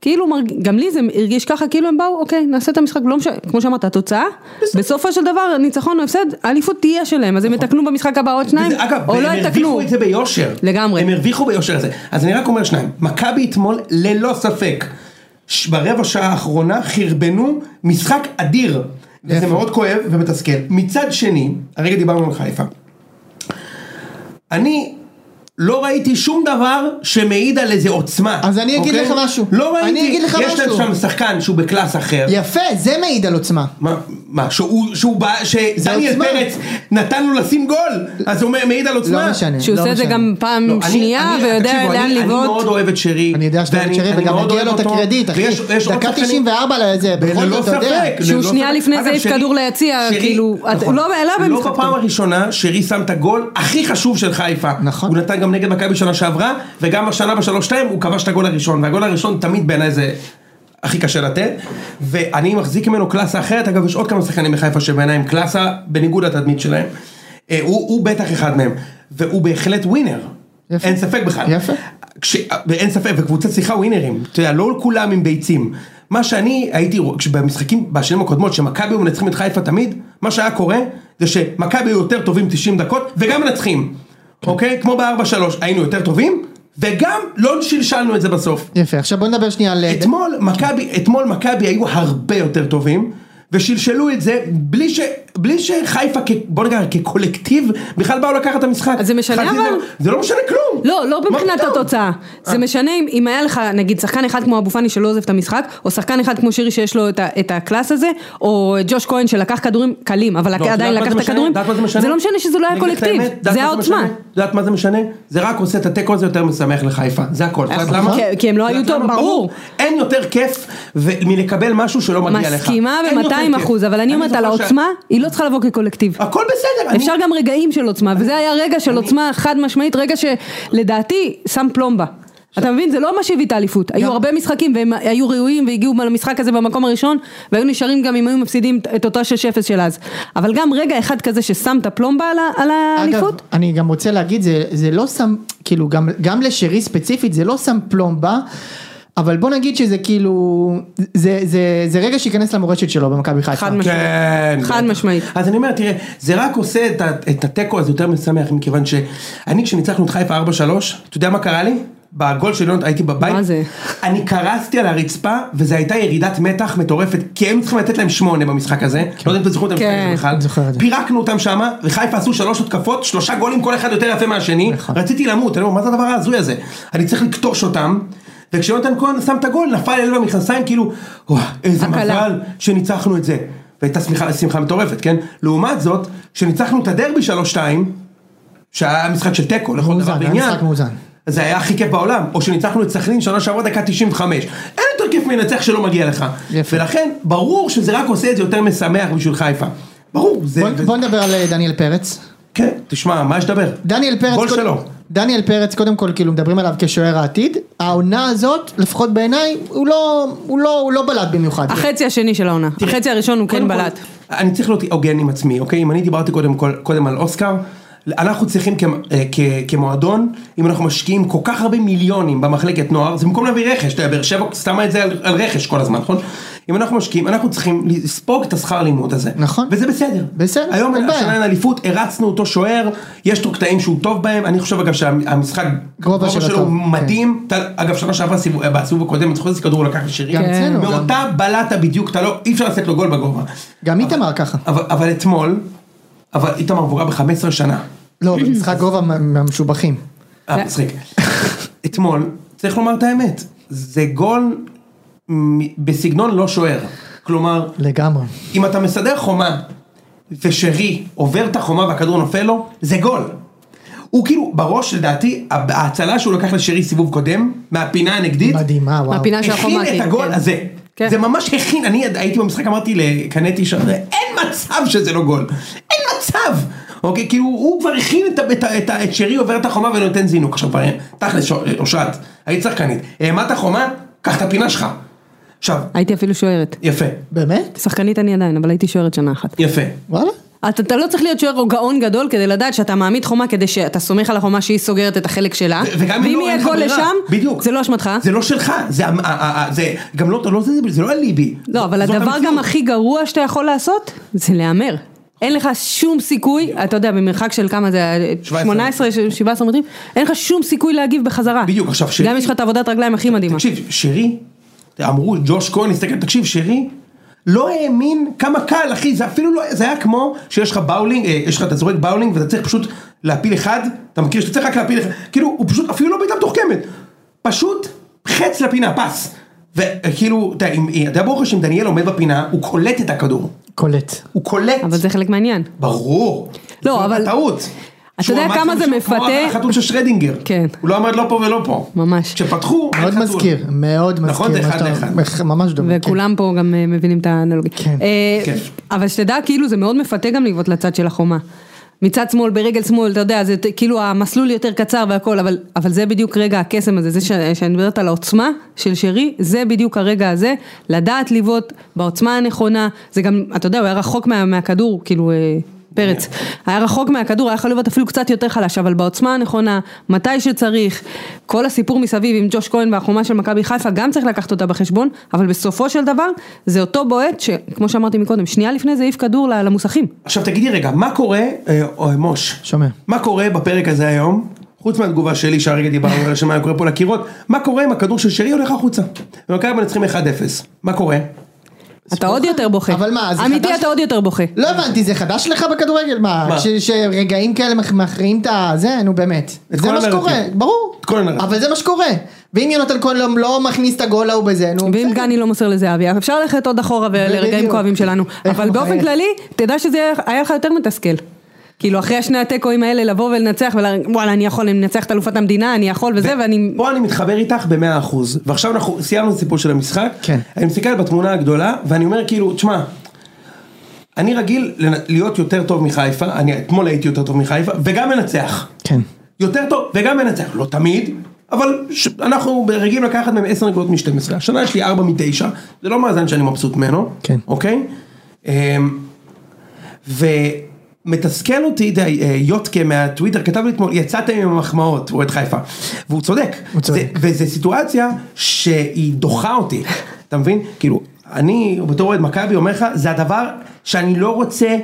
כאילו, גם לי זה הרגיש ככה, כאילו הם באו, אוקיי, נעשה את המשחק, לא משנה, כמו שאמרת, התוצאה, בסופו של דבר, ניצחון או הפסד, האליפות תהיה שלהם, אז הם יתקנו במשחק הבא עוד שניים, אגב, או לא הם יתקנו. הרוויחו את זה ביושר. לגמרי. הם הרוויחו ביושר הזה. אז אני רק אומר שניים, מכבי אתמול ללא ספק, ברבע שעה האחרונה חרבנו משחק אדיר. וזה יפה. מאוד כואב ומתסכל. מצד שני, הרגע דיברנו על חיפה. אני לא ראיתי שום דבר שמעיד על איזה עוצמה. אז אני אגיד אוקיי? לך משהו. לא ראיתי, אני אגיד לך יש להם משהו. שם שחקן שהוא בקלאס אחר. יפה, זה מעיד על עוצמה. מה, מה, שהוא, שהוא בא, שדניאל. פרץ נתן לו לשים גול, אז הוא מעיד על עוצמה. לא משנה. שהוא לא עושה את זה. גם פעם לא, שנייה אני- ויודע לאן אני- אני מאוד לבעוט. אוהב את שרי. אני יודע שאתה אוהב את שרי וגם מגיע לו את הקרדיט, אחי. יש דקה שחקנים- 94 לזה, בכל זאת, אתה יודע. שהוא שנייה. לפני זה העיף כדור ליציע, כאילו, את- נכון. לא- לא במשחק לא בפעם טוב. הראשונה שרי שם את הגול הכי חשוב של חיפה. נכון. גם נגד מכבי שנה שעברה, וגם השנה בשלוש שתיים הוא כבש את הגול הראשון, והגול הראשון תמיד בעיניי זה... הכי קשה לתת, ואני מחזיק ממנו קלאסה אחרת, אגב יש עוד כמה שחקנים בחיפה שבעיניי הם קלאסה בניגוד לתדמית שלהם, אה, הוא, הוא בטח אחד מהם, והוא בהחלט ווינר, יפה. אין ספק בכלל, יפה. כש... ואין ספק, וקבוצה צריכה ווינרים, אתה יודע, לא כולם עם ביצים, מה שאני הייתי, כשבמשחקים בשנים הקודמות, שמכבי מנצחים את חיפה תמיד, מה שהיה קורה, זה שמכבי היו יותר טובים 90 דקות, וגם מנצחים, אוקיי? כמו ב-4-3, היינו יותר טובים, וגם לא שלשלנו את זה בסוף. יפה, עכשיו בוא נדבר שנייה על... אתמול מכבי, אתמול מכבי היו הרבה יותר טובים, ושלשלו את זה בלי ש... בלי שחיפה, בוא נגיד, כקולקטיב, בכלל באו לקחת את המשחק. אז זה משנה אבל? זה- לא משנה כלום. לא, לא מבחינת? התוצאה. זה משנה אם, היה לך נגיד שחקן אחד כמו אבו פאני שלא עוזב את המשחק, או שחקן אחד כמו שירי שיש לו את, את הקלאס הזה, או ג'וש כהן שלקח כדורים קלים, אבל לא, עדיין לקח את? הכדורים, זה לא משנה שזה לא היה את קולקטיב, זה מה העוצמה. משנה? יודעת מה זה משנה? זה רק עושה את התיקו הזה יותר משמח לחיפה, זה הכל. את נכון. למה? כי- הם לא היו טוב? ברור. אין יותר כיף מלקבל משהו שלא מגיע לך. מסכימה אין יותר ב-200 כיף. אחוז, אבל אני אומרת על העוצמה, היא לא צריכה לבוא כקולקטיב. הכל בסדר. אני- אפשר גם רגעים של עוצמה, וזה היה רגע של עוצמה חד משמעית, רגע שלדעתי שם פלומבה. אתה מבין? זה לא מה שהביא את האליפות. היו הרבה משחקים והם היו ראויים והגיעו למשחק הזה במקום הראשון, והיו נשארים גם אם היו מפסידים את אותו 6-0 של אז. אבל גם רגע אחד כזה ששם את הפלומבה על ה- על אגב, האליפות, אני גם רוצה להגיד, זה, זה לא שם, כאילו גם, גם לשרי ספציפית, זה לא שם פלומבה, אבל בוא נגיד שזה כאילו, זה, זה, זה רגע שייכנס למורשת שלו במכבי חיפה. חד משמעית. כן. חד. משמעית. אז אני אומר, תראה, זה רק עושה את את התיקו הזה יותר משמח, מכיוון שאני כשניצחנו את חיפה 4-3, אתה יודע מה קרה לי? בגול של יונתן הייתי בבית, מה זה? אני קרסתי על הרצפה וזו הייתה ירידת מתח מטורפת כי היינו צריכים לתת להם שמונה במשחק הזה, לא יודע אם אתם זוכרים את המשחק כן. הזה בכלל. פירקנו אותם שמה וחיפה עשו שלוש התקפות, שלושה גולים כל אחד יותר יפה מהשני, נכון. רציתי למות, אני אומר מה זה הדבר ההזוי הזה, אני צריך לקטוש אותם, וכשיונתן כהן שם את הגול נפל אליו במכנסיים כאילו, וואו איזה. מזל שניצחנו את זה, והייתה שמחה, מטורפת, כן, לעומת זאת, כשניצחנו את הדרבי 3-2, שהיה משחק של תיקו לכל דבר משחק מאוזן. זה היה הכי כיף בעולם, או שניצחנו את סכנין שנה שעברה דקה 95, אין יותר כיף מלנצח שלא מגיע לך, יפה. ולכן ברור שזה רק עושה את זה יותר משמח בשביל חיפה, ברור, זה, בוא, זה- בוא נדבר על אה, דניאל פרץ. כן, תשמע, מה יש לדבר? דניאל פרץ, גול שלו. דניאל פרץ קודם כל כאילו מדברים עליו כשוער העתיד, העונה הזאת לפחות בעיניי הוא לא, הוא לא, הוא לא בלט במיוחד. החצי השני של העונה, החצי הראשון הוא כן בלט. אני צריך להיות הוגן עם עצמי, אוקיי? אם אני דיברתי קודם, כל- קודם על אוסקר, אנחנו צריכים כ, אה, כ, כמועדון, אם אנחנו משקיעים כל כך הרבה מיליונים במחלקת נוער, זה במקום להביא רכש, אתה יודע, באר שבע שמה את זה על, על רכש כל הזמן, נכון? אם אנחנו משקיעים, אנחנו צריכים לספוג את השכר לימוד הזה. נכון. וזה בסדר. בסדר, היום אין בעיה. השנה אין אליפות, הרצנו אותו שוער, יש לו קטעים שהוא טוב בהם, אני חושב אגב שהמשחק, גובה שלו טוב, כן. מדהים, אתה- אגב שנה שעברה סיבוב- בסיבוב הקודם, אני זוכר איזה כדור הוא לקח לשירים, כן. מאותה בלטה בדיוק, אתה לא, אי אפשר לתת לו גול בגובה. גם איתמר ככה. אבל, אבל אתמול, אבל איתמר מבוגר ב-15 שנה. לא, במשחק גובה מה- מהמשובחים. אה, מצחיק. אתמול, צריך לומר את האמת, זה גול בסגנון לא שוער. כלומר, לגמרי. אם אתה מסדר חומה, ושרי עובר את החומה והכדור נופל לו, זה גול. הוא כאילו, בראש לדעתי, ההצלה שהוא לקח לשרי סיבוב קודם, מהפינה הנגדית, מדהימה, וואו. מהפינה של הכין החומה, את כן, הגול כן. הזה. כן. זה ממש הכין, אני הייתי במשחק, אמרתי לקנטי שם, אין מצב שזה לא גול. אין מצב. אוקיי, כאילו הוא כבר הכין את, את, את, את שרי עובר את החומה ונותן זינוק. עכשיו, כבר, תכל'ס, ש- אושרת, היית שחקנית, העמדת החומה, קח את הפינה שלך. עכשיו, הייתי אפילו שוערת. יפה, באמת? שחקנית אני עדיין, אבל הייתי שוערת שנה אחת. יפה. וואלה? אתה, אתה לא צריך להיות שוער או גאון גדול כדי לדעת שאתה מעמיד חומה כדי שאתה סומך על החומה שהיא סוגרת את החלק שלה. ו- וגם אם ואם לא, אין יהיה לך גול ברירה. לשם, בדיוק. זה לא אשמתך. זה לא שלך, זה, זה גם לא, לא זה, זה לא אליבי. לא, אבל הדבר המציאות. גם הכי גרוע שאתה יכול לעשות, זה להמר. אין לך שום סיכוי, אתה יודע, במרחק של כמה זה, 17. 18, 17 מטרים, אין לך שום סיכוי להגיב בחזרה. בדיוק, עכשיו, שרי- גם יש לך את העבודת רגליים הכי מדהימה. תקשיב, שרי, אמרו, ג'וש כהן, הסתכל, תקשיב, שרי, לא האמין כמה קל, אחי, זה אפילו לא, זה היה כמו שיש לך באולינג, אה, יש לך, אתה זורק באולינג ואתה צריך פשוט להפיל אחד, אתה מכיר שאתה צריך רק להפיל אחד, כאילו, הוא פשוט אפילו לא בעיטה מתוחכמת, פשוט חץ לפינה, פס. וכאילו, אתה יודע ברוך השם, דניאל עומד בפינה, הוא קולט את הכדור, קולט. הוא קולט, אבל זה חלק מהעניין. ברור. לא, אבל- טעות. אתה יודע כמה זה כמו מפתה? החתול של שרדינגר. כן. הוא לא עמד לא פה ולא פה. ממש. כשפתחו, היה מאוד חתול. מזכיר, מאוד מזכיר. נכון, זה מה אחד לאחד. ממש דומה. כן. וכולם פה גם אה, מבינים את האנלוגיה. כן. אה. אבל שתדע, כאילו זה מאוד מפתה גם לבעוט לצד של החומה. מצד שמאל, ברגל שמאל, אתה יודע, זה כאילו המסלול יותר קצר והכל, אבל, אבל זה בדיוק רגע הקסם הזה, זה ש, שאני מדברת על העוצמה של שרי, זה בדיוק הרגע הזה, לדעת לבעוט בעוצמה הנכונה, זה גם, אתה יודע, הוא היה רחוק מה, מהכדור, כאילו, אה, פרץ, היה רחוק מהכדור, היה יכול לבעוט אפילו קצת יותר חלש, אבל בעוצמה הנכונה, מתי שצריך, כל הסיפור מסביב עם ג'וש כהן והחומה של מכבי חיפה, גם צריך לקחת אותה בחשבון, אבל בסופו של דבר, זה אותו בועט שכמו שאמרתי מקודם, שנייה לפני זה העיף כדור ל- למוסכים. עכשיו תגידי רגע, מה קורה, אה, או, מוש, שומע. מה קורה בפרק הזה היום, חוץ מהתגובה שלי שהרגע דיברנו על שמה קורה פה לקירות, מה קורה אם הכדור של שרי הולך החוצה? ומכבי מנצחים 1-0, מה קורה? אתה עוד יותר בוכה. אבל מה, זה אמיתי חדש? אתה עוד יותר בוכה. לא הבנתי, זה חדש לך בכדורגל? מה? שרגעים כאלה מכ- מכריעים את הזה? נו באמת. את זה מה שקורה. ברור. את כל הנרטיב. אבל זה מה שקורה. ואם יונתן כהן לא- לא מכניס את הגול ההוא בזה, נו ואם. גני לא מוסר לזהבי, אפשר ללכת עוד אחורה ולרגעים. כואבים שלנו. אבל באופן. כללי, תדע שזה היה לך יותר מתסכל. כאילו אחרי השני התיקואים האלה לבוא ולנצח וואלה אני יכול, אני מנצח את אלופת המדינה, אני יכול וזה ואני... פה אני מתחבר איתך במאה אחוז, ועכשיו אנחנו סיימנו את הסיפור של המשחק, כן. אני מסתכל בתמונה הגדולה, ואני אומר כאילו, תשמע, אני רגיל להיות יותר טוב מחיפה, אני אתמול הייתי יותר טוב מחיפה, וגם מנצח. כן. יותר טוב וגם מנצח, לא תמיד, אבל ש... אנחנו רגילים לקחת מהם 10 נקודות מ-12, השנה יש לי 4 מ-9, זה לא מאזן שאני מבסוט ממנו, כן. אוקיי? אמ, ומתסכל אותי, יוטקה מהטוויטר כתב לי אתמול, יצאתם עם המחמאות, הוא אוהד חיפה, והוא צודק, הוא צודק. וזו סיטואציה שהיא דוחה אותי, אתה מבין? כאילו, אני בתור אוהד מכבי אומר לך, זה הדבר שאני לא רוצה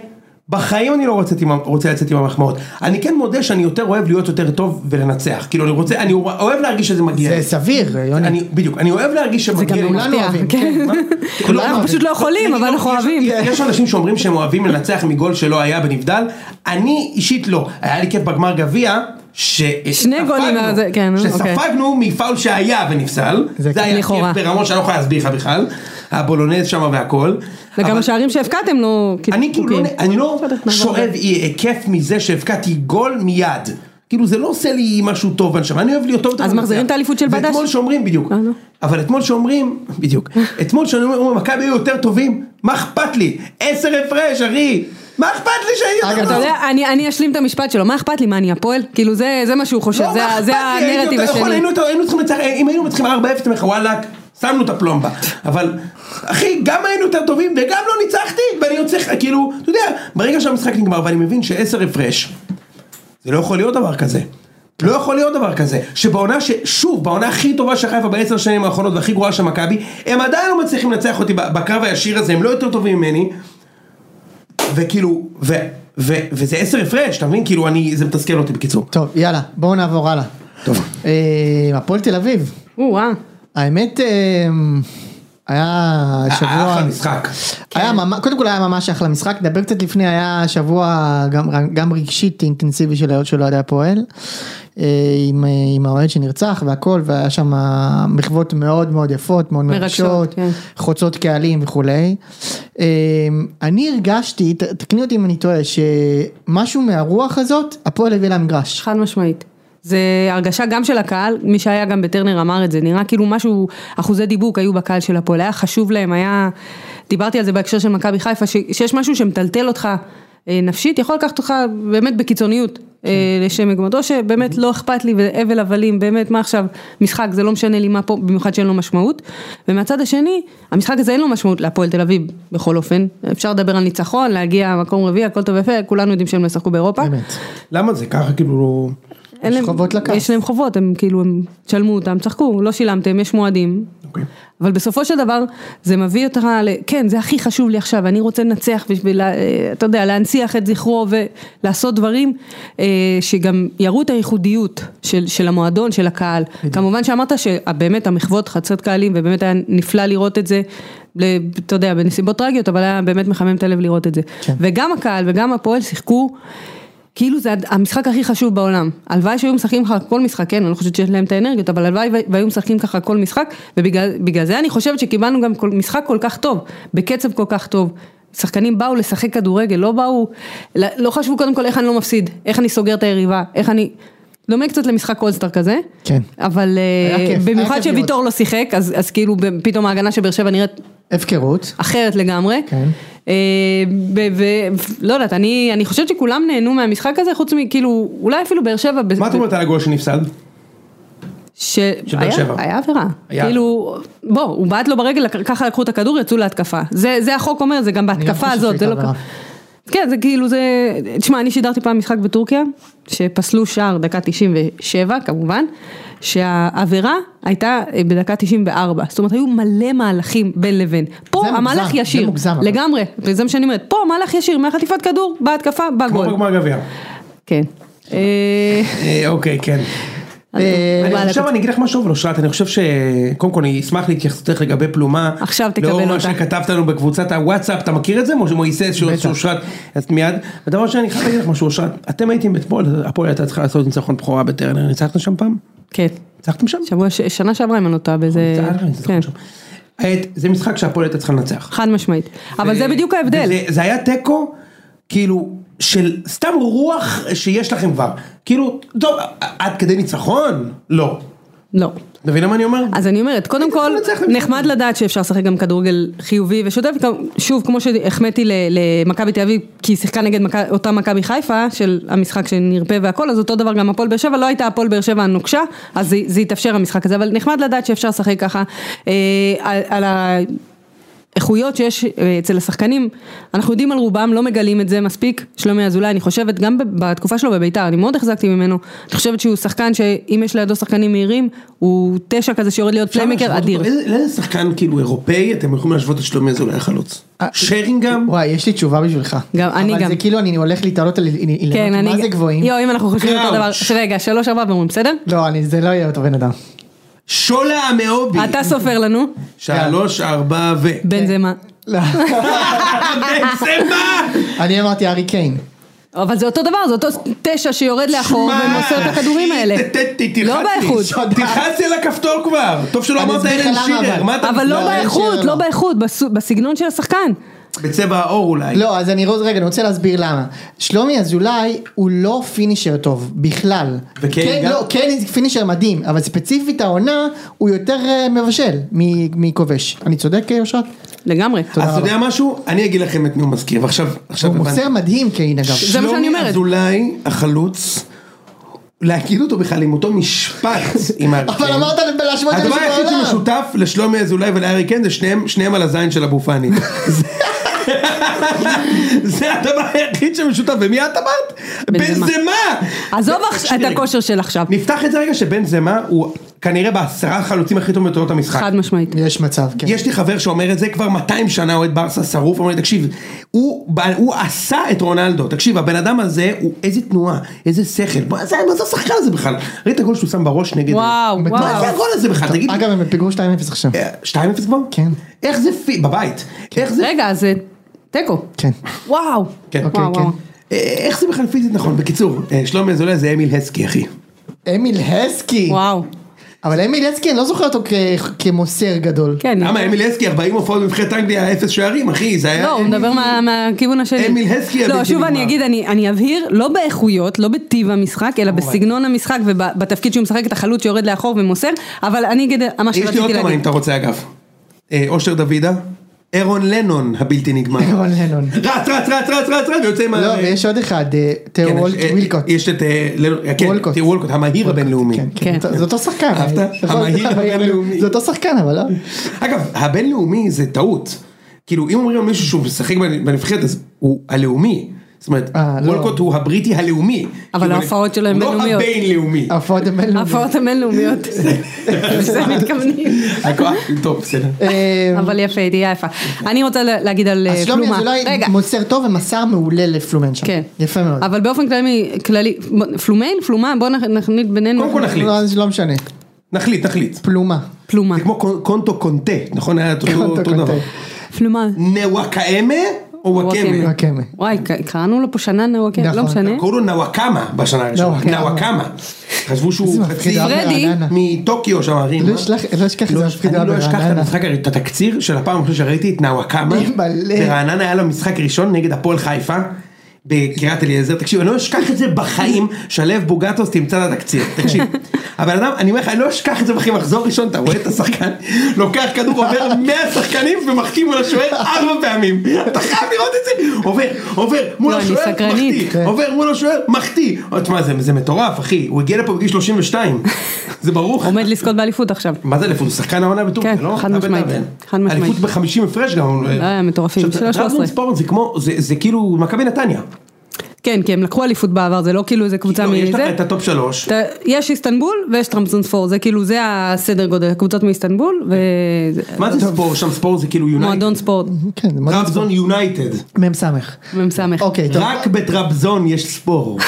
בחיים אני לא רוצה, לצאת עם, רוצה לצאת עם המחמאות. אני כן מודה שאני יותר אוהב להיות יותר טוב ולנצח. כאילו אני רוצה, אני אוהב להרגיש שזה מגיע. זה. סביר, יוני. אני, בדיוק, אני אוהב להרגיש שמגיע גם לי. לא כולנו אוהבים, כן. כולנו אנחנו. פשוט לא יכולים, אבל אנחנו יש- אוהבים. יש אנשים שאומרים שהם אוהבים לנצח מגול שלא היה בנבדל, אני אישית לא. היה לי כיף בגמר גביע, שני גולים, זה- כן, אוקיי. שספגנו מפאול שהיה ונפסל, זה זה היה כיף לכאורה. ברמות שאני לא יכול להסביר לך בכלל, הבולונז שם והכל. וגם אבל- השערים שהבקעתם לא... אני כאילו לא. אני לא נעבור שואב הלאה. אה, כיף מזה שהבקעתי גול מיד. כאילו זה לא עושה לי משהו טוב בנשמה, אני אוהב להיות טוב. אז. מחזירים את האליפות של בדש? ואתמול שאומרים, בדיוק, אה. אבל אתמול שאומרים, בדיוק, אתמול שאומרים, מכבי היו יותר טובים, מה אכפת לי? עשר הפרש, אחי, מה אכפת לי אגב, יותר אתה טוב? יודע, אני, אשלים את המשפט שלו, מה אכפת לי, מה אני הפועל? כאילו זה, מה שהוא חושב, לא, זה, הנרטיב השני. לנצח, אם היינו מצליחים 4-0, אתה אומר לך וואלאק, שמנו את הפלומבה, אבל אחי, גם היינו יותר טובים וגם לא ניצחתי, ואני יוצא, כאילו, אתה יודע, ברגע שהמשחק נגמר ואני מבין שעשר הפרש, זה לא יכול להיות דבר כזה. לא יכול להיות דבר כזה, שבעונה ש... שוב, בעונה הכי טובה של חיפה בעשר שנים האחרונות והכי גרועה של מכבי, הם עדיין לא מצליחים לנצח אותי בקרב הישיר הזה, הם לא יותר טובים ממני, וכאילו, ו... ו... וזה עשר הפרש, אתה מבין? כאילו, אני... זה מתסכל אותי בקיצור. טוב, יאללה, בואו נעבור הלאה. טוב. אה, הפועל תל אביב. או-אה. האמת, אה, היה שבוע... אחלה משחק. היה ממש, קודם כל היה ממש אחלה משחק, נדבר קצת לפני, היה שבוע גם, גם רגשית אינטנסיבי של, של אוהדי הפועל, אה, עם, אה, עם האוהד שנרצח והכל, והיה שם מחוות מאוד מאוד יפות, מאוד מרגשות, כן. חוצות קהלים וכולי. אה, אני הרגשתי, תקני אותי אם אני טועה, שמשהו מהרוח הזאת, הפועל הביא למגרש. חד משמעית. זה הרגשה גם של הקהל, מי שהיה גם בטרנר אמר את זה, נראה כאילו משהו, אחוזי דיבוק היו בקהל של הפועל, היה חשוב להם, היה, דיברתי על זה בהקשר של מכבי חיפה, ש, שיש משהו שמטלטל אותך אה, נפשית, יכול לקחת אותך באמת בקיצוניות אה, לשם מגמות, או שבאמת לא אכפת לי והבל הבלים, באמת מה עכשיו, משחק זה לא משנה לי מה פה, במיוחד שאין לו משמעות, ומהצד השני, המשחק הזה אין לו משמעות להפועל תל אביב בכל אופן, אפשר לדבר על ניצחון, להגיע מקום רביעי, הכל טוב ויפה, כולנו יודעים שהם לא ישחקו באירופה. באמת. למה זה ככה כאילו יש להם- חובות לקהל. יש להם חובות, הם כאילו, הם תשלמו אותם, צחקו, לא שילמתם, יש מועדים. אוקיי. אבל בסופו של דבר, זה מביא אותך ל... כן, זה הכי חשוב לי עכשיו, אני רוצה לנצח בשביל, אה, אתה יודע, להנציח את זכרו ולעשות דברים אה, שגם יראו את הייחודיות של, של המועדון, של הקהל. כמובן שאמרת שבאמת המחוות חצות קהלים, ובאמת היה נפלא לראות את זה. אתה יודע, בנסיבות טרגיות, אבל היה באמת מחמם את הלב לראות את זה. כן. וגם הקהל וגם הפועל שיחקו כאילו זה המשחק הכי חשוב בעולם. הלוואי שהיו משחקים ככה כל משחק, כן, אני לא חושבת שיש להם את האנרגיות, אבל הלוואי והיו משחקים ככה כל משחק, ובגלל בגלל זה אני חושבת שקיבלנו גם כל, משחק כל כך טוב, בקצב כל כך טוב. שחקנים באו לשחק כדורגל, לא באו, לא חשבו קודם כל איך אני לא מפסיד, איך אני סוגר את היריבה, איך אני... דומה קצת למשחק אולסטאר כזה, כן. אבל אה, במיוחד שוויטור לא שיחק, אז, אז כאילו פתאום ההגנה של באר שבע נראית הפקרות. אחרת לגמרי. כן. ולא יודעת, אני, אני חושבת שכולם נהנו מהמשחק הזה, חוץ מכאילו, אולי אפילו באר שבע. ב- מה את ב- אומרת על הגול שנפסד? ש... היה- עבירה. כאילו, בוא, הוא בעט לו ברגל, ככה לקחו את הכדור, יצאו להתקפה. זה, זה החוק אומר, זה גם בהתקפה הזאת, זה לא... עבירה. כן, זה כאילו זה, תשמע, אני שידרתי פעם משחק בטורקיה, שפסלו שער דקה 97 כמובן, שהעבירה הייתה אה, בדקה 94, זאת אומרת היו מלא מהלכים בין לבין. פה זה המהלך מוגזם, זה ישיר, מוגזם, אבל. לגמרי, וזה מה שאני אומרת, פה מהלך ישיר, מהחטיפת כדור, בהתקפה, כמו בגול. בגמר גביע. כן. אה, אה, אוקיי, כן. אה, עכשיו אני אגיד לך משהו על אושרת, אני חושב שקודם כל אני אשמח להתייחסותך לגבי פלומה. עכשיו תקבל לאור מה אותה. שכתבת לנו בקבוצת הוואטסאפ, אתה מכיר את זה? משה מויסס, שהוא בטח. אושרת, אז מיד. ודבר שני, אני חייב להגיד לך משהו, אושרת, אתם הייתם אתמול, הפועל הייתה צריכה לעשות ניצחון בכורה בטרנר, ניצחתם שם פעם? כן. ניצחתם שם? שבוע, שנה שעברה אם אני לא טועה באיזה... כן. זה משחק שהפועל הייתה צריכה לנצח. חד משמעית. אבל זה בדיוק ההבדל. זה היה תיקו, כאילו, של סתם רוח שיש לכם כבר. כאילו, טוב, עד כדי ניצחון? לא. לא. אתה מבין מה אני אומר? אז אני אומרת, קודם כל. נחמד לדעת שאפשר לשחק גם כדורגל חיובי ושוטף, שוב, כמו שהחמאתי למכבי תל אביב, כי היא שיחקה נגד אותה מכבי חיפה, של המשחק שנרפה והכל, אז אותו דבר גם הפועל באר שבע, לא הייתה הפועל באר שבע הנוקשה, אז זה, זה התאפשר המשחק הזה, אבל נחמד לדעת שאפשר לשחק ככה, אה, על, על. איכויות שיש אה, אצל השחקנים, אנחנו יודעים על רובם, לא מגלים את זה מספיק, שלומי אזולאי, אני חושבת, גם בתקופה שלו בביתר, אני מאוד החזקתי ממנו, אני חושבת שהוא שחקן שאם יש לידו שחקנים מהירים, הוא תשע כזה שיורד להיות פליימקר אדיר. אותו? איזה איזה שחקן כאילו אירופאי אתם יכולים להשוות את שלומי אזולאי החלוץ? שרינגהם? וואי, יש לי תשובה בשבילך. גם, אני אבל גם. זה כאילו אני הולך להתעלות על אילנות, כן. מה זה גבוהים? יואו, אם אנחנו חושבים אותו דבר. רגע, שלוש ארבע ואומרים, בסדר? לא, אני- זה לא יהיה אותו בן אדם. שולה המאובי. אתה סופר לנו, שלוש, ארבע ו... בן זה מה. לא. בנזמה! אני אמרתי ארי קיין. אבל זה אותו דבר, זה אותו תשע שיורד לאחור ומוסר את הכדורים האלה. לא. באיכות. תלחץ לי על הכפתור כבר. טוב שלא אמרת אלן שירר. אבל. מה לא לא, באיכות, לא לא. באיכות, בסגנון של השחקן. בצבע העור אולי. לא, אז אני רוצה, רגע, אני רוצה להסביר למה. שלומי אזולאי הוא לא פינישר טוב, בכלל. וקיין כן, גם? לא, קיין פינישר מדהים, אבל ספציפית העונה, הוא יותר אה, מבשל מ- מכובש. אני צודק, אה, אושרת? לגמרי. אז אתה יודע משהו? אני אגיד לכם את מי הוא מזכיר. ועכשיו, עכשיו הוא. מוסר מדהים קיין אגב. זה מה שאני אומרת. שלומי אזולאי החלוץ, להגיד אותו בכלל עם אותו משפט עם הארי אבל קיין. אמרת להשוות את זה הדבר היחיד בעולם. שמשותף לשלומי אזולאי ולארי קיין זה שניהם על הזין של אבו פאני. זה- הדבר היחיד שמשותף, ומי את אמרת? בנזמה. בנזמה! עזוב את. הכושר של עכשיו. נפתח את זה רגע שבן זמה הוא כנראה בעשרה החלוצים הכי טובים בתולדות המשחק. חד משמעית. יש מצב, כן. יש לי חבר שאומר את זה כבר 200 שנה אוהד ברסה שרוף, אומר לי תקשיב, הוא, הוא עשה את רונלדו, תקשיב הבן אדם הזה הוא איזה תנועה, איזה שכל, מה זה מה זה השחקן הזה בכלל? ראית את הגול שהוא שם בראש נגד, וואו, מטורף. מה זה וואו. הגול הזה בכלל, תגיד, לי? אגב, הם בפיגור 2-0 עכשיו. אה, 2-0 כבר? כן. איך זה פי, בבית, איך זה, רגע, זה תיקו. כן. וואו. כן. אוקיי, וואו, כן. וואו. אה, איך זה בכלל פיזית נכון, בקיצור, אה, שלומי אזולאי זה אמיל הסקי אחי, אמיל הסקי. וואו. אבל אמיל הסקי, אני לא זוכר אותו כ- כמוסר גדול. כן. למה אמיל הסקי 40 הופעות בנבחרת אנגליה, אפס שערים אחי, זה היה, לא, הוא מדבר מה- מהכיוון השני. אמיל הסקי לא, שוב. אני אגיד, אני אני אבהיר, לא באיכויות, לא בטיב המשחק, אלא בסגנון המשחק ובתפקיד שהוא משחק את החלוץ שיורד לאחור ומוסר, אבל אני אגיד מה יש לי עוד שרציתי כמה אם להגיד. אתה רוצה אגב, אה, אושר דוידה, אירון לנון הבלתי נגמר, אירון לנון. רץ רץ רץ רץ רץ רץ ויוצא עם ה... לא, ויש עוד אחד, אה, תיאו כן, אה, וילקוט. יש את אה, לנון- כן, וולקוט. תיאו וולקוט, המהיר הבינלאומי. כן, כן. כן. זה אותו שחקן. אהבת? המהיר הבינלאומי. זה אותו שחקן, אבל לא. אגב, הבינלאומי זה טעות. כאילו, אם אומרים מישהו שהוא משחק בנבחרת, אז הוא הלאומי. זאת אומרת, אה, לא. וולקוט הוא הבריטי הלאומי. אבל כאילו, ההופעות שלו הן הוא בינלאומיות. לא הבינלאומי. ההופעות הן בינלאומיות. ההופעות הבינלאומיות. לזה מתכוונים. טוב, בסדר. אה, אבל יפה, תהיה יפה. אני רוצה לה- להגיד על אה, אז שלומי פלומה. אזולאי. מוסר טוב ומסר מעולה לפלומן שם. כן. יפה מאוד. אבל באופן כללי, פלומיין, פלומה, בוא נח- נחליט בינינו. קודם כל נחליט. לא, לא משנה. נחליט, נחליט. פלומה. פלומה. זה כמו קונ- קונטו קונטה, נכון? היה אותו. דבר. פלומה. נוואקאמה וואקמה? וואקמה. וואי, קראנו לו פה שנה נוואקמה, לא נכון. משנה. קראו לו נוואקמה בשנה הראשונה. נוואקמה. חשבו שהוא חצי. מטוקיו שם, הרים. לא אשלח- לא אשכח את לא, זה אני לא אשכח את רעננה. המשחק, את התקציר של הפעם הראשונה שראיתי את נוואקמה. ברעננה היה לו משחק ראשון נגד הפועל חיפה. בקריית אליעזר, תקשיב, אני לא אשכח את זה בחיים, שלו בוגטוס תמצא את התקציר, תקשיב. הבן אדם, אני אומר לך, אני לא אשכח את זה בחיים, מחזור ראשון, אתה רואה את השחקן, לוקח כדור, עובר 100 שחקנים ומחטיא מול השוער ארבע פעמים. אתה חייב לראות את זה, עובר, עובר, מול לא, השוער. מחטיא, כן. עובר מול השוער, מחטיא. תשמע, זה מטורף, אחי, הוא הגיע לפה בגיל 32, זה ברור. עומד לזכות באליפות עכשיו. מה זה אליפות? הוא שחקן העונה בטורקיה, כן, לא? חד אתה משמעית, בן-אדם. חד משמעית. אליפות בחמישים הפרש גם. אה, מטורפים, זה כאילו מכבי נתניה. כן, כי הם לקחו אליפות בעבר, זה לא כאילו איזה קבוצה לא, יש לך מזה. את ה top שלוש. יש איסטנבול ויש טרבזון ספור, זה כאילו, זה הסדר גודל, קבוצות מאיסטנבול, מה זה ספור? שם ספור זה כאילו יונייטד. ומועדון ספור, כן, זה מאוד טרבזון יונייטד. מ"ס. מ"ס. אוקיי, טוב. רק בטרבזון יש ספור.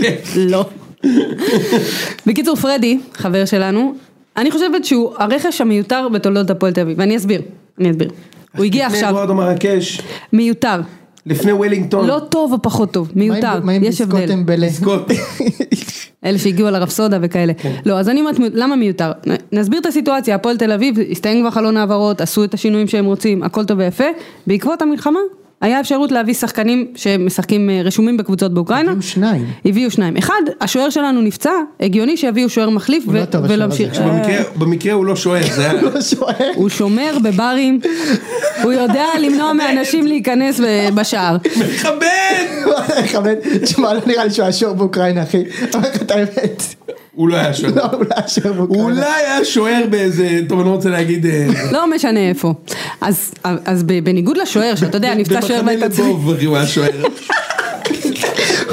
כן. לא. בקיצור, פרדי, חבר שלנו, אני חושבת שהוא הרכש המיותר בתולדות הפועל תל אביב, ואני אסביר, אני אסביר. הוא הגיע עכשיו, מרקש, מיותר. לפני וולינגטון. לא טוב או פחות טוב, מה עם- מיותר, מה עם יש הבדל. אמבלה? אלה שהגיעו על הרפסודה וכאלה. כן. לא, אז אני אומרת, למה מיותר? נסביר את הסיטואציה, הפועל תל אביב, הסתיים כבר חלון העברות, עשו את השינויים שהם רוצים, הכל טוב ויפה. בעקבות המלחמה, היה אפשרות להביא שחקנים שמשחקים, אה, רשומים בקבוצות באוקראינה. הביאו שניים. הביאו שניים. אחד, השוער שלנו נפצע, הגיוני שיביאו שוער מחליף הוא לא טוב, השוער ולהמשיך. הזה. במקרה- הוא לא שוער, זה היה... לא שוער. הוא שומר בברים, הוא יודע למנוע מאנשים להיכנס בשער. מכבד! מכבד. תשמע, לא נראה לי שהוא היה שוער באוקראינה, אחי. אומר לך את האמת. הוא לא היה שוער. לא, הוא לא היה שוער. אולי היה שוער באיזה... טוב, אני לא רוצה להגיד... אה, לא משנה איפה. אז, בניגוד לשוער, שאתה יודע, נפצע שוער במחנה והייתה צריך... לבוב הוא היה שוער.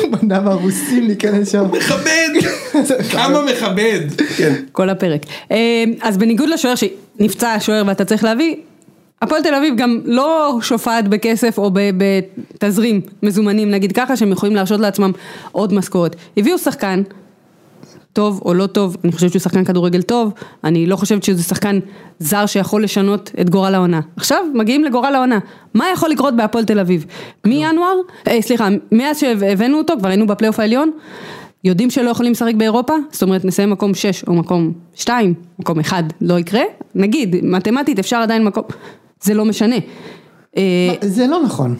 הוא מנע מהרוסים להיכנס שם. מכבד! כמה מכבד! כן. כל הפרק. אה, אז בניגוד לשוער שנפצע השוער ואתה צריך להביא, הפועל תל אביב גם לא שופעת בכסף או ב- בתזרים מזומנים נגיד ככה שהם יכולים להרשות לעצמם עוד משכורת. הביאו שחקן, טוב או לא טוב, אני חושבת שהוא שחקן כדורגל טוב, אני לא חושבת שזה שחקן זר שיכול לשנות את גורל העונה. עכשיו מגיעים לגורל העונה, מה יכול לקרות בהפועל תל אביב? מינואר, אה, סליחה, מאז שהבאנו אותו, כבר היינו בפלייאוף העליון, יודעים שלא יכולים לשחק באירופה, זאת אומרת נסיים מקום 6 או מקום 2, מקום 1 לא יקרה, נגיד, מתמטית אפשר עדיין מקום, זה לא משנה. אה, זה לא נכון.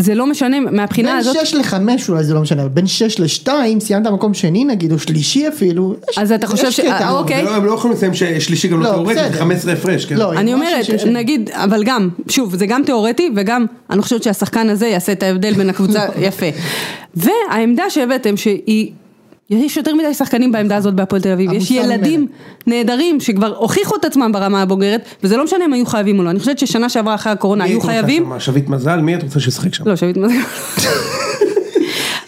זה לא משנה מהבחינה בין הזאת, 6 ל-5 אולי זה לא משנה, אבל בין 6 ל-2 סיימת מקום שני נגיד, או שלישי אפילו. יש- אז אתה חושב ש-. אה, אוקיי. לא- הם לא יכולים לסיים שלישי גם לא לא, תיאורטי, זה בסדר. 15 הפרש, כן? לא, אני אומרת, נגיד, אבל גם, שוב, זה גם תיאורטי וגם, אני חושבת שהשחקן הזה יעשה את ההבדל בין הקבוצה, יפה. והעמדה שהבאתם שהיא, יש יותר מדי שחקנים בעמדה הזאת בהפועל תל אביב, יש ילדים נהדרים שכבר הוכיחו את עצמם ברמה הבוגרת, וזה לא משנה אם היו חייבים או לא, אני חושבת ששנה שעברה אחרי הקורונה היו חייבים? שביט מזל? מי את רוצה שישחק שם? לא, שביט מזל.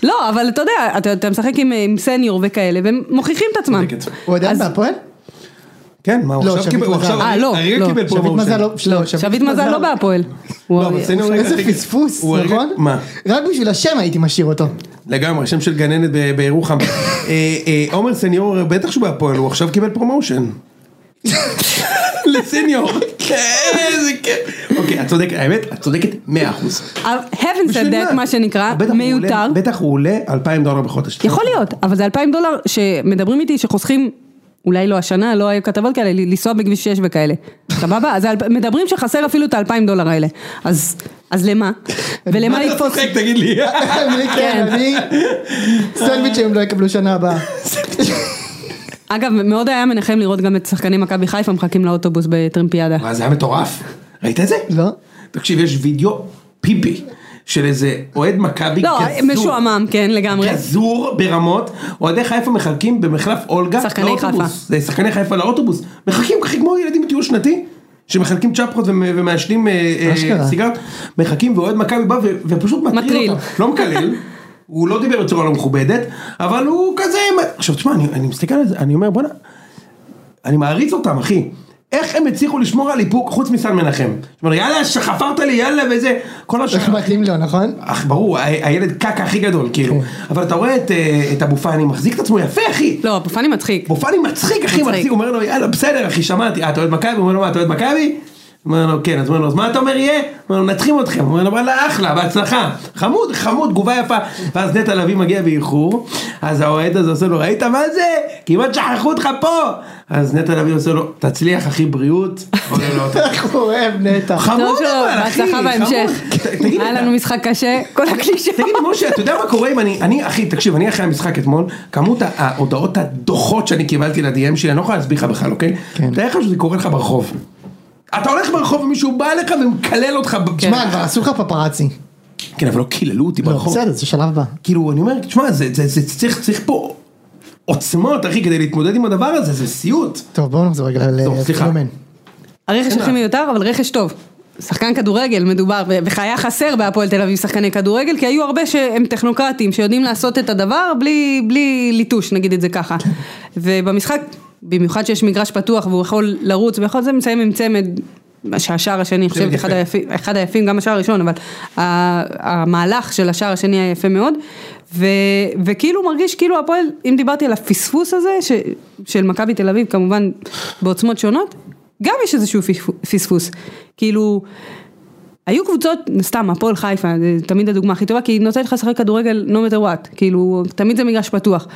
לא, אבל אתה יודע, אתה, אתה משחק עם, עם סניור וכאלה, והם מוכיחים את עצמם. צודקת. הוא עדיין בהפועל? כן, מה הוא לא, עכשיו קיבל? הוא. עכשיו אה, לא, לא. קיבל promotion. לא, לא, שביט מזל לא בהפועל. איזה פספוס, נכון? מה? רק בשביל השם הייתי משאיר אותו. לגמרי, שם של גננת בירוחם. אה, אה, עומר סניור, בטח שהוא בהפועל, הוא עכשיו קיבל promotion. לסניור. איזה כיף. אוקיי, את צודקת, האמת, את צודקת 100%. heaven said that, מה שנקרא, מיותר. בטח הוא עולה 2,000 דולר בחודש. יכול להיות, אבל זה 2,000 דולר שמדברים איתי שחוסכים, אולי לא השנה, לא היו כתבות כאלה, לנסוע בכביש 6 וכאלה. סבבה? אז מדברים שחסר אפילו את ה-2,000 דולר האלה. אז אז למה? ולמה מה אתה לתפוס? צוחק, תגיד לי? אני כן, אני... סנדוויצ'ים לא יקבלו שנה הבאה. אגב, מאוד היה מנחם לראות גם את שחקני מכבי חיפה מחכים לאוטובוס בטרמפיאדה. מה, זה היה מטורף. ראית את זה? לא? תקשיב, יש וידאו פיפי של איזה אוהד מכבי לא, גזור. משועמם, כן, לגמרי. גזור ברמות, אוהדי חיפה מחלקים במחלף אולגה שחקני לאוטובוס. חיפה. זה שחקני חיפה לאוטובוס. מחלקים ככה כמו ילדים בטיול שנתי. שמחלקים צ'פחות ומ- ומעשנים אה, אה. סיגרת, מחכים ואוהד מכבי בא ופשוט מטריל מטריל. אותם, לא מקלל, הוא לא דיבר בצורה לא מכובדת, אבל הוא כזה, עכשיו תשמע, אני, אני מסתכל על זה, אני אומר בואנה, אני מעריץ אותם אחי, איך הם הצליחו לשמור על איפוק חוץ מסן מנחם, זאת אומרת יאללה שחפרת לי יאללה וזה, כל השאר, איך מתאים לו, נכון? אך ברור, הילד קקה הכי גדול, כאילו. כן. אבל אתה רואה את, אה, את אבו פאני מחזיק את עצמו יפה, אחי. לא, אבו פאני מצחיק. אבו פאני מצחיק, אחי, מצחיק. מצחיק. הוא אומר לו, יאללה, בסדר, אחי, שמעתי. אה, אתה אוהד מכבי? הוא אומר לו, מה, אתה אוהד מכבי? אומר לו, כן, אז הוא אומר לו, אז מה אתה אומר יהיה? הוא אומר לו, נתחים אתכם. הוא אומר לו, וואלה, אחלה, בהצלחה. חמוד, חמוד, תגובה יפה. ואז נטע לביא מגיע באיחור, אז האוהד הזה עושה לו, ראית מה זה? כמעט שכחו אותך פה. אז נטע לביא עושה לו, תצליח, אחי, בריאות. איך הוא אוהב נטע. חמוד אבל, אחי, בהצלחה בהמשך. היה לנו משחק קשה, כל הקלישה. תגיד משה, אתה יודע מה קורה אם אני, אני אחי, תקשיב, אני אחרי המשחק אתמול, כמות ההודעות הדוחות שאני קיבלתי ל-DM שלי, אני לא יכול להסביר לך בכלל, אוקיי? כן. תאר לך שזה קורה לך ברחוב. אתה הולך ברחוב ומישהו בא אליך ומקלל אותך, תשמע, כבר עשו לך פפרצי. כן, אבל לא קיללו אותי לא, ברחוב. בסדר, זה שלב הבא. כאילו, אני אומר, תשמע, זה, צריך, צריך פה עוצמות, אחי, כדי להתמודד עם הדבר הזה, זה סיוט. טוב, בואו נחזור רגע. לפילומן. הרכש הכי מיותר, אבל רכש טוב. שחקן כדורגל מדובר, ו- והיה חסר בהפועל תל אביב שחקני כדורגל, כי היו הרבה שהם טכנוקרטים, שיודעים לעשות את הדבר בלי, בלי ליטוש, נגיד את זה ככה. ובמשחק, במיוחד שיש מגרש פתוח והוא יכול לרוץ, ויכול זה מסיים עם צמד, שהשער השני, אני חושבת, אחד. היפים, אחד היפים, גם השער הראשון, אבל המהלך של השער השני היה יפה מאוד, ו, וכאילו מרגיש כאילו הפועל, אם דיברתי על הפספוס הזה, ש, של מכבי תל אביב כמובן בעוצמות שונות, גם יש איזשהו פספוס. כאילו, היו קבוצות, סתם, הפועל חיפה, זה תמיד הדוגמה הכי טובה, כי היא נותנת לך לשחק כדורגל no matter what, כאילו, תמיד זה מגרש פתוח.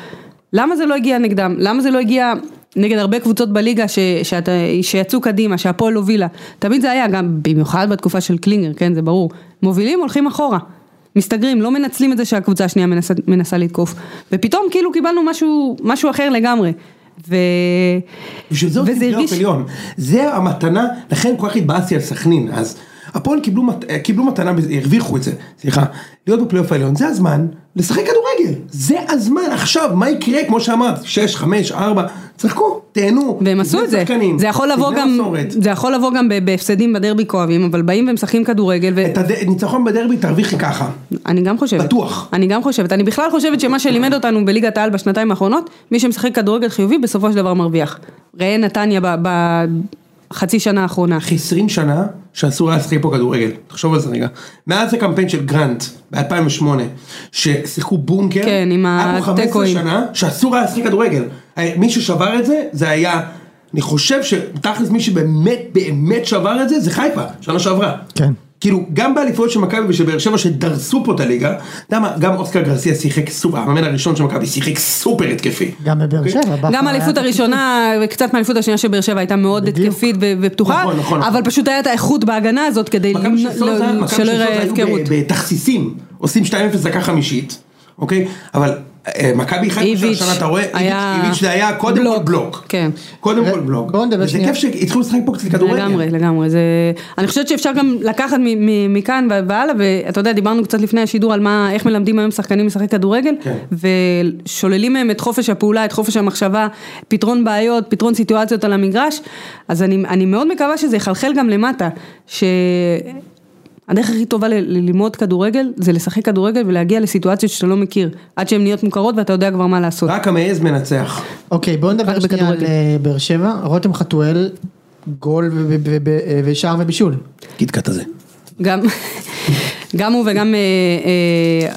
למה זה לא הגיע נגדם? למה זה לא הגיע נגד הרבה קבוצות בליגה ש, שאתה, שיצאו קדימה, שהפועל הובילה? תמיד זה היה, גם במיוחד בתקופה של קלינגר, כן, זה ברור. מובילים, הולכים אחורה. מסתגרים, לא מנצלים את זה שהקבוצה השנייה מנסה, מנסה לתקוף. ופתאום כאילו קיבלנו משהו, משהו אחר לגמרי. ו... בשביל זה וזה עושים פלייאוף הרגיש- עליון. זה המתנה, לכן כל כך התבאסתי על סכנין אז. הפועל קיבלו, מת- אה, קיבלו מתנה, הרוויחו את זה, סליחה, להיות בפלייאוף העליון, זה הזמן לשחק כדורגל, זה הזמן, עכשיו, מה יקרה, כמו שאמרת, 6, 5, 4, צחקו, תהנו, והם עשו את זה, שחקנים, זה יכול לבוא גם, מסורת. זה יכול לבוא גם ב- בהפסדים בדרבי כואבים, אבל באים ומשחקים כדורגל, ו... את הניצחון בדרבי תרוויחי ככה, אני גם חושבת. בטוח. אני גם חושבת. אני בכלל חושבת שמה שלימד אותנו בליגת העל בשנתיים האחרונות, מי שמשחק כדורגל חיובי בסופו של דבר מרוויח. ראה נתניה בחצי שנה האחרונה. אחי 20 שנה שאסור היה לשחק פה כדורגל, תחשוב על זה רגע. מאז הקמפיין של גרנט ב-2008, ששיחקו בונקר, כן, עם היה פה 15 התיקואים. שנה שאסור היה לשחק כדורגל. היה- מי ששבר את זה, זה היה, אני חושב שתכלס מי שבאמת באמת שבר את זה, זה חיפה, שנה שעברה. כן. כאילו, גם באליפויות של מכבי ושל באר שבע שדרסו פה את הליגה, אתה יודע מה, גם אוסקר גרסיה שיחק סופר, המאמן הראשון של מכבי שיחק סופר התקפי. גם בבאר אוקיי? שבע. גם האליפות. הראשונה, וקצת מהאליפות השנייה של באר שבע הייתה מאוד. התקפית ופתוחה, נכון, נכון, אבל נכון. פשוט היה את האיכות בהגנה הזאת כדי מכבי לא- מכבי שלא של סוזה יראה היו הפקרות. ב- בתכסיסים, עושים 2-0 דקה חמישית, אוקיי? אבל מכבי חיפה של השנה אתה רואה, איביץ' זה היה קודם כל בלוק. כן. קודם כל בלוק. בואו נדבר וזה. כיף שהתחילו לשחק פה קצת כדורגל. לגמרי, לגמרי. אני חושבת שאפשר גם לקחת מכאן והלאה, ואתה יודע, דיברנו קצת לפני השידור על מה, איך מלמדים היום שחקנים לשחק כדורגל, כן. ושוללים מהם את חופש הפעולה, את חופש המחשבה, פתרון בעיות, פתרון סיטואציות על המגרש, אז אני, אני מאוד מקווה שזה יחלחל גם למטה, ש... הדרך הכי טובה ללמוד כדורגל זה לשחק כדורגל ולהגיע לסיטואציות שאתה לא מכיר, עד שהן נהיות מוכרות ואתה יודע כבר מה לעשות. רק המעז מנצח. אוקיי, בואו נדבר שנייה על. אה, באר שבע. רותם חתואל, גול ו- ושער ובישול. קיטקאט הזה. גם, גם הוא וגם אה, אה,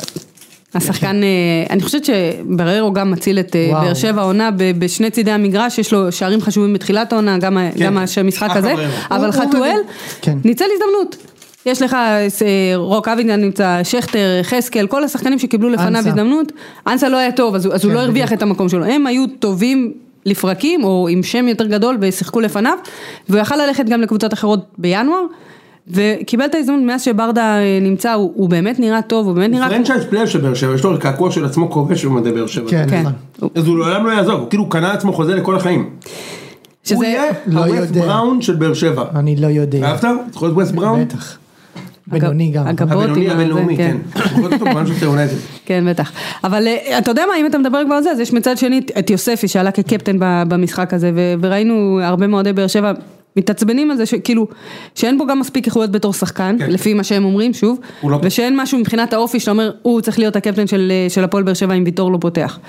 השחקן, אה, אני חושבת שבררו גם מציל את אה. באר שבע העונה ב- בשני צידי המגרש, יש לו שערים חשובים בתחילת העונה, גם, כן. גם המשחק הזה. אבל חתואל. כן. ניצל הזדמנות. יש לך אה, רוק אבינגן נמצא, שכטר, חזקאל, כל השחקנים שקיבלו לפניו אנסה. הזדמנות, אנסה לא היה טוב, אז הוא, אז הוא כן, לא הרוויח. את המקום שלו, הם היו טובים לפרקים, או עם שם יותר גדול ושיחקו לפניו, והוא יכל ללכת גם לקבוצות אחרות בינואר, וקיבל את ההזדמנות מאז שברדה אה, נמצא, הוא, הוא באמת נראה טוב, הוא באמת נראה... franchise player של באר שבע, יש לו קעקוע של עצמו כובש במדי באר שבע. כן, כן. נכון. אז הוא לעולם לא יעזוב, הוא כאילו קנה לעצמו חוזה לכל החיים. שזה- הוא יהיה לא הווסט יודע. בראון של באר שבע. אני לא יודע. אהבת? זוכר את ווסט בראון? בטח. בינוני גם. הבינוני הבינלאומי, כן. כן. כן, בטח. אבל אה, אתה יודע מה, אם אתה מדבר כבר על זה, אז יש מצד שני את יוספי שעלה כקפטן ב- במשחק הזה, וראינו הרבה מאוהדי באר שבע מתעצבנים על זה, שכאילו, שאין בו גם מספיק איכויות בתור שחקן, כן. לפי מה שהם אומרים, שוב, לא- ושאין משהו מבחינת האופי שאתה אומר, הוא צריך להיות הקפטן של, אה, של הפועל באר שבע אם ויטור לא פותח.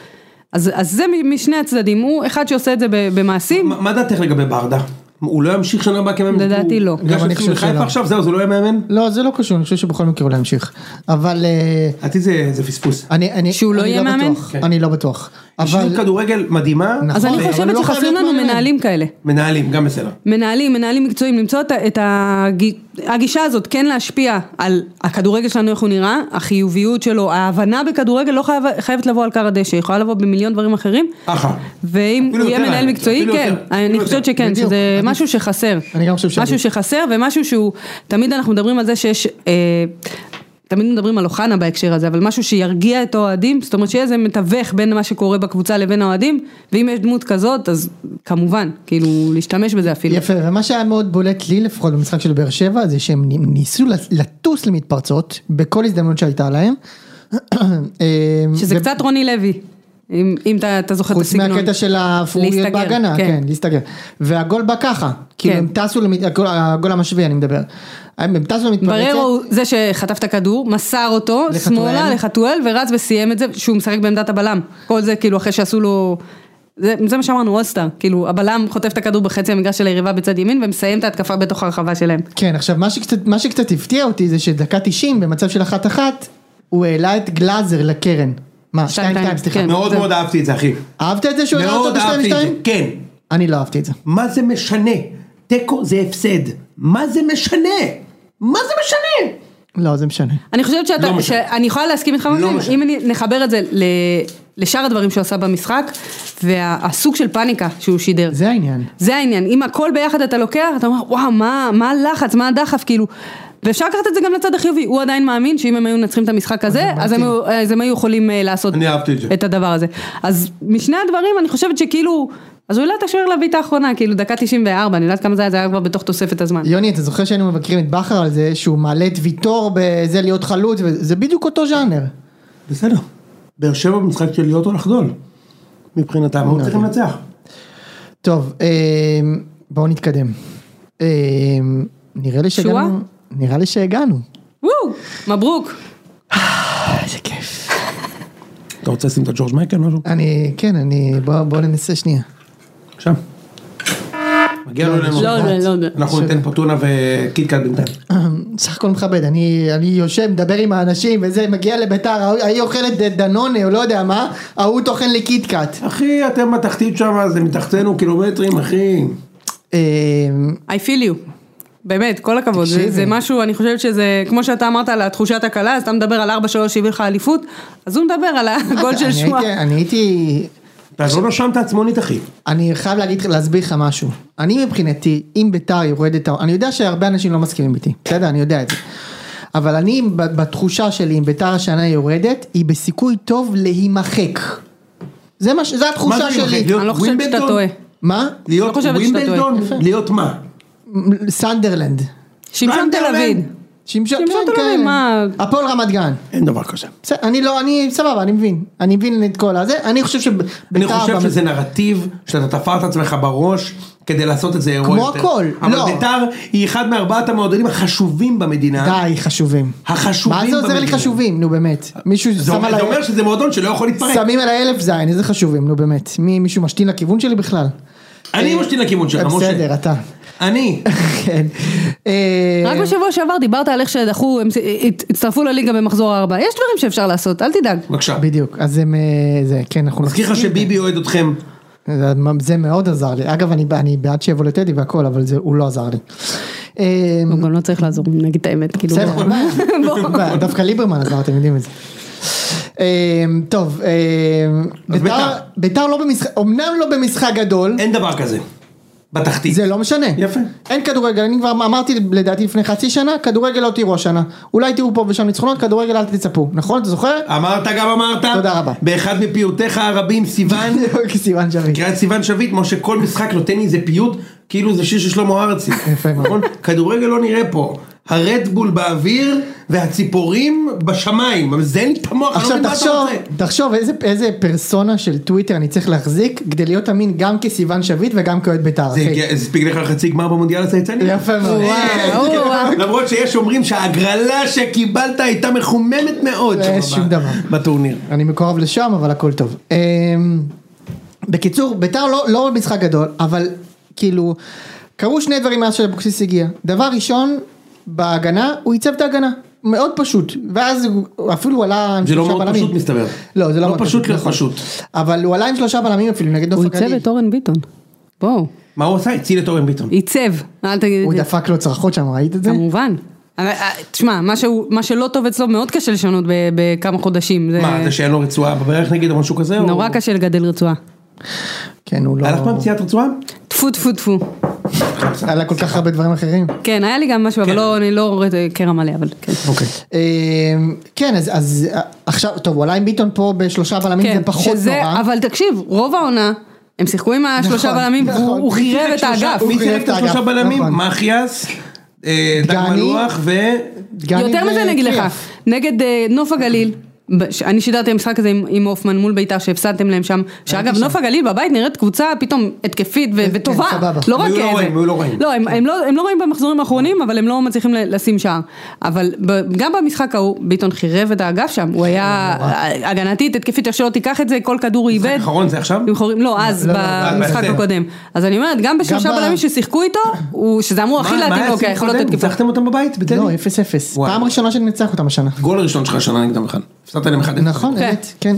אז, אז זה משני הצדדים, הוא אחד שעושה את זה ב- במעשים, מה מה דעתך לגבי ברדה? הוא לא ימשיך שנה הבאה כמאמן? לדעתי הוא- לא. גם אני חושב שלא. עכשיו, זהו, זה לא יהיה מאמן? לא, זה לא קשור, אני חושב שבכל מקרה הוא לא ימשיך. אבל אה, לדעתי זה זה פספוס. אני, אני, שהוא לא אני יהיה מאמן? בטוח, כן. אני לא בטוח. אישיות אבל כדורגל מדהימה, אז נכון, אני אבל חושבת לא שחסרים לנו. מנהלים כאלה. מנהלים, גם בסדר. מנהלים, מנהלים מקצועיים, למצוא את, את הג- הגישה הזאת, כן להשפיע על הכדורגל שלנו, איך הוא נראה, החיוביות שלו, ההבנה בכדורגל לא חייב, חייבת לבוא על כר הדשא, היא יכולה לבוא במיליון דברים אחרים, אחלה. ואם הוא יהיה יותר, מנהל מקצועי, כן, יותר, אני חושבת. שכן, בדיוק, שזה עדיף. משהו שחסר, אני גם חושב שעדיף. משהו שחסר ומשהו שהוא, תמיד אנחנו מדברים על זה שיש, אה, תמיד מדברים על אוחנה בהקשר הזה, אבל משהו שירגיע את האוהדים, זאת אומרת שיהיה איזה מתווך בין מה שקורה בקבוצה לבין האוהדים, ואם יש דמות כזאת, אז כמובן, כאילו, להשתמש בזה אפילו. יפה, ומה שהיה מאוד בולט לי לפחות במשחק של באר שבע זה שהם ניסו לטוס למתפרצות בכל הזדמנות שהייתה להם. שזה ו- קצת רוני לוי, אם, אם אתה, אתה זוכר את חוץ הסגנון. מהקטע של הפוריות להסתגר, בהגנה, כן. כן, להסתגר. והגול בא ככה, כאילו כן. הם טסו, למ- הגול- הגול המשווה אני מדבר. הם טסו למתפרצת, בררו הוא זה שחטף את הכדור, מסר אותו. שמאלה לחתואל ורץ וסיים את זה, שהוא משחק בעמדת הבלם. כל זה כאילו אחרי שעשו לו, זה, זה מה שאמרנו, אולסטאר, כאילו הבלם חוטף את הכדור בחצי המגרש של היריבה בצד ימין ומסיים את ההתקפה בתוך הרחבה שלהם. כן, עכשיו מה שקצת, מה שקצת הפתיע אותי זה שדקה 90 במצב של אחת אחת, הוא העלה את גלאזר לקרן. מה, שתיים, 2-2, שתיים, סליחה. כן. מאוד זה- מאוד אהבתי את זה אחי. אהבת את זה שהוא הראה אותו זה. ב-2-2? כן. אני לא אהבתי את זה. מה זה משנה? תיקו זה הפסד. מה זה משנה? מה זה משנה? לא, זה משנה. אני חושבת שאתה, לא. שאני יכולה להסכים איתך, לא משנה. אם אני- נחבר את זה ל- לשאר הדברים שהוא עשה במשחק, והסוג של פאניקה שהוא שידר. זה העניין. זה העניין, אם הכל ביחד אתה לוקח, אתה אומר, וואו, מה, מה הלחץ, מה הדחף, כאילו, ואפשר לקחת את זה גם לצד החיובי, הוא עדיין מאמין שאם הם היו מנצחים את המשחק הזה, אז הם, אז הם היו יכולים אה, לעשות אני אהבתי את זה. את הדבר הזה. אז משני הדברים, אני חושבת שכאילו, אז הוא העלה את השוער לבעיטה האחרונה, כאילו דקה 94, אני יודעת כמה זה היה, זה היה כבר בתוך תוספת הזמן. יוני, אתה זוכר שהיינו מבקרים את בכר על זה שהוא מעלה את ויטור בזה להיות חלוץ, וזה בדיוק אותו ז'אנר. בסדר. באר שבע במשחק של להיות או לחדול. מבחינתם, אוקיי. הם צריכים לנצח. טוב, אה, בואו נתקדם. אה, נראה לי? שהגענו. נראה לי שהגענו. וואו, מברוק. איזה כיף. אתה רוצה לשים את הג'ורג' מייקל משהו? אני, כן, אני, בוא בוא ננסה שנייה. עכשיו. מגיע לו אלינו. לא לא יודע. אנחנו ניתן פה טונה וקיטקאט בינתיים. סך הכל מכבד, אני, אני יושב, מדבר עם האנשים וזה, מגיע לביתר, ההיא אוכלת דנונה או לא יודע מה, ההוא טוחן לי קיטקאט. אחי, אתם בתחתית שם, זה מתחתנו קילומטרים, אחי. אה, I feel you. באמת, כל הכבוד, זה. זה משהו, אני חושבת שזה, כמו שאתה אמרת על התחושת הקלה, אז אתה מדבר על 4 3 שהביא לך אליפות, אז הוא מדבר על הגול של. הייתי- אני הייתי, תעזור לו שם את העצמונית, אחי. אני חייב להגיד, להסביר לך משהו. אני מבחינתי, אם ביתר יורדת, אני יודע שהרבה אנשים לא מסכימים איתי, בסדר? אני יודע את זה. אבל אני, בתחושה שלי, אם ביתר השנה יורדת, היא בסיכוי טוב להימחק. זה מה ש... זה התחושה שלי. להיות אני לא חושבת שאתה? טועה. מה? להיות לא. ווימבלדון? להיות מה? סנדרלנד. שמשון תל אביב. שמשון, שמשון כן, תל אביב, כן. מה- הפועל רמת גן. אין דבר כזה. אני לא, אני סבבה, אני מבין. אני מבין את כל הזה. אני חושב שביתר... אני חושב שזה נרטיב שאתה תפר את עצמך בראש כדי לעשות את זה אירוע כמו יותר. הכל, אבל לא. ביתר היא אחד מארבעת המועדונים החשובים במדינה. די, חשובים. החשובים מה זה עוזר לי במדינה. חשובים? נו באמת. מישהו זה שם על זה ה... אומר שזה מועדון שלא יכול להתפרק. שמים על האלף זין, איזה חשובים, נו באמת. מי, מישהו משתין לכיוון שלי בכלל? אני אה, משתין לכיוון שלך, משה. בסדר, אתה. אני. כן. אה, רק בשבוע שעבר דיברת על איך שדחו, הם הת- הצטרפו לליגה במחזור הארבע, יש דברים שאפשר לעשות, אל תדאג. בבקשה. בדיוק, אז הם, אה, זה, כן, אנחנו מזכיר לך. שביבי אוהד אתכם. זה- זה מאוד עזר לי. אגב, אני, אני בעד שיבוא לטדי והכל, אבל זה, הוא לא עזר לי. אה, הוא גם לא צריך לעזור, נגיד את האמת, כאילו. בסדר, דווקא ליברמן עזר, אתם יודעים את זה. אה, טוב, אה. ביתר לא במשחק, אמנם לא במשחק גדול, אין דבר כזה. בתחתית. זה לא משנה. יפה. אין כדורגל, אני כבר אמרתי לדעתי לפני חצי שנה, כדורגל לא תראו השנה. אולי תראו פה ושם ניצחונות, כדורגל אל תצפו, נכון? אתה זוכר? אמרת גם אמרת. תודה רבה. באחד מפיוטיך הרבים, סיוון. סיוון שביט. קריאת סיוון שביט, משה, כל משחק נותן לי איזה פיוט, כאילו זה שיר של שלמה ארצי. יפה. נכון? כדורגל לא נראה פה. הרדבול באוויר והציפורים בשמיים. זה אין לי את המוח, אני לא עכשיו מבין מה אתה רוצה. תחשוב איזה, איזה פרסונה של טוויטר אני צריך להחזיק כדי להיות אמין גם כסיוון שביט וגם כאוהד בית"ר. זה הספיק לך לחצי גמר במונדיאל הצייצני? יפה מאוד. וואו, וואו. למרות שיש אומרים שההגרלה שקיבלת הייתה מחוממת מאוד. אה, שום דבר. בטורניר. אני מקורב לשם אבל הכל טוב. אמ, בקיצור בית"ר לא, לא משחק גדול אבל כאילו קרו שני דברים מאז שאבוקסיס הגיע. דבר ראשון בהגנה הוא ייצב את ההגנה. מאוד פשוט ואז הוא אפילו הוא עלה עם זה לא שלושה מאוד בלמים. פשוט מסתבר. לא זה לא לא מאוד פשוט להיות נכון. פשוט. אבל הוא עלה עם שלושה בלמים אפילו נגד הוא נוף עיצב. את אורן ביטון. בואו, מה הוא עשה? הציל את אורן ביטון. עיצב, אל תגיד הוא את זה. דפק לו צרחות שם ראית את זה? כמובן. אבל, אה, תשמע, מה שהוא- מה שלא טוב אצלו מאוד קשה לשנות ב- בכמה חודשים. זה מה, זה שאין לו רצועה בברך נגיד או משהו כזה? או- נורא קשה לגדל רצועה. כן הוא לא... היה לך פעם פציעת רצועה? טפו טפו טפו. היה לה כל כך הרבה דברים אחרים. כן, היה לי גם משהו, אבל כן. לא, אני לא רואה קרע מלא, אבל כן. אוקיי. אמ, כן אז, אז אה, עכשיו טוב הוא עלה עם ביטון פה בשלושה בלמים כן, זה פחות נורא. אבל תקשיב, רוב העונה, הם שיחקו עם השלושה נכון, בלמים, נכון. הוא חירב את האגף. מי חירב את את השלושה בלמים? נכון. מאחיאס, אה, דג. מלוח ו... יותר מזה אני אגיד לך. נגד אה, נוף הגליל, אני שידרתי משחק הזה עם- עם הופמן מול בית"ר שהפסדתם להם שם, שאגב שם. נוף הגליל בבית נראית קבוצה פתאום התקפית ו- וטובה, סבבה. לא הם רק היו לא זה, רעים, הם לא רעים. לא, הם- הם לא- הם לא רואים במחזורים האחרונים אבל הם לא מצליחים לשים שער, אבל ב- גם במשחק ההוא ביטון חירב את האגף שם, הוא היה הגנתית, התקפית, איך שלא תיקח את זה, כל כדור הוא איבד, אחרון זה עכשיו? לא, אז לא, לא, במשחק. הקודם. אז אני אומרת, גם בשלושה ב- בלמים ששיחקו איתו, הוא- שזה אמור הכי להתאים היה לו, הסיבוב כי היכולות הקודם? התקפה. ניצחתם אותם בבית? לא 0-0 וואי. פעם ראשונה שאני מנצח אותם השנה. גול הראשון שלך השנה נגדם בכלל. הפסדת להם 1-0. נכון, כן. אמת, כן.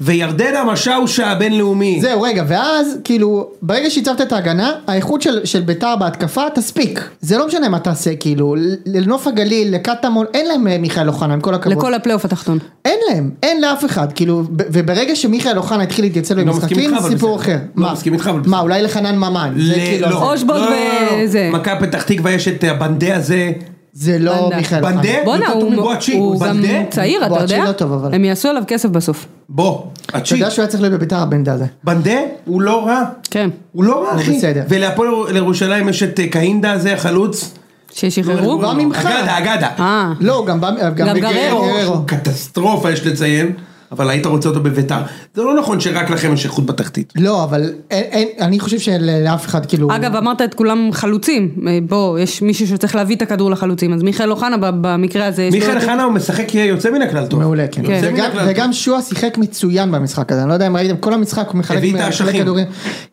וירדנה משאושה הבינלאומי. זהו, רגע, ואז, כאילו, ברגע שהצבת את ההגנה, האיכות של, של ביתר בהתקפה תספיק. זה לא משנה מה תעשה, כאילו, לנוף הגליל, לקטמון, אין להם אה, מיכאל אוחנה, עם כל הכבוד. לכל הפלייאוף התחתון. אין להם, אין לאף אחד, כאילו, וברגע שמיכאל אוחנה התחיל להתייצב לא במשחקים, סיפור. אחר. לא מה? מסכים איתך, אבל מה, בסדר. אולי לחנן ממן. זה ל- כאילו, לא. אושבולט לא, לא, לא. וזה. מכבי פתח תקווה יש את הבנדה הזה. זה לא. מיכאל אוחנה. בנדה? בואנה, הוא הוא הוא גם? צעיר, אתה בואצ'י יודע? לא טוב, אבל. הם יעשו עליו כסף בסוף. בוא, אתה. יודע שהוא היה צריך להיות בביתר הבנדה הזה. בנדה הוא לא רע. כן. הוא לא רע הוא אחי. בסדר. ולהפועל ירושלים יש את אה, קהינדה הזה החלוץ. ששחררו? בא ממך. אגדה, אגדה. אה. לא, הוא גם בא, גם גררו. שהוא קטסטרופה יש לציין. אבל היית רוצה אותו בביתר. זה לא נכון שרק לכם יש איכות בתחתית. לא, אבל אין, אין, אני חושב שלאף אחד, כאילו... אגב, אמרת את כולם חלוצים. אה, בוא, יש מישהו שצריך להביא את הכדור לחלוצים. אז מיכאל אוחנה במקרה הזה... מיכאל את- חנה הוא משחק יוצא מן הכלל טוב. מעולה, כן. כן. וגם. וגם שועה שיחק מצוין במשחק הזה, אני לא יודע אם ראיתם, כל המשחק הוא מחלק הביא את האשכים.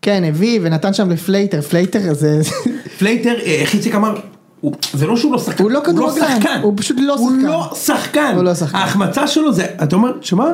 כן, הביא ונתן שם לפלייטר, פלייטר זה... פלייטר, אה, איך איציק אמר? זה לא שהוא לא שחקן, הוא לא כדורגלן, שחקן. הוא פשוט לא שחקן. לא לא שחקן. ההחמצה שלו זה, אתה אומר, שמה?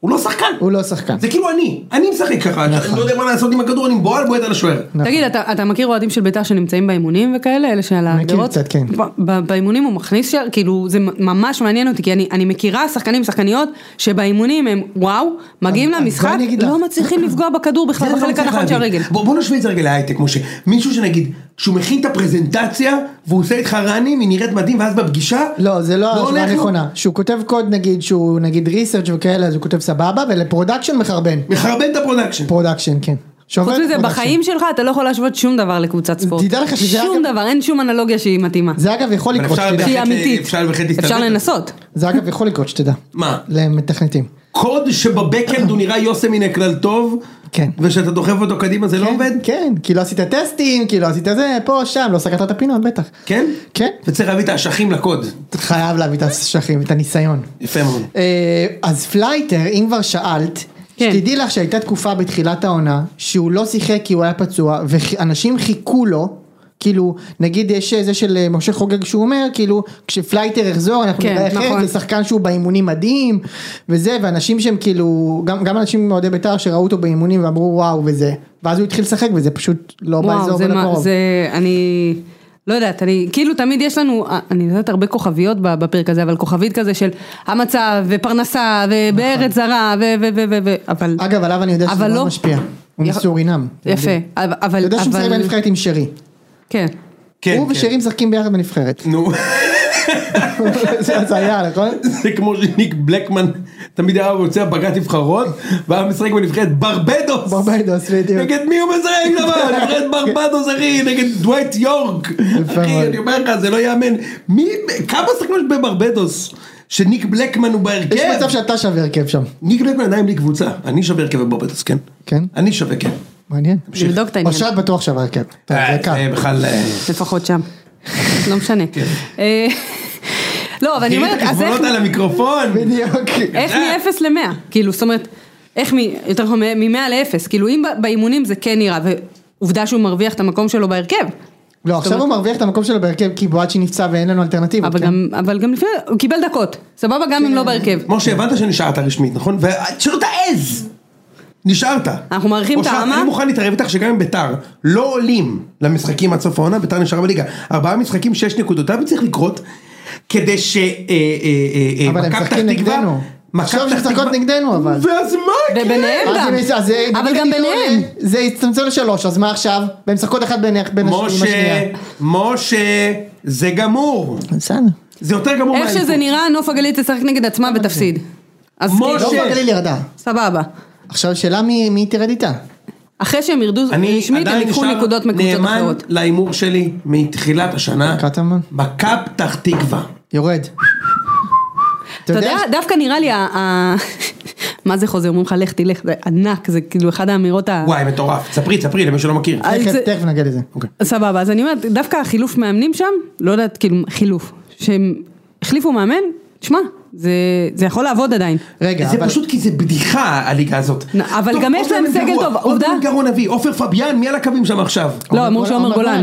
הוא לא שחקן. הוא לא שחקן. זה כאילו אני, אני משחק ככה, נכון. אני לא יודע מה לעשות עם הכדור, אני בועל בועט על השוער. נכון. תגיד, אתה, מכיר אוהדים של בית"ר שנמצאים באימונים וכאלה, אלה שעל מכיר הגדרות? קצת, כן. באימונים הוא מכניס, ש- כאילו, זה ממש מעניין אותי, כי אני, אני מכירה שחקנים ושחקניות שבאימונים הם וואו, מגיעים למשחק, לא. מצליחים לפגוע בכדור בכלל לא בחלק הנכון של. הרגל. בוא, נשווה את זה רגע להייטק, משה. מישהו שנגיד, כשהוא מכין את הפרזנטציה, והוא עושה איתך ראנים, היא נראית מדהים, ואז בפגישה, לא, זה לא הולך השוואה לו. נכונה. שהוא כותב קוד נגיד, שהוא נגיד research וכאלה, אז הוא כותב סבבה, ול production מחרבן. מחרבן את ה production. production, כן. שעובד חוץ מזה. בחיים שלך אתה לא יכול להשוות שום דבר לקבוצת ספורט. תדע לך שזה שום אגב- דבר, אין שום אנלוגיה שהיא מתאימה. זה אגב יכול לקרות, שתדע. שהיא אמיתית. אפשר בהחלט להסתלבט. אפשר לנסות. זה אגב יכול לקרות, שתדע. מה? למתכנתים. קוד שב backend הוא נראה יוצא מן הכלל טוב, כן. ושאתה דוחף אותו קדימה זה לא עובד? כן, כי לא עשית טסטים, כי לא עשית זה, פה, שם, לא סגרת את הפינות, בטח. כן? כן. וצריך להביא את האשכים לקוד. חייב להביא את האשכים, את הניסיון. יפה מאוד. אה, אז פלייטר, אם כבר שאלת, כן. שתדעי לך שהייתה תקופה בתחילת העונה, שהוא לא שיחק כי הוא היה פצוע, ואנשים חיכו לו, כאילו, נגיד יש זה של אה, משה חוגג שהוא אומר, כאילו, כשפלייטר יחזור אנחנו כן, נראה אחרת, נכון. זה שחקן שהוא באימונים מדהים, וזה, ואנשים שהם כאילו, גם, גם אנשים מאוהדי בית"ר שראו אותו באימונים ואמרו וואו וזה, ואז הוא התחיל לשחק וזה פשוט לא וואו, באזור זה ולא מה, קרוב. זה, אני, לא יודעת, אני, כאילו תמיד יש לנו, אני יודעת הרבה כוכביות ב- בפרק הזה, אבל כוכבית כזה של המצב, ופרנסה, ובארץ זרה, ו... ו... ו... ו... ו... אבל... אגב, עליו אני יודע שזה לא- משפיע, הוא מסורינם. יפה. אבל... אתה יודע שהוא משחק אבל- בנבחרת עם שרי. כן. כן, הוא כן. ושרי משחקים ביחד בנבחרת. נו, זה הזיה, נכון? זה כמו שניק בלקמן תמיד היה יוצא פגרת נבחרות, והיה משחק בנבחרת ברבדוס. ברביידוס, בדיוק. נגד מי הוא משחק דבר? נבחרת ברבדוס אחי, נגד דווייט יורק. אחי. אני אומר לך, זה לא יאמן. מי, כמה שחקנים יש בברבדוס? שניק בלקמן הוא בהרכב? יש מצב שאתה שווה הרכב שם. ניק בלקמן עדיין בלי קבוצה. אני שווה הרכב בברבדוס, כן? כן? אני שווה, כן. מעניין. נבדוק את העניין, אושרת בטוח שווה הרכב. טוב, אה, זה קל. זה בכלל... אה, לפחות שם. לא משנה. אה, לא, אבל אני אומרת, אז איך... על המיקרופון. בדיוק. איך מ-0 ל-100? כאילו, זאת אומרת, איך מ... יותר נכון, מ-100 ל-0? כאילו, אם ב- באימונים זה כן נראה, ועובדה שהוא מרוויח את המקום שלו בהרכב. לא, עכשיו הוא מרוויח את המקום שלו בהרכב כי בואצ'י נפצע ואין לנו אלטרנטיבות. אבל כן? גם, אבל גם לפני, הוא קיבל דקות. סבבה, גם אם לא בהרכב. משה, הבנת שנשארת רשמית, נכון? ושלא תעז! נשארת. אנחנו מעריכים את הרמה. אני מוכן להתערב איתך שגם אם ביתר לא עולים למשחקים עד סוף העונה, ביתר נשארה בליגה. ארבעה משחקים, שש נקודות, אבל צריך לקרות כדי ש... אה, אה, אה, אבל הם משחקים נגדנו. עכשיו משחקות נגדנו, אבל. ואז מה יקרה? וביניהם אז גם. אבל גם ביניהם. זה יצטמצם לשלוש, אז מה עכשיו? והם משחקות אחת בין השנייה. משה, זה גמור. בסדר. זה יותר גמור איך. שזה נראה, נוף הגליל תשחק נגד עצמה ותפסיד. אז משה. כאילו, לא בגליל ירדה. סבבה. עכשיו שאלה מי מי תרד איתה. אחרי שהם ירדו אני רשמית, הם עדיין ייקחו נשאר נקודות מקבוצות נאמן אחרות. להימור שלי מתחילת השנה. קטמון? מכבי פתח תקווה. יורד. אתה יודע, דווקא נראה לי, מה זה חוזה, אומרים לך לך תלך, זה ענק, זה כאילו אחד האמירות ה... וואי, מטורף. ספרי, ספרי למי שלא מכיר. תכף זה- תכף נגיע לזה. אוקיי. סבבה, אז אני אומרת, דווקא החילוף מאמנים שם, לא יודעת, כאילו, חילוף, שהם החליפו מאמן, שמע, זה, זה יכול לעבוד עדיין. רגע, זה אבל... פשוט כי זה בדיחה הליגה הזאת. נ- אבל טוב, גם יש להם סגל טוב, עובדה. מאמן גרוע נביא, עופר פביאן, מי על הקווים שם עכשיו? לא, אמרו שעומר עומר גולן.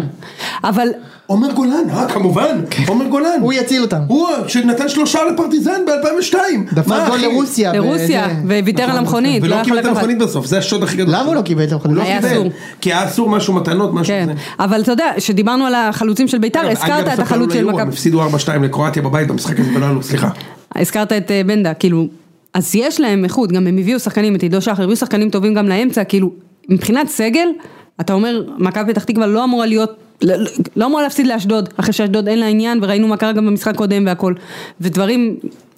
אבל עומר גולן, אה כמובן, עומר גולן. הוא יציל אותם. הוא שנתן שלושה לפרטיזן ב-2002. דפק גול לרוסיה. לרוסיה, וויתר על נכון, המכונית, לא ולא קיבל את. המכונית בסוף, זה השוד הכי גדול. למה הוא לא קיבל את המכונית? הוא לא קיבל. כי היה אסור משהו מתנות, משהו כן, כזה. אבל אתה יודע, שדיברנו על החלוצים של ביתר, אגב, הזכרת את החלוץ של ליורו, הם מכבי. הפסידו 4-2 לקרואטיה בבית במשחק הזה ולא עלו, סליחה. הזכרת את אה, בנדה, כאילו, אז יש להם איכות, גם הם הביאו שחקנים, את עידו שחר, הביאו שחקנים טובים גם לאמצע, כאילו, מבחינת סגל, אתה אומר, מכבי פתח תקווה לא אמורה להיות, לא, לא- אמורה להפסיד לאשדוד, אחרי שאשדוד אין לה עניין, וראינו מה קרה גם במשחק קודם והכל, ודברים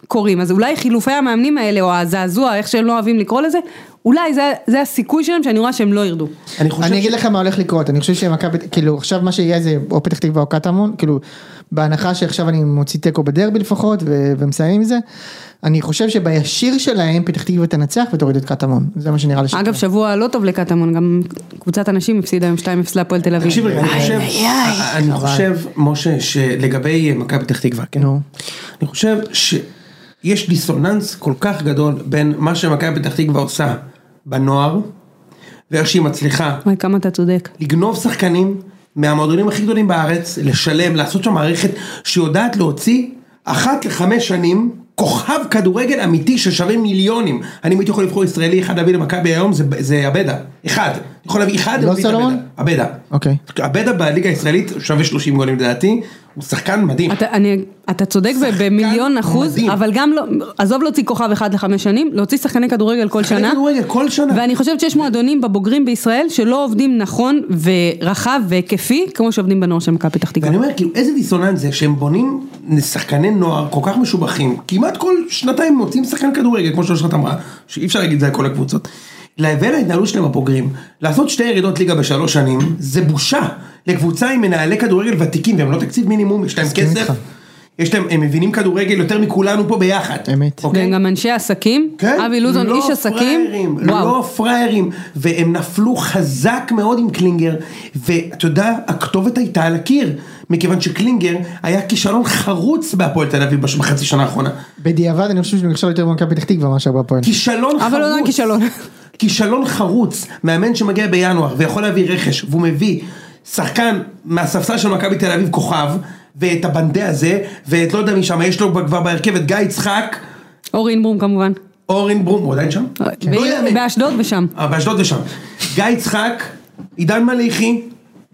קורים, אז אולי חילופי המאמנים האלה, או הזעזוע, איך שהם לא אוהבים לקרוא לזה, אולי זה, זה הסיכוי שלהם שאני רואה שהם לא ירדו. אני אני ש- אגיד לך מה הולך לקרות, אני חושב שמכבי, כאילו עכשיו מה שיהיה זה או פתח תקווה או קטמון, כאילו בהנחה שעכשיו אני מוציא תיקו בדרבי לפחות ו- ומסיים עם זה, אני חושב שבישיר שלהם פתח תקווה תנצח ותוריד את קטמון, זה מה שנראה לי. אגב, שבוע לא טוב לקטמון, גם קבוצת אנשים הפסידה היום 2-0 להפועל תל אביב. תקשיב רגע, אני חושב, אני חושב, משה, שלגבי מכבי פתח תקווה, כן? נו. אני חושב שיש דיסוננס כל כך גדול בין מה שמכבי פתח תקווה עושה בנוער, ואיך שהיא מצליחה וואי, כמה אתה צודק. לגנוב שחקנים מהמועדונים הכי גדולים בארץ, לשלם, לעשות שם מערכת שיודעת להוציא אחת לחמש שנים כוכב כדורגל אמיתי ששווה מיליונים. אני הייתי יכול לבחור ישראלי אחד להביא למכבי היום זה, זה אבדה. אחד. יכול להביא אחד לא סולומון? אבדה. אבדה. אוקיי. אבדה בליגה הישראלית שווה 30 גולים לדעתי, הוא שחקן מדהים. אתה, אני, אתה צודק במיליון אחוז, מדהים. אבל גם לא, עזוב להוציא כוכב אחד לחמש שנים, להוציא שחקני כדורגל כל שחקני שנה. כדורגל כל שנה. ואני חושבת שיש מועדונים בבוגרים בישראל שלא עובדים נכון ורחב והיקפי כמו שעובדים בנוער של מכבי פתח תקווה. ואני אומר, כאילו, איזה דיסוננס זה שהם בונים שחקני נוער כל כך משובחים, כמעט כל שנתיים מוצאים שחקן כדורגל, כמו שאושרת אמרה, שאי אפשר להגיד זה על כל הקבוצות. לבין ההתנהלות שלהם הבוגרים, לעשות שתי ירידות ליגה בשלוש שנים, זה בושה לקבוצה עם מנהלי כדורגל ותיקים, והם לא תקציב מינימום, יש להם כסף. יש להם, הם מבינים כדורגל יותר מכולנו פה ביחד. אמת. אוקיי? והם גם אנשי עסקים, כן, אבי לוזון לא איש עסקים, פראיירים, וואו. לא פראיירים, והם נפלו חזק מאוד עם קלינגר, ואתה יודע, הכתובת הייתה על הקיר, מכיוון שקלינגר היה כישלון חרוץ בהפועל תל אביב בחצי שנה האחרונה. בדיעבד אני חושב שהוא נכשל יותר במכבי פתח תקווה מאשר בהפועל. כישלון חרוץ. אבל לא כישלון. כישלון חרוץ, מאמן שמגיע בינואר ויכול להביא רכש, והוא מביא שחקן מהספסל של מכבי תל אביב כוכב, ואת הבנדה הזה, ואת לא יודע מי שם, יש לו כבר בהרכב את גיא יצחק, אורין ברום כמובן. אורן ברום, הוא עדיין שם? לא יאמן. באשדוד ושם. אה, באשדוד ושם. גיא יצחק, עידן מליחי,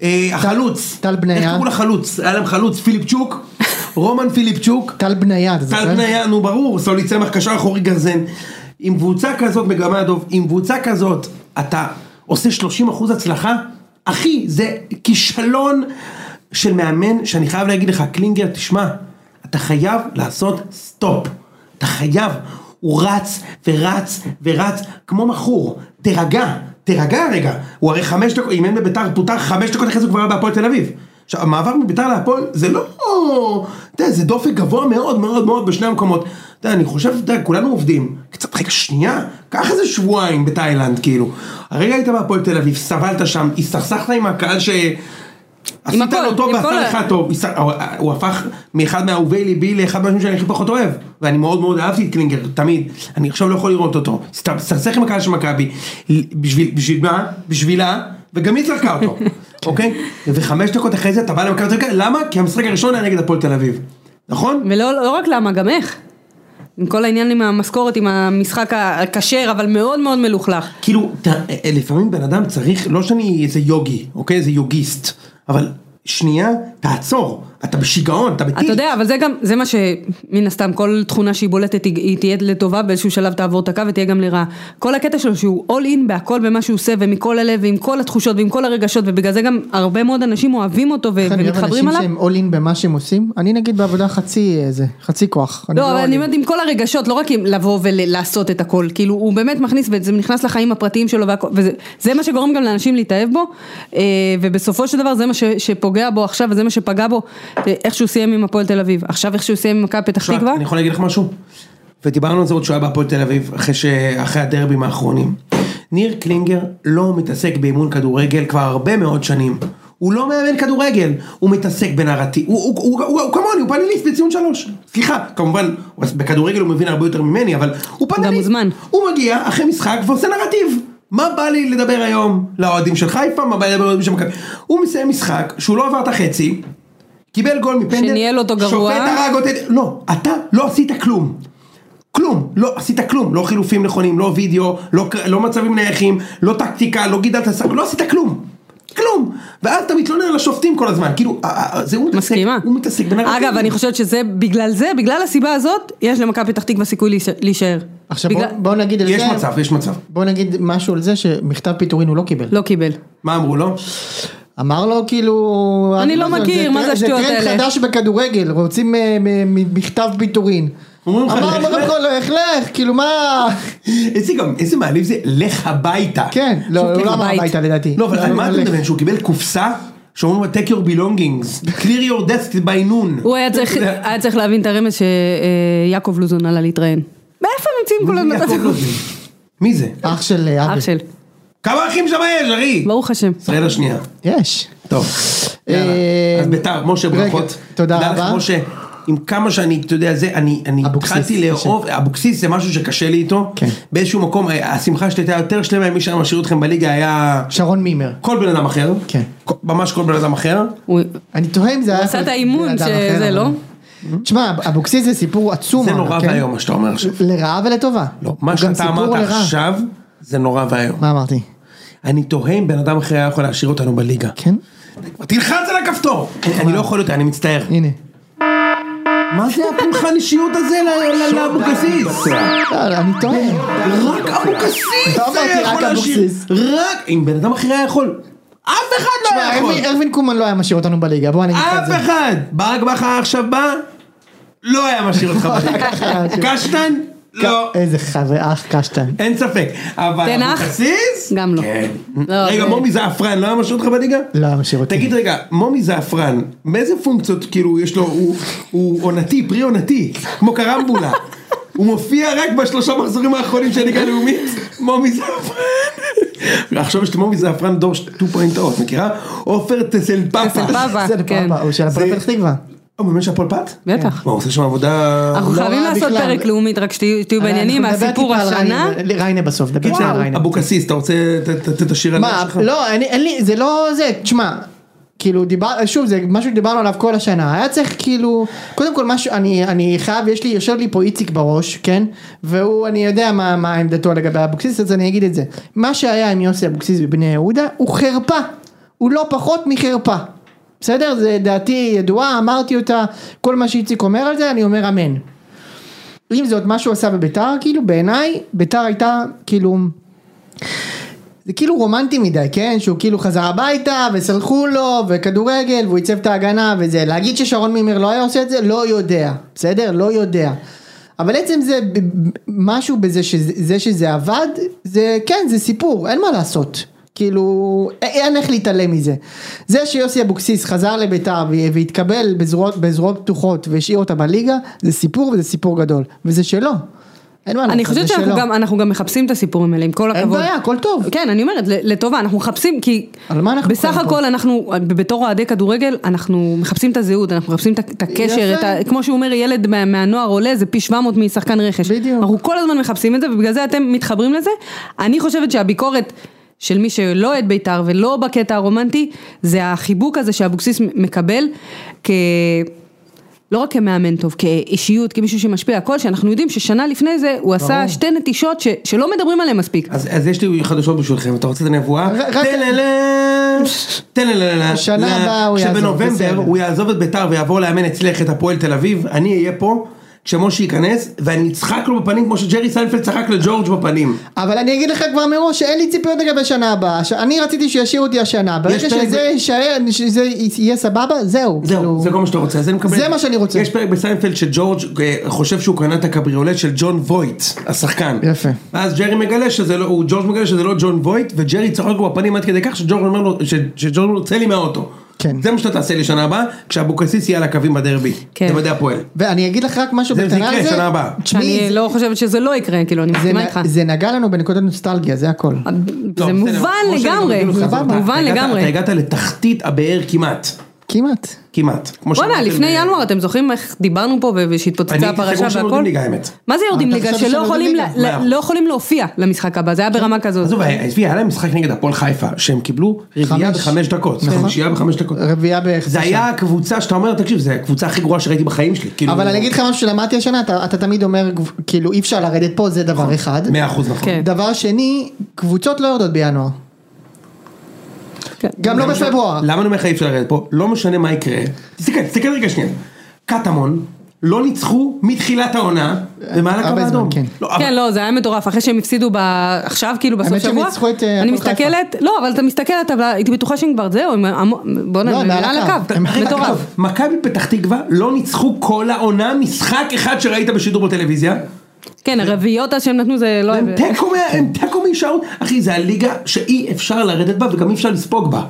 אה, החלוץ. טל בניה. איך קראו לחלוץ? היה להם חלוץ פיליפצ'וק, רומן פיליפצ'וק, טל בניה, אתה טל זוכר? בניה, נו ברור, סולי צמח, קשר אחורי גרזן. עם קבוצה כזאת, מגמדוב, עם קבוצה כזאת, אתה עושה 30 אחוז הצלחה? אחי, זה כישלון של מאמן, שאני חייב להגיד לך, קלינגר, תשמע, אתה חייב לעשות stop. אתה חייב. הוא רץ ורץ ורץ כמו מכור, תירגע, תירגע רגע, הוא הרי חמש דקות, אימן בביתר, פוטר חמש דקות אחרי זה כבר היה בהפועל תל אביב. עכשיו המעבר מביתר להפועל זה לא, אתה יודע, זה דופק גבוה מאוד מאוד מאוד בשני המקומות. אתה יודע, אני חושב, אתה יודע, כולנו עובדים, קצת, רגע, שנייה, קח איזה שבועיים בתאילנד, כאילו. הרגע היית בהפועל תל אביב, סבלת שם, הסתכסכת עם הקהל ש... עשית לו טוב ועשה לך טוב, הוא הפך מאחד מאהובי ליבי לאחד מהאנשים שאני הכי פחות אוהב, ואני מאוד מאוד אהבתי את קלינגר, תמיד, אני עכשיו לא יכול לראות אותו, סתם, סכסך עם הקהל של מכבי, בשביל, בשביל מה? בשבילה, וגם היא זרקה אותו, אוקיי? וחמש דקות אחרי זה אתה בא למכבי תל אביב, למה? כי המשחק הראשון היה נגד הפועל תל אביב, נכון? ולא לא רק למה, גם איך. עם כל העניין עם המשכורת, עם המשחק הכשר, אבל מאוד מאוד מלוכלך. כאילו, ת- לפעמים בן אדם צריך, לא שאני איזה יוגי, אוקיי? איזה יוגיסט, אבל שנייה, תעצור, אתה בשיגעון, אתה בטיל. אתה יודע, אבל זה גם, זה מה שמן הסתם, כל תכונה שהיא בולטת היא, תהיה לטובה, באיזשהו שלב תעבור את הקו ותהיה גם לרעה. כל הקטע שלו שהוא all in בהכל במה שהוא עושה, ומכל הלב, ועם כל התחושות, ועם כל הרגשות, ובגלל זה גם הרבה מאוד אנשים אוהבים אותו ומתחברים אנשים עליו. שהם all in במה שהם עושים, אני נגיד בעבודה חצי איזה, חצי כוח. לא, אבל all אני. אומרת עם כל הרגשות, לא רק עם לבוא ולעשות את הכל, כאילו הוא באמת מכניס, וזה נכנס לחיים הפרטיים שלו, וזה זה מה שגורם גם לאנשים להתאהב בו, אה, ובסופו של דבר זה מה שפוגע בו עכשיו, וזה מה שפגע בו, איך שהוא סיים עם הפועל תל אביב, עכשיו איך שהוא סיים עם מכבי פתח תקווה, אני יכול להגיד לך משהו? ודיברנו על זה עוד שהוא היה בהפועל תל אביב, אחרי, ש... אחרי הדרבים האחרונים. ניר קלינגר לא מתעסק באימון כדורגל כבר הרבה מאוד שנים. הוא לא מאמן כדורגל, הוא מתעסק בנרטיב, הוא, הוא, הוא, הוא, הוא כמוני, הוא פאנליסט בציון שלוש. סליחה, כמובן, בכדורגל הוא מבין הרבה יותר ממני, אבל הוא פאנליסט. מוזמן. הוא מגיע אחרי משחק ועושה נרטיב. מה בא לי לדבר היום לאוהדים של חיפה, מה בא לי לדבר לאוהדים של מכבי. הוא מסיים משחק שהוא לא עבר את החצי, קיבל גול מפנדל, שניהל אותו גרוע. שופט הרג אותי, לא, אתה לא עשית כלום. כלום, לא עשית כלום, לא חילופים נכונים, לא וידאו, לא, לא מצבים נייחים, לא טקטיקה, לא גידלת שחק, לא עשית כלום. כלום. ואז אתה מתלונן על השופטים כל הזמן, כאילו, זה הוא מתעסק, מסכימה. הוא מתעסק בנרטיב. אגב, אני חושבת שזה, בגלל זה, בגלל הסיבה הזאת, יש למכבי פתח תקווה סיכוי להישאר-. עכשיו בגלל- בוא- בוא נגיד על יש זה, מצב, יש מצב. בוא נגיד משהו על זה שמכתב פיטורין הוא לא קיבל. לא קיבל. מה אמרו לו? אמר לו כאילו... אני לא מכיר, מה זה השטויות זה האלה? טרנד חדש בכדורגל, רוצים אה, מ- מ- מכתב פיטורין. אומרים לך, אמר לך, אמר לך. לו, לך לך, כאילו מה... איזה גם, איזה מעליב זה, לך הביתה. כן, לא, הוא כאילו לא אמר בית. הביתה לדעתי. לא, אבל על מה אתה לך. מדבר? שהוא קיבל קופסה? שאומרים לו take your belongings, clear your desk by noon. הוא היה צריך, להבין את הרמז שיעקב לוזון עלה להתראיין. מאיפה ממציאים כל מי זה הזמן? מי זה? אח של אה, אח אבי. של, כמה אחים שם יש, ארי? ברוך השם. ישראל השנייה. יש. טוב. יאללה. אה, אז ביתר, משה ברכות. תודה רבה. משה, עם כמה שאני, אתה יודע, זה, אני, התחלתי לאהוב, אבוקסיס זה משהו שקשה לי איתו. כן. באיזשהו מקום, אה, השמחה שלי הייתה יותר שלמה, מי שהיה משאיר אתכם בליגה היה שרון מימר. כל בן אדם אחר. כן. ממש כל בן אדם אחר. הוא אני תוהה אם זה היה... עשה את האימון שזה, לא? תשמע, אבוקסיס זה סיפור עצום. זה נורא כן? ואיום מה שאתה אומר עכשיו. לרעה ולטובה. לא, מה הוא שאתה אמרת. עכשיו, זה נורא ואיום. מה אמרתי? אני תוהה אם בן אדם אחר היה יכול להשאיר אותנו בליגה. כן? תלחץ על הכפתור! אני- אני לא יכול יותר, אני מצטער. הנה. מה זה הפולחן אישיות הזה לאבוקסיס? לא, אני טועה. רק אבוקסיס לא היה רק יכול להשאיר. רק, אם בן אדם אחר היה יכול. אף אחד לא היה יכול. ארווין- ארווין קומן לא היה משאיר אותנו בליגה, בוא אני אגיד לך את אף זה. אחד. ברק בכר עכשיו בא, לא היה משאיר אותך בליגה. קשטן? לא. איזה חבר אח קשטן. אין ספק. אבל תנח? אבוקסיס? גם לא. כן. לא, רגע, זה- מומי זעפרן לא היה משאיר אותך בליגה? לא היה משאיר אותי. תגיד רגע, מומי זעפרן, מאיזה פונקציות כאילו יש לו, הוא- הוא עונתי, פרי עונתי, כמו קרמבולה. הוא מופיע רק בשלושה מחזורים האחרונים של ליגה לאומית, מומי זעפרן. עכשיו יש את מומי זעפרן דור 2.0, את מכירה? עופר טסל פאפה. טסל פאפה. זה כן. הוא של הפועל פתח תקווה. הוא באמת של הפועל פת? בטח. מה, הוא עושה שם עבודה... אנחנו לא חייבים לעשות. פרק לאומית, רק שתהיו בעניינים, הסיפור השנה. ריינה- בסוף, קיצר, על ריינה. אבוקסיס, אתה רוצה ת- ת- ת- תשאיר על מה, שלך? לא, אני- אין לי, זה לא זה, תשמע, כאילו דיבר, שוב זה משהו שדיברנו עליו כל השנה, היה צריך כאילו, קודם כל משהו, אני, אני חייב, יש לי, יושב לי פה איציק בראש, כן, והוא, אני יודע מה, מה עמדתו לגבי אבוקסיס, אז אני אגיד את זה, מה שהיה עם יוסי אבוקסיס בבני יהודה, הוא חרפה, הוא לא פחות מחרפה, בסדר? זה דעתי ידועה, אמרתי אותה, כל מה שאיציק אומר על זה, אני אומר אמן. עם זאת, מה שהוא עשה בביתר, כאילו בעיניי, ביתר הייתה, כאילו, זה כאילו רומנטי מדי, כן? שהוא כאילו חזר הביתה וסלחו לו וכדורגל והוא עיצב את ההגנה וזה. להגיד ששרון מימר לא היה עושה את זה? לא יודע, בסדר? לא יודע. אבל עצם זה, משהו בזה שזה, זה שזה עבד, זה כן, זה סיפור, אין מה לעשות. כאילו, א- אין איך להתעלם מזה. זה שיוסי אבוקסיס חזר לביתר והתקבל בזרועות, בזרועות פתוחות והשאיר אותה בליגה, זה סיפור וזה סיפור גדול. וזה שלו. אין מה אני חושבת שאנחנו. גם, אנחנו גם מחפשים את הסיפורים האלה, עם כל אין הכבוד. בעיה, הכל טוב. כן, אני אומרת, לטובה, אנחנו מחפשים, כי על מה אנחנו בסך חיים פה? הכל אנחנו, בתור אוהדי כדורגל, אנחנו מחפשים את הזהות, אנחנו מחפשים את הקשר. את ה, כמו שהוא אומר, ילד מה- מהנוער עולה, זה פי 700 משחקן רכש. בדיוק. אנחנו כל הזמן מחפשים את זה, ובגלל זה אתם מתחברים לזה. אני חושבת שהביקורת... של מי שלא אוהד בית"ר ולא בקטע הרומנטי, זה החיבוק הזה שאבוקסיס מקבל כ... לא רק כמאמן טוב, כאישיות, כמישהו שמשפיע, הכל, שאנחנו יודעים ששנה לפני זה הוא עשה ברור. שתי נטישות ש, שלא מדברים עליהן מספיק. אז, אז יש לי חדשות בשבילכם, אתה רוצה את הנבואה? טללה, שנה הבאה הוא יעזוב, בסדר. כשבנובמבר הוא יעזוב את ביתר ויעבור לאמן אצלך את הפועל תל אביב, אני אהיה פה כשמשה ייכנס ואני אצחק לו בפנים כמו שג'רי סיינפלד צחק לג'ורג' בפנים. אבל אני אגיד לך כבר מראש שאין לי ציפיות לגבי שנה הבאה, אני רציתי שישאירו אותי השנה, ברגע שזה ב- יישאר, שזה יהיה סבבה, זהו. זהו, כאילו- זה כל מה שאתה רוצה. זה מה שאני רוצה. יש פרק בסיינפלד שג'ורג' אה, חושב שהוא קנה את הקבריולט של ג'ון וויט, השחקן. יפה. ואז ג'רי מגלה שזה לא, ג'ורג' מגלה שזה לא ג'ון וויט, וג'רי צוחק לו בפנים עד כדי כך שג'ורג' אומר לו, שג'ורג' אומר לו, צא לי מהאוטו. כן. זה מה שאתה תעשה לי שנה הבאה, כשאבוקסיס יהיה על הקווים בדרבי. כן. זה מדעי הפועל. ואני אגיד לך רק משהו זה- זה בקטנה יקרה על זה. שנה הבאה. תשמעי, אני זה- לא חושבת שזה לא יקרה, כאילו, אני זה מסכימה איתך. זה נגע לנו בנקודת נוסטלגיה, זה הכל. לא, זה בסדר, מובן לגמרי, מובן לגמרי. אתה הגעת לתחתית הבאר כמעט. כמעט. כמעט. בואנה, שאמרתם, לפני אה, ינואר, אתם זוכרים איך דיברנו פה אני ושהתפוצצה הפרשה סגור שהם והכל? יורדים ליגה האמת. מה זה יורדים אתה ליגה? חושב שלא יכולים לא יכולים להופיע למשחק הבא, זה היה ברמה כזאת. עזוב, עזבי, היה להם משחק נגד הפועל חיפה, שהם קיבלו רביעייה חמש. בחמש דקות. נכון. חמישייה בחמש דקות. רביעייה בחצי זה היה הקבוצה שאתה אומר, תקשיב, זה הקבוצה הכי גרועה שראיתי בחיים שלי. כאילו- אבל אני אגיד לך משהו שלמדתי השנה, אתה, תמיד אומר, כאילו אי אפשר לרדת פה, זה דבר אחד. מאה אחוז נכון. כן. דבר שני, קבוצות לא יורדות בינואר. כן. גם לא בפברואר. למה אני אומר לך אי אפשר לרדת פה? לא משנה מה יקרה. תסתכל, תסתכל רגע שנייה. קטמון לא ניצחו מתחילת העונה במעל הקו הרבה זמן, האדום. כן. לא, אבל- כן, לא, זה היה מטורף, אחרי שהם הפסידו ב- עכשיו, כאילו בסוף האמת שהם שבוע, ניצחו את, אה, אני. מסתכלת, לא, אבל אתה מסתכלת, אבל הייתי בטוחה שהם כבר זהו, הם המ- בוא'נה, לא, הם מעל מעל הקו. מטורף. מכבי פתח תקווה לא ניצחו כל העונה משחק אחד שראית בשידור בטלוויזיה. כן, הרביעיות אז שהם נתנו זה לא... הם תיקו מה- הם תיקו מהישארות. אחי, זה הליגה שאי אפשר לרדת בה וגם אי אפשר לספוג בה.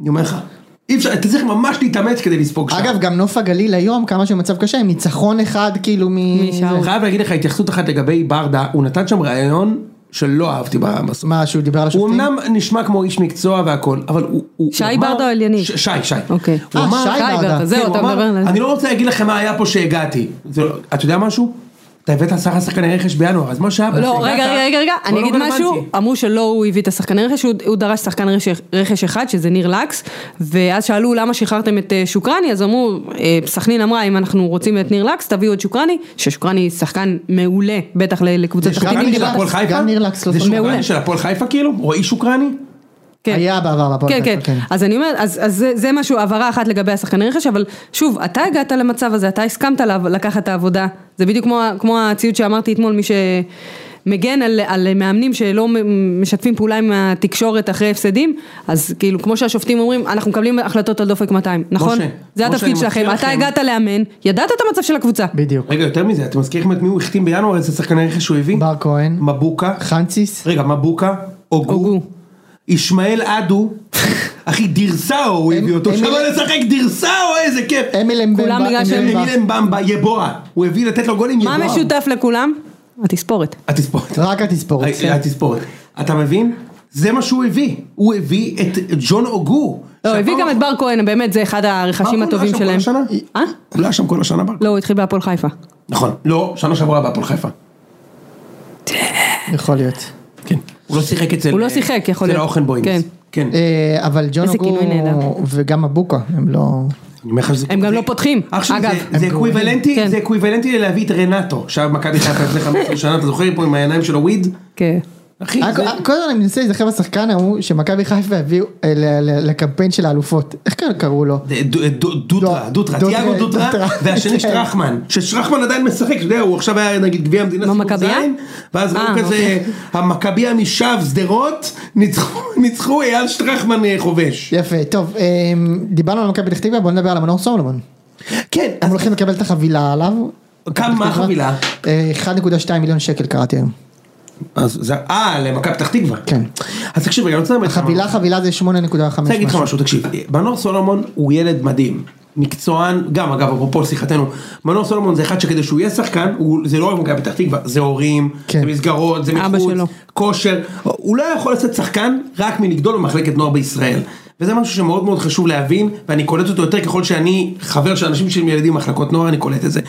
אני אומר לך. אי אפשר, אתה צריך ממש להתאמץ כדי לספוג שם. אגב, גם נוף הגליל היום, כמה שמצב קשה, עם ניצחון אחד כאילו מ... אני חייב להגיד לך התייחסות אחת לגבי ברדה, הוא נתן שם ראיון שלא אהבתי בסוף. מה, שהוא דיבר על הוא השופטים? אמנם נשמע כמו איש מקצוע והכל, אבל הוא... הוא- שי הוא ברדה או אליניב? שי, שי. אוקיי. הוא אה, שי ברדה. זהו, כן, הוא אתה מדבר על... אני לא רוצה להגיד לכם מה היה פה שהגעתי. זה לא- אתה יודע משהו? אתה הבאת עשרה שחקני רכש בינואר, אז מה שהיה... לא, רגע, רגע, רגע, רגע, אני לא אגיד משהו. אמרו שלא הוא הביא את השחקני רכש, הוא- דרש שחקן רכש- אחד, שזה ניר לקס, ואז שאלו למה שחררתם את אה, שוקרני, אז אמרו, אה, סכנין אמרה, אם אנחנו רוצים את ניר לקס, תביאו את שוקרני, ששוקרני שחקן מעולה, בטח לקבוצת זה תחתית. שוקרני אם של הפועל חיפה? לא זה. שוקרני מעולה. של הפועל חיפה כאילו? רועי שוקרני? כן. היה בעבר בהפועל כן, כן, חיפה, אז אני אומרת, אז, אז זה, זה משהו, הבהרה אחת לגבי השחקני רכש, אבל שוב, אתה הגעת למצב הזה, אתה הסכמת לקחת את העבודה, זה בדיוק כמו, כמו הציוד שאמרתי אתמול, מי שמגן על, על מאמנים שלא משתפים פעולה עם התקשורת אחרי הפסדים, אז כאילו, כמו שהשופטים אומרים, אנחנו מקבלים החלטות על דופק 200, נכון? משה, זה משה, התפקיד שלכם, אתה לכם- הגעת לאמן, ידעת את המצב של הקבוצה. בדיוק. רגע, יותר מזה, אתם מזכירים את מי הוא החתים בינואר, איזה שחקני רכש שהוא הביא? בר כהן, מבוקה. חנציס, רגע, מבוקה, אוגו, אוגו. ישמעאל אדו, אחי דירסאו הוא הביא אותו, אמיל- שבא לשחק דירסאו, איזה כיף. אמיל אמבמבה, כולם בגלל שהם- אמבמבה. אמיל אמבמבה, יבואה, הוא הביא לתת לו גולים מה יבואה. משותף לכולם? התספורת. התספורת. רק התספורת. ה- התספורת. אתה מבין? זה מה שהוא הביא, הוא הביא את ג'ון אוגו. לא, הביא גם את בר כהן, באמת זה אחד הרכשים הטובים שלהם. אה? הוא לא היה שם כל השנה. לא, הוא התחיל בהפועל חיפה. נכון. לא, שנה שעברה בהפועל חיפה. יכול להיות. כן. הוא לא שיחק אצל... הוא לא שיחק, יכול אצל להיות. האוכנבוימס. כן. כן. אה, אבל ג'ון אוגו. וגם מבוקה, הם לא... אני אומר לך שזה- הם גם לא פותחים, אגב. זה- אקוויוולנטי, כן. זה אקוויוולנטי ללהביא את רנטו, שהיה במכבי חיפה לפני 15 שנה, אתה זוכר פה עם העיניים שלו וויד? כן. אחי, אה, זה... אה, כל הזמן אני מנסה להיזכר בשחקן ההוא שמכבי חיפה הביאו אה, לקמפיין של האלופות. איך קר- קראו לו? דו- דוטרה, דו- דוטרה, דוטרה, תיאגו דוטרה. והשני כן. שטרחמן, ששטרחמן עדיין משחק, אתה יודע, הוא עכשיו היה נגיד גביע המדינה, ואז אה, ראו כזה, המכבייה משב שדרות, ניצחו- אייל שטרחמן אה, חובש. יפה, טוב, אה, דיברנו על מכבי פתח תקווה, בוא נדבר על המנור סולומון. כן, הם הולכים לקבל את החבילה עליו. כמה מה החבילה? אה, 1.2 מיליון שקל קראתי היום. אז זה, אה, למכבי פתח תקווה. כן. אז תקשיב, רגע, אני רוצה משהו. חבילה זה 8.5 אני רוצה להגיד לך משהו, תקשיב, מנור סולומון הוא ילד מדהים, מקצוען, גם אגב אפרופו שיחתנו, מנור סולומון זה אחד שכדי שהוא יהיה שחקן, הוא, זה לא רק מכבי פתח תקווה, זה הורים, כן. זה מסגרות, זה מחוץ. כושר, הוא לא יכול לצאת שחקן רק מלגדול במחלקת נוער בישראל. וזה משהו שמאוד מאוד חשוב להבין, ואני קולט אותו יותר ככל שאני חבר של אנשים שהם ילדים במחלקות נוער, אני קולט את זה.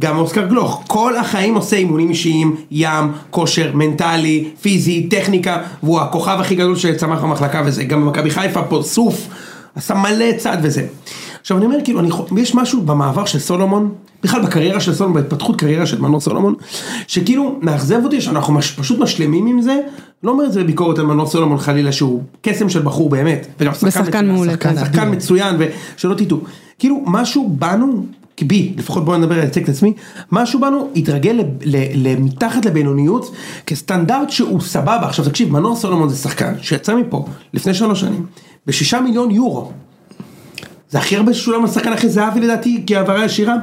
גם אוסקר גלוך, כל החיים עושה אימונים אישיים, ים, כושר, מנטלי, פיזי, טכניקה, והוא הכוכב הכי גדול שצמח במחלקה וזה. גם במכבי חיפה פה, סוף, עשה מלא צעד וזה. עכשיו אני אומר כאילו, אני, יש משהו במעבר של סולומון, בכלל בקריירה של סולומון, בהתפתחות קריירה של מנור סולומון, שכאילו מאכזב אותי שאנחנו מש, פשוט משלמים עם זה, לא אומר את זה בביקורת על מנור סולומון חלילה שהוא קסם של בחור באמת, וגם שחקן מצוין, מעולה, שחקן, כן. שחקן מצוין, ושלא תטעו, כאילו משהו בנו, בי, לפחות בואו נדבר על את עצמי, משהו בנו התרגל למתחת לבינוניות כסטנדרט שהוא סבבה, עכשיו תקשיב, מנור סולומון זה שחקן שיצא מפה לפני שלוש שנים, בשישה מיליון יורו, זה הכי הרבה ששולם לשחקן הכי זהבי לדעתי כהעברה ישירה.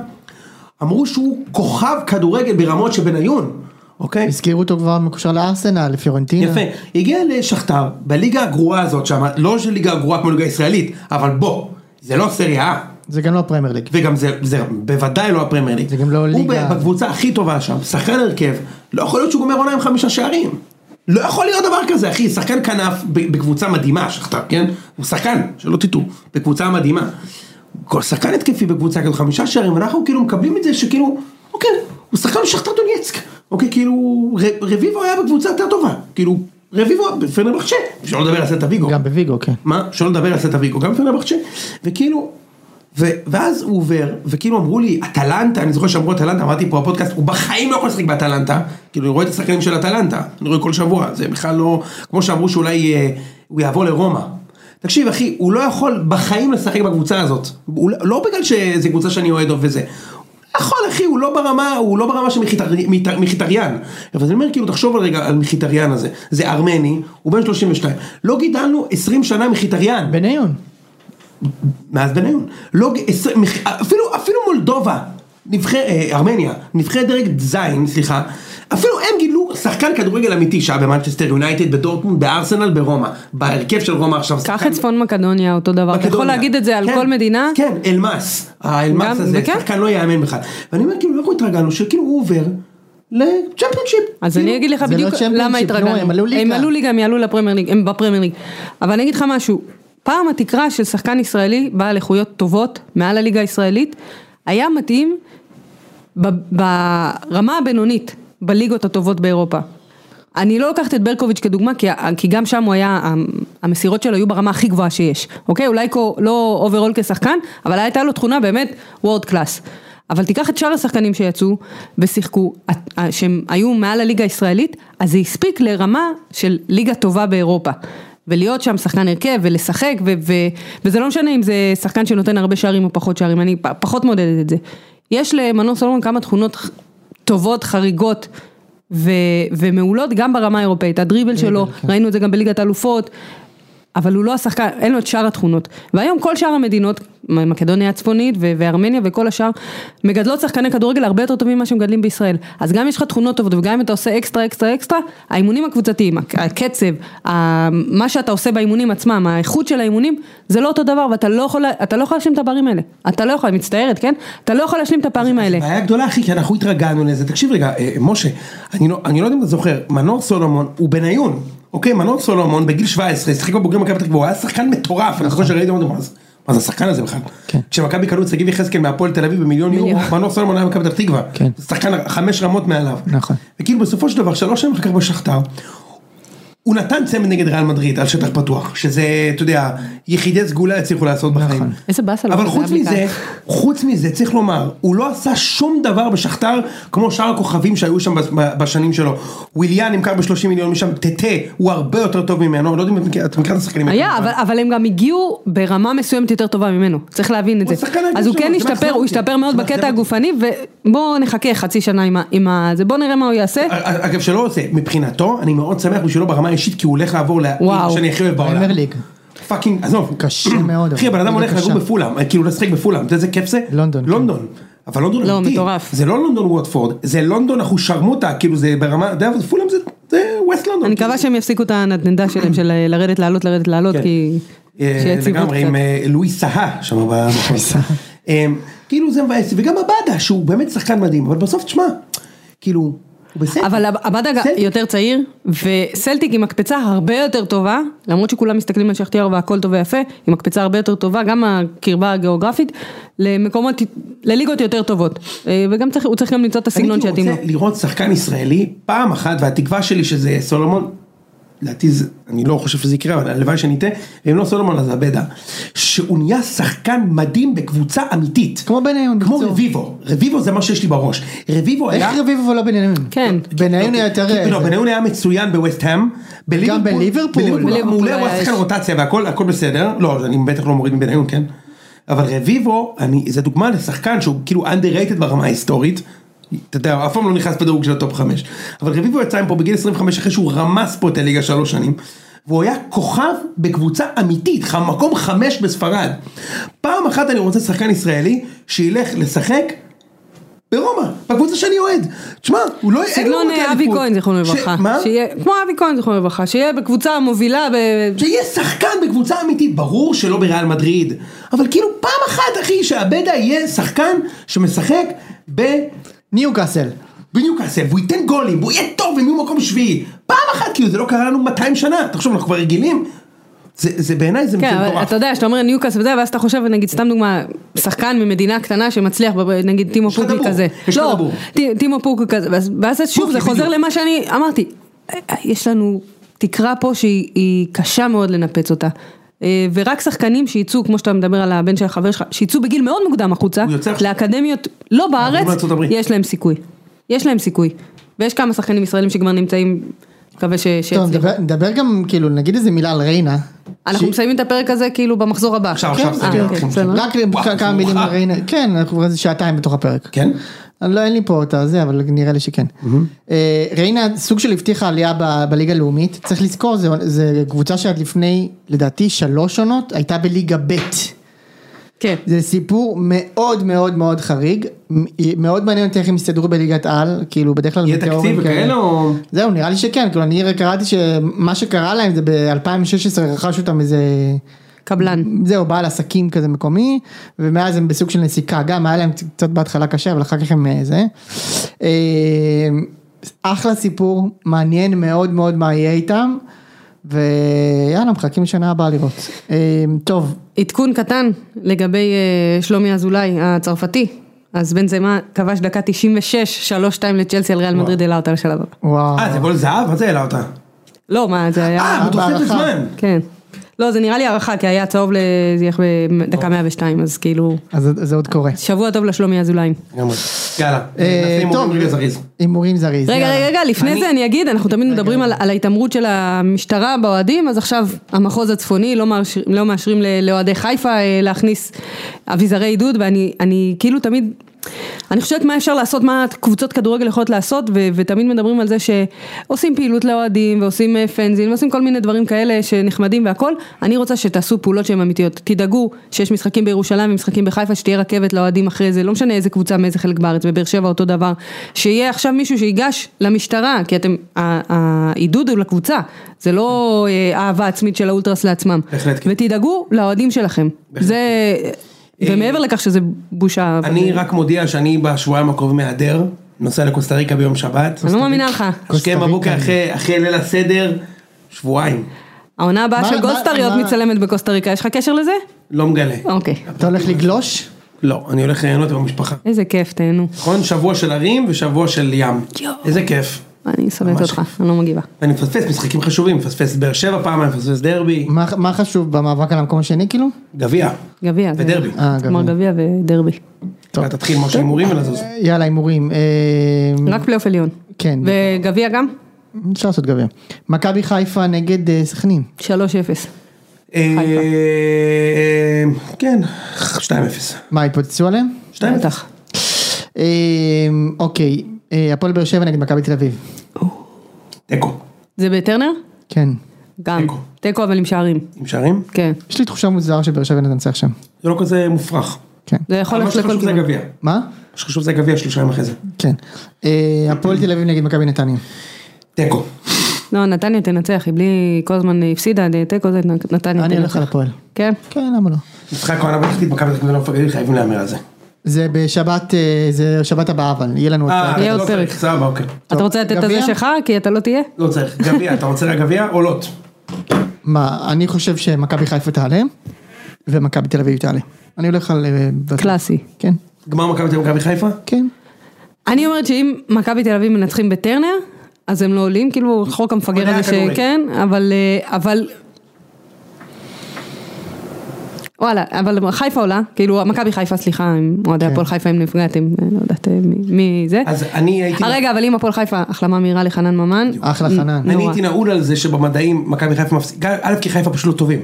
אמרו שהוא כוכב כדורגל ברמות שבניון, אוקיי? הזכירו אותו כבר מקושר לארסנל, לפיורנטינה. יפה, הגיע לשכתר, בליגה הגרועה הזאת שם, לא של ליגה הגרועה כמו ליגה הישראלית, אבל בוא, זה לא סריה זה גם לא פרמייר ליג. וגם זה, זה בוודאי לא הפרמייר ליג. זה גם לא הוא ליגה. בקבוצה הכי טובה שם, שחקן הרכב, לא יכול להיות שהוא גומר עונה עם חמישה שערים. לא יכול להיות דבר כזה, אחי, שחקן כנף בקבוצה מדהימה, שכתב, כן? הוא שחקן, שלא תטעו, בקבוצה מדהימה. כל שחקן התקפי בקבוצה כזו חמישה שערים, ואנחנו כאילו מקבלים את זה שכאילו, אוקיי, הוא שחקן בשכתר דונייצק. אוקיי, כאילו, רביבו היה בקבוצה יותר טובה. כאילו, רביבו בפרנבחצ'ה, אפשר לדבר על סטה ויגו. גם בוויגו, כן. מה? שלא לדבר על סטה ויגו, גם פנרבחצ'ה, וכאילו, ו, ואז הוא עובר, וכאילו אמרו לי, אטלנטה, אני זוכר שאמרו אטלנטה, אמרתי פה בפודקאסט, הוא בחיים לא יכול לשחק באטלנטה, כאילו אני רואה את השחקנים של אטלנטה, אני רואה כל שבוע, זה בכלל לא, כמו שאמרו שאולי אה, הוא יעבור לרומא. תקשיב אחי, הוא לא יכול בחיים לשחק בקבוצה הזאת, הוא, לא- לא בגלל שזו קבוצה שאני אוהד או וזה. יכול אחי, הוא לא ברמה, הוא לא ברמה של מחיטריאן. אבל אני אומר כאילו, תחשוב על רגע על מחיטריאן הזה. זה ארמני, הוא בן 32. לא גידלנו 20 שנה מחיטריאן. בניון. מאז בניון. לא, אפילו, אפילו מולדובה, נבחר, אה, ארמניה, נבחרת דרג זין, סליחה, אפילו הם גילו שחקן כדורגל אמיתי שהיה במנצ'סטר יונייטד, בדורטמונד, בארסנל, ברומא. בהרכב של רומא עכשיו. קח שחקן- את צפון מקדוניה אותו דבר, אתה יכול מקדוניה. להגיד את זה על כן, כל מדינה, כן, אלמאס, האלמאס הזה, וכן. שחקן לא יאמן בכלל. ואני אומר כאילו, אנחנו התרגלנו שכאילו הוא עובר לצ'מפיונשיפ. אז כאילו, אני אגיד לך לא בדיוק למה נו, התרגלנו, הם עלו ליגה. הם עלו ליגה, הם יעלו לפרמייר ליג, הם בפרמייר ליג, אבל אני אגיד לך משהו, פעם התקרה של שחקן ישראלי בעל איכויות טובות מעל הליגה הישראלית, היה מתאים ברמה הבינונית בליגות הטובות באירופה. אני לא לוקחת את ברקוביץ' כדוגמה, כי, כי גם שם הוא היה, המסירות שלו היו ברמה הכי גבוהה שיש, אוקיי? אולי כה- לא overall כשחקן, אבל הייתה לו תכונה באמת world class. אבל תיקח את שאר השחקנים שיצאו ושיחקו, שהם היו מעל הליגה הישראלית, אז זה הספיק לרמה של ליגה טובה באירופה. ולהיות שם שחקן הרכב ולשחק, ו- ו- וזה לא משנה אם זה שחקן שנותן הרבה שערים או פחות שערים, אני פ- פחות מודדת את זה. יש למנור סולומון כמה תכונות טובות, חריגות. ו- ומעולות גם ברמה האירופאית, הדריבל שלו, כן. ראינו את זה גם בליגת האלופות, אבל הוא לא השחקן, אין לו את שאר התכונות. והיום כל שאר המדינות, מקדוניה הצפונית וארמניה וכל השאר, מגדלות שחקני כדורגל הרבה יותר טובים ממה שמגדלים בישראל. אז גם יש לך תכונות טובות, וגם אם אתה עושה אקסטרה אקסטרה אקסטרה, האימונים הקבוצתיים, הק- הקצב, מה שאתה עושה באימונים עצמם, האיכות של האימונים, זה לא אותו דבר, ואתה לא יכול, לא יכול להשלים את הפערים האלה. אתה לא יכול, אני מצטערת, כן? אתה לא יכול להשלים את הפערים האלה. בעיה גדולה אחי, כי אנחנו התרגלנו לזה. תקשיב רגע, אה, משה, אני לא, אני לא יודע אם אתה זוכר, מנור סולומון הוא בניון. אוקיי, מנור סולומון בגיל 17, שיחק בבוגרים מכבי פתח תקווה, הוא היה שחקן מטורף, אני זוכר שראיתי אותו, מה זה- מה זה השחקן הזה בכלל? כן. כשמכבי קנו את שגיב יחזקאל מהפועל תל אביב במיליון יורו. מנור סולומון היה במכבי פתח תקווה. כן. שחקן חמש רמות מעליו. נכון. וכאילו בסופו של דבר, שלוש שנים אחר כך בשכתר, הוא נתן צמד נגד ריאל מדריד על שטח פתוח, שזה, אתה יודע, יחידי סגולה הצליחו לעשות בחיים. נכון. איזה באסה אבל זה חוץ מזה. חוץ מזה, צריך לומר, הוא לא עשה שום דבר בשכתר כמו שאר הכוכבים שהיו שם בש- בשנים שלו. וויליאן נמכר ב-30 מיליון משם, טטה, הוא הרבה יותר טוב ממנו, לא יודע אם את מכיר- את השחקנים. היה, אבל, אבל הם גם הגיעו ברמה מסוימת יותר טובה ממנו, צריך להבין את זה. אז הוא כן השתפר, הוא. השתפר מאוד בקטע. הגופני, ובואו נחכה חצי שנה עם ה- בואו נראה מה הוא יעשה. אגב, שלא עושה, מבחינתו, אני מאוד שמח בשבילו ברמה האישית, כי הוא הולך לעבור לעיר וואו. שאני הכי אוהב בעולם. fucking, עזוב. קשה מאוד, אחי, הבן אדם הולך לגור. בפולאם, כאילו לשחק בפולאם, אתה יודע איזה כיף זה? לונדון, כן. לונדון. אבל לונדון לא, אמיתי. מטורף. זה לא לונדון ווטפורד, זה לונדון אחושרמוטה, כאילו זה ברמה, אתה יודע, פולאם זה- ווסט לונדון. אני מקווה שהם יפסיקו את הנדנדה שלהם של לרדת לעלות לרדת לעלות, כן. כי... אה, לגמרי, עם. אה, לואי סהה שם במקום. אה, כאילו זה מבאס. וגם עבדה שהוא באמת שחקן מדהים, אבל בסוף תשמע, כאילו, הוא בסדר. אבל עבדה. יותר צעיר, וסלטיק עם מקפצה הרבה יותר טובה, למרות שכולם מסתכלים על שכתיאר והכל טוב ויפה, עם מקפצה הרבה יותר טובה, גם הקרבה הגיאוגרפית, למקומות, לליגות יותר טובות. אה, וגם צריך, הוא צריך גם למצוא את הסגנון אני שיתאים לו. רוצה לראות שחקן ישראלי פעם אחת, והתקווה שלי שזה סולומון, לדעתי זה, אני לא חושב שזה יקרה, אבל הלוואי שאני אטעה, ואם לא סולומון אז אבדה, שהוא נהיה שחקן מדהים בקבוצה אמיתית. כמו בניון, כמו בקיצור. רביבו, רביבו זה מה שיש לי בראש. רביבו היה... איך רביבו ולא בניון? כן. בניון היה יותר... לא. בניון היה מצוין בווסט האם. גם בליברפול. מעולה, הוא היה שחקן רוטציה והכל הכל בסדר. לא, אני בטח לא מוריד מבניון, כן? אבל רביבו, אני, זה דוגמה לשחקן שהוא כאילו underrated ברמה ההיסטורית. אתה יודע, אף פעם לא נכנס בדירוג של ה top 5. אבל רביבו יצא מפה בגיל 25 אחרי שהוא רמס פה את הליגה שלוש שנים. והוא היה כוכב בקבוצה אמיתית, מקום חמש בספרד. פעם אחת אני רוצה שחקן ישראלי שילך לשחק ברומא, בקבוצה שאני אוהד. תשמע, הוא לא... סגנון אבי. כהן זיכרונו ש- לברכה. מה? שיהיה- כמו אבי כהן זיכרונו לברכה, שיהיה בקבוצה המובילה ב... שיהיה שחקן בקבוצה אמיתית, ברור שלא בריאל מדריד, אבל כאילו פעם אחת אחי שהבדה יהיה שחקן שמשחק ב... ניו קאסל. בניוקאסל, והוא ייתן גולים, והוא יהיה טוב, והם יהיו מקום שביעי. פעם אחת, כאילו, זה לא קרה לנו 200 שנה, תחשוב, אנחנו כבר רגילים. זה, זה בעיניי זה כן, אבל מטורף. אתה יודע, שאתה אומר ניוקאס וזה, ואז אתה חושב, נגיד, סתם דוגמה, שחקן ממדינה קטנה שמצליח, נגיד טימו פוקי כזה. יש לך לא, דבור. טי- טימו פוקי כזה, ואז- ואז שוב, זה חוזר בדיוק. למה שאני אמרתי. אה, יש לנו תקרה פה שהיא היא קשה מאוד לנפץ אותה. אה, ורק שחקנים שיצאו, כמו שאתה מדבר על הבן של החבר שלך, שיצאו בגיל מאוד מוקדם החוצה. לאקדמיות, לא בארץ. יש להם סיכוי. יש להם סיכוי. ויש כמה שחקנים ישראלים שכבר נמצאים, מקווה ש- טוב, שיצליחו. נדבר, נדבר גם, כאילו, נגיד איזה מילה על ריינה. אנחנו ש- מסיימים את הפרק הזה כאילו במחזור הבא. עכשיו, כן, עכשיו, אה, סיימת, אוקיי. רק כמה מילים על. ריינה, כן, אנחנו כבר איזה שעתיים בתוך הפרק. כן? לא, אין לי פה את הזה, אבל נראה לי שכן. אה, ריינה סוג של הבטיחה עלייה ב- בליגה הלאומית, צריך לזכור, זה, זה קבוצה שעד לפני, לדעתי, שלוש עונות, הייתה בליגה ב'. כן. זה סיפור מאוד מאוד מאוד חריג, מאוד מעניין אותי איך הם יסתדרו בליגת על, כאילו בדרך כלל יהיה תקציב וכאלה או... זהו, נראה לי שכן, כאילו אני רק קראתי שמה שקרה להם זה ב-2016 רכש אותם איזה, קבלן. זהו, בעל עסקים כזה מקומי, ומאז הם בסוג של נסיקה, גם היה להם קצת בהתחלה קשה, אבל אחר כך הם אה, זה. אה, אחלה סיפור, מעניין מאוד מאוד מה יהיה איתם, ויאללה, מחכים לשנה הבאה לראות. אה, טוב, עדכון קטן לגבי שלומי אזולאי הצרפתי. אז בן זמה כבש דקה 96, 3-2 לצ'לסי על ריאל מדריד העלה אותה לשלב הבא. וואו. אה, זה גול זהב? מה זה העלה אותה? לא, מה, זה היה... אה, בתוספת בהערכה. זמן. כן. לא, זה נראה לי הערכה, כי היה צהוב לזייח בדקה 102, אז כאילו... אז זה- עוד קורה. שבוע טוב לשלומי אזולאי. יאללה, אה, נעשה הימורים טוב, רגע זריז. הימורים זריז. רגע. רגע, רגע, לפני זה אני אגיד, אנחנו תמיד מדברים על, על ההתעמרות של המשטרה באוהדים, אז עכשיו המחוז הצפוני לא, לא מאשרים לאוהדי חיפה אה, להכניס אביזרי עידוד, ואני אני כאילו תמיד, אני חושבת מה אפשר לעשות, מה קבוצות כדורגל יכולות לעשות, ו, ותמיד מדברים על זה שעושים פעילות לאוהדים, ועושים אה, פנזין, ועושים כל מיני דברים כאלה שנחמדים והכל, אני רוצה שתעשו פעולות שהן אמיתיות, תדאגו שיש משחקים בירושלים ומשחקים בחיפה, שתהיה רכבת לאוהדים אחרי זה, לא משנה איזה קבוצה מאיזה חלק בארץ, בבאר שבע אותו דבר, שיהיה עכשיו מישהו שיגש למשטרה, כי אתם, העידוד הוא לקבוצה, זה לא אה, אהבה עצמית של האולטרס לעצמם, בהחלט כן. ותדאגו לאוהדים שלכם, זה, ומעבר לכך שזה בושה, אני רק מודיע שאני בשבועיים הקרובים מהדר, נוסע לקוסטה ריקה ביום שבת. אני לא מאמינה לך, השכם בבוקר אחרי- ליל הסדר, שבועיים. העונה הבאה של גולדסטריות מצלמת בקוסטה ריקה, יש לך קשר לזה? לא מגלה. אוקיי, אתה הולך לגלוש? לא, אני הולך ליהנות עם המשפחה. איזה כיף, תהנו, נכון? שבוע של הרים ושבוע של ים. יואו. איזה כיף. אני ממש אותך, אני לא מגיבה. ואני מפספס משחקים חשובים, מפספס באר שבע פעמיים, מפספס דרבי, מה מה חשוב במאבק על המקום השני כאילו? גביע. גביע, ודרבי. אה, כלומר גביע. גביע ודרבי, יאללה, תתחיל משה הימורים ולזוז. יאללה הימורים. אה, רק פלייאוף עליון. כן. וגביע גם? אפשר לעשות גביע. מכבי חיפה נגד אה, סכנין. 3-0. אה, כן, 2-0. מה התפוצצו עליהם? 2-0. בטח. אה, אוקיי. אה, הפועל באר שבע נגד מכבי תל אביב. תיקו. זה בטרנר? כן. גם. תיקו. אבל עם שערים. עם שערים? כן. יש לי תחושה מוזרה שבאר שבע ננצח שם. זה לא כזה מופרך. כן. זה יכול ללכת לכל כיוון. מה? מה שחשוב זה הגביע שלושה ימים אחרי זה. כן. אה, הפועל תל אביב נגד מכבי נתניה. תיקו. לא, נתניה תנצח, היא בלי כל הזמן הפסידה, תיקו זה נתניה אני הולך תנצח. על הפועל. כן? כן, למה לא? משחק העונה בתחתית מכבי תל אביב הגליל חייבים להמר על זה. זה בשבת, אה, זה שבת הבאה אבל, יהיה לנו עוד אה, פרק. יהיה אתה עוד לא פרק. צריך, סבבה, אוקיי. אתה רוצה לתת את? הזה שלך? כי אתה לא תהיה? לא צריך. גביע, אתה רוצה רק גביע או לוט? מה, אני חושב שמכבי חיפה תעלה, ומכבי תל אביב תעלה. אני הולך על... אה, קלאסי. כן, גמר מכבי תל אביב חיפה? כן. אני אומרת שאם מכבי תל אביב מנצחים בטרנר, אז הם לא עולים, כאילו חוק המפגר הזה. שכן, אבל, אבל... וואלה, אבל חיפה עולה, כאילו מכבי חיפה סליחה, עם אוהדי הפועל חיפה אם נפגעתם, אה, לא יודעת אה, מי- זה. אז אני הייתי... אה, רגע, אבל אם הפועל חיפה, החלמה מהירה לחנן ממן. אחלה חנן. אני. הייתי נעול על זה שבמדעים מכבי חיפה מפסיד, א' כי חיפה פשוט לא טובים.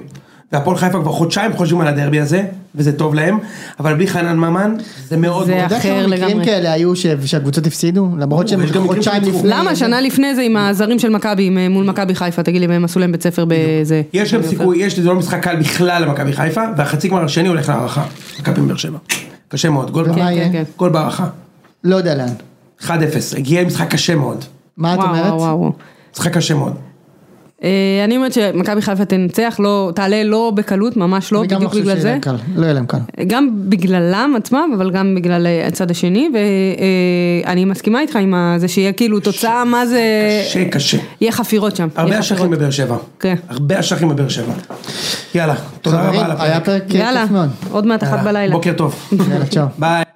והפועל חיפה כבר חודשיים חושבים על הדרבי הזה, וזה טוב להם, אבל בלי חנן ממן, זה מאוד זה מאוד... יודע אחר כמה מקרים לגמרי. כאלה היו ש- שהקבוצות הפסידו? למרות שהם חודשיים. לפני... למה? שנה לפני זה עם הזרים של מכבי, מול מכבי חיפה, תגיד לי, והם עשו להם בית ספר בזה. יש גם סיכוי, יש, זה לא משחק קל בכלל למכבי חיפה, והחצי גמר השני הולך להערכה, מכבי באר שבע. קשה מאוד, גול ומה גול- יהיה? כן, כן. גול בהערכה. לא יודע לאן. 1-0, הגיע עם משחק קשה מאוד. מה את אומרת? משחק קשה מאוד. אה, אני אומרת שמכבי חיפה תנצח, לא, תעלה לא בקלות, ממש לא, אני גם בדיוק חושב בגלל שיהיה זה. להם קל. לא יהיה להם קל. גם בגללם עצמם, אבל גם בגלל אה, הצד השני, ואני מסכימה איתך עם זה שיהיה כאילו תוצאה, מה זה... קשה, קשה. יהיה חפירות שם. הרבה אשכים. בבאר שבע. כן. הרבה אשכים בבאר שבע. יאללה, תודה רבה על היה הפרק. פרק יאללה, כיף מאוד. עוד מעט אחת יאללה, בלילה. בוקר טוב. יאללה, צ'או. ביי.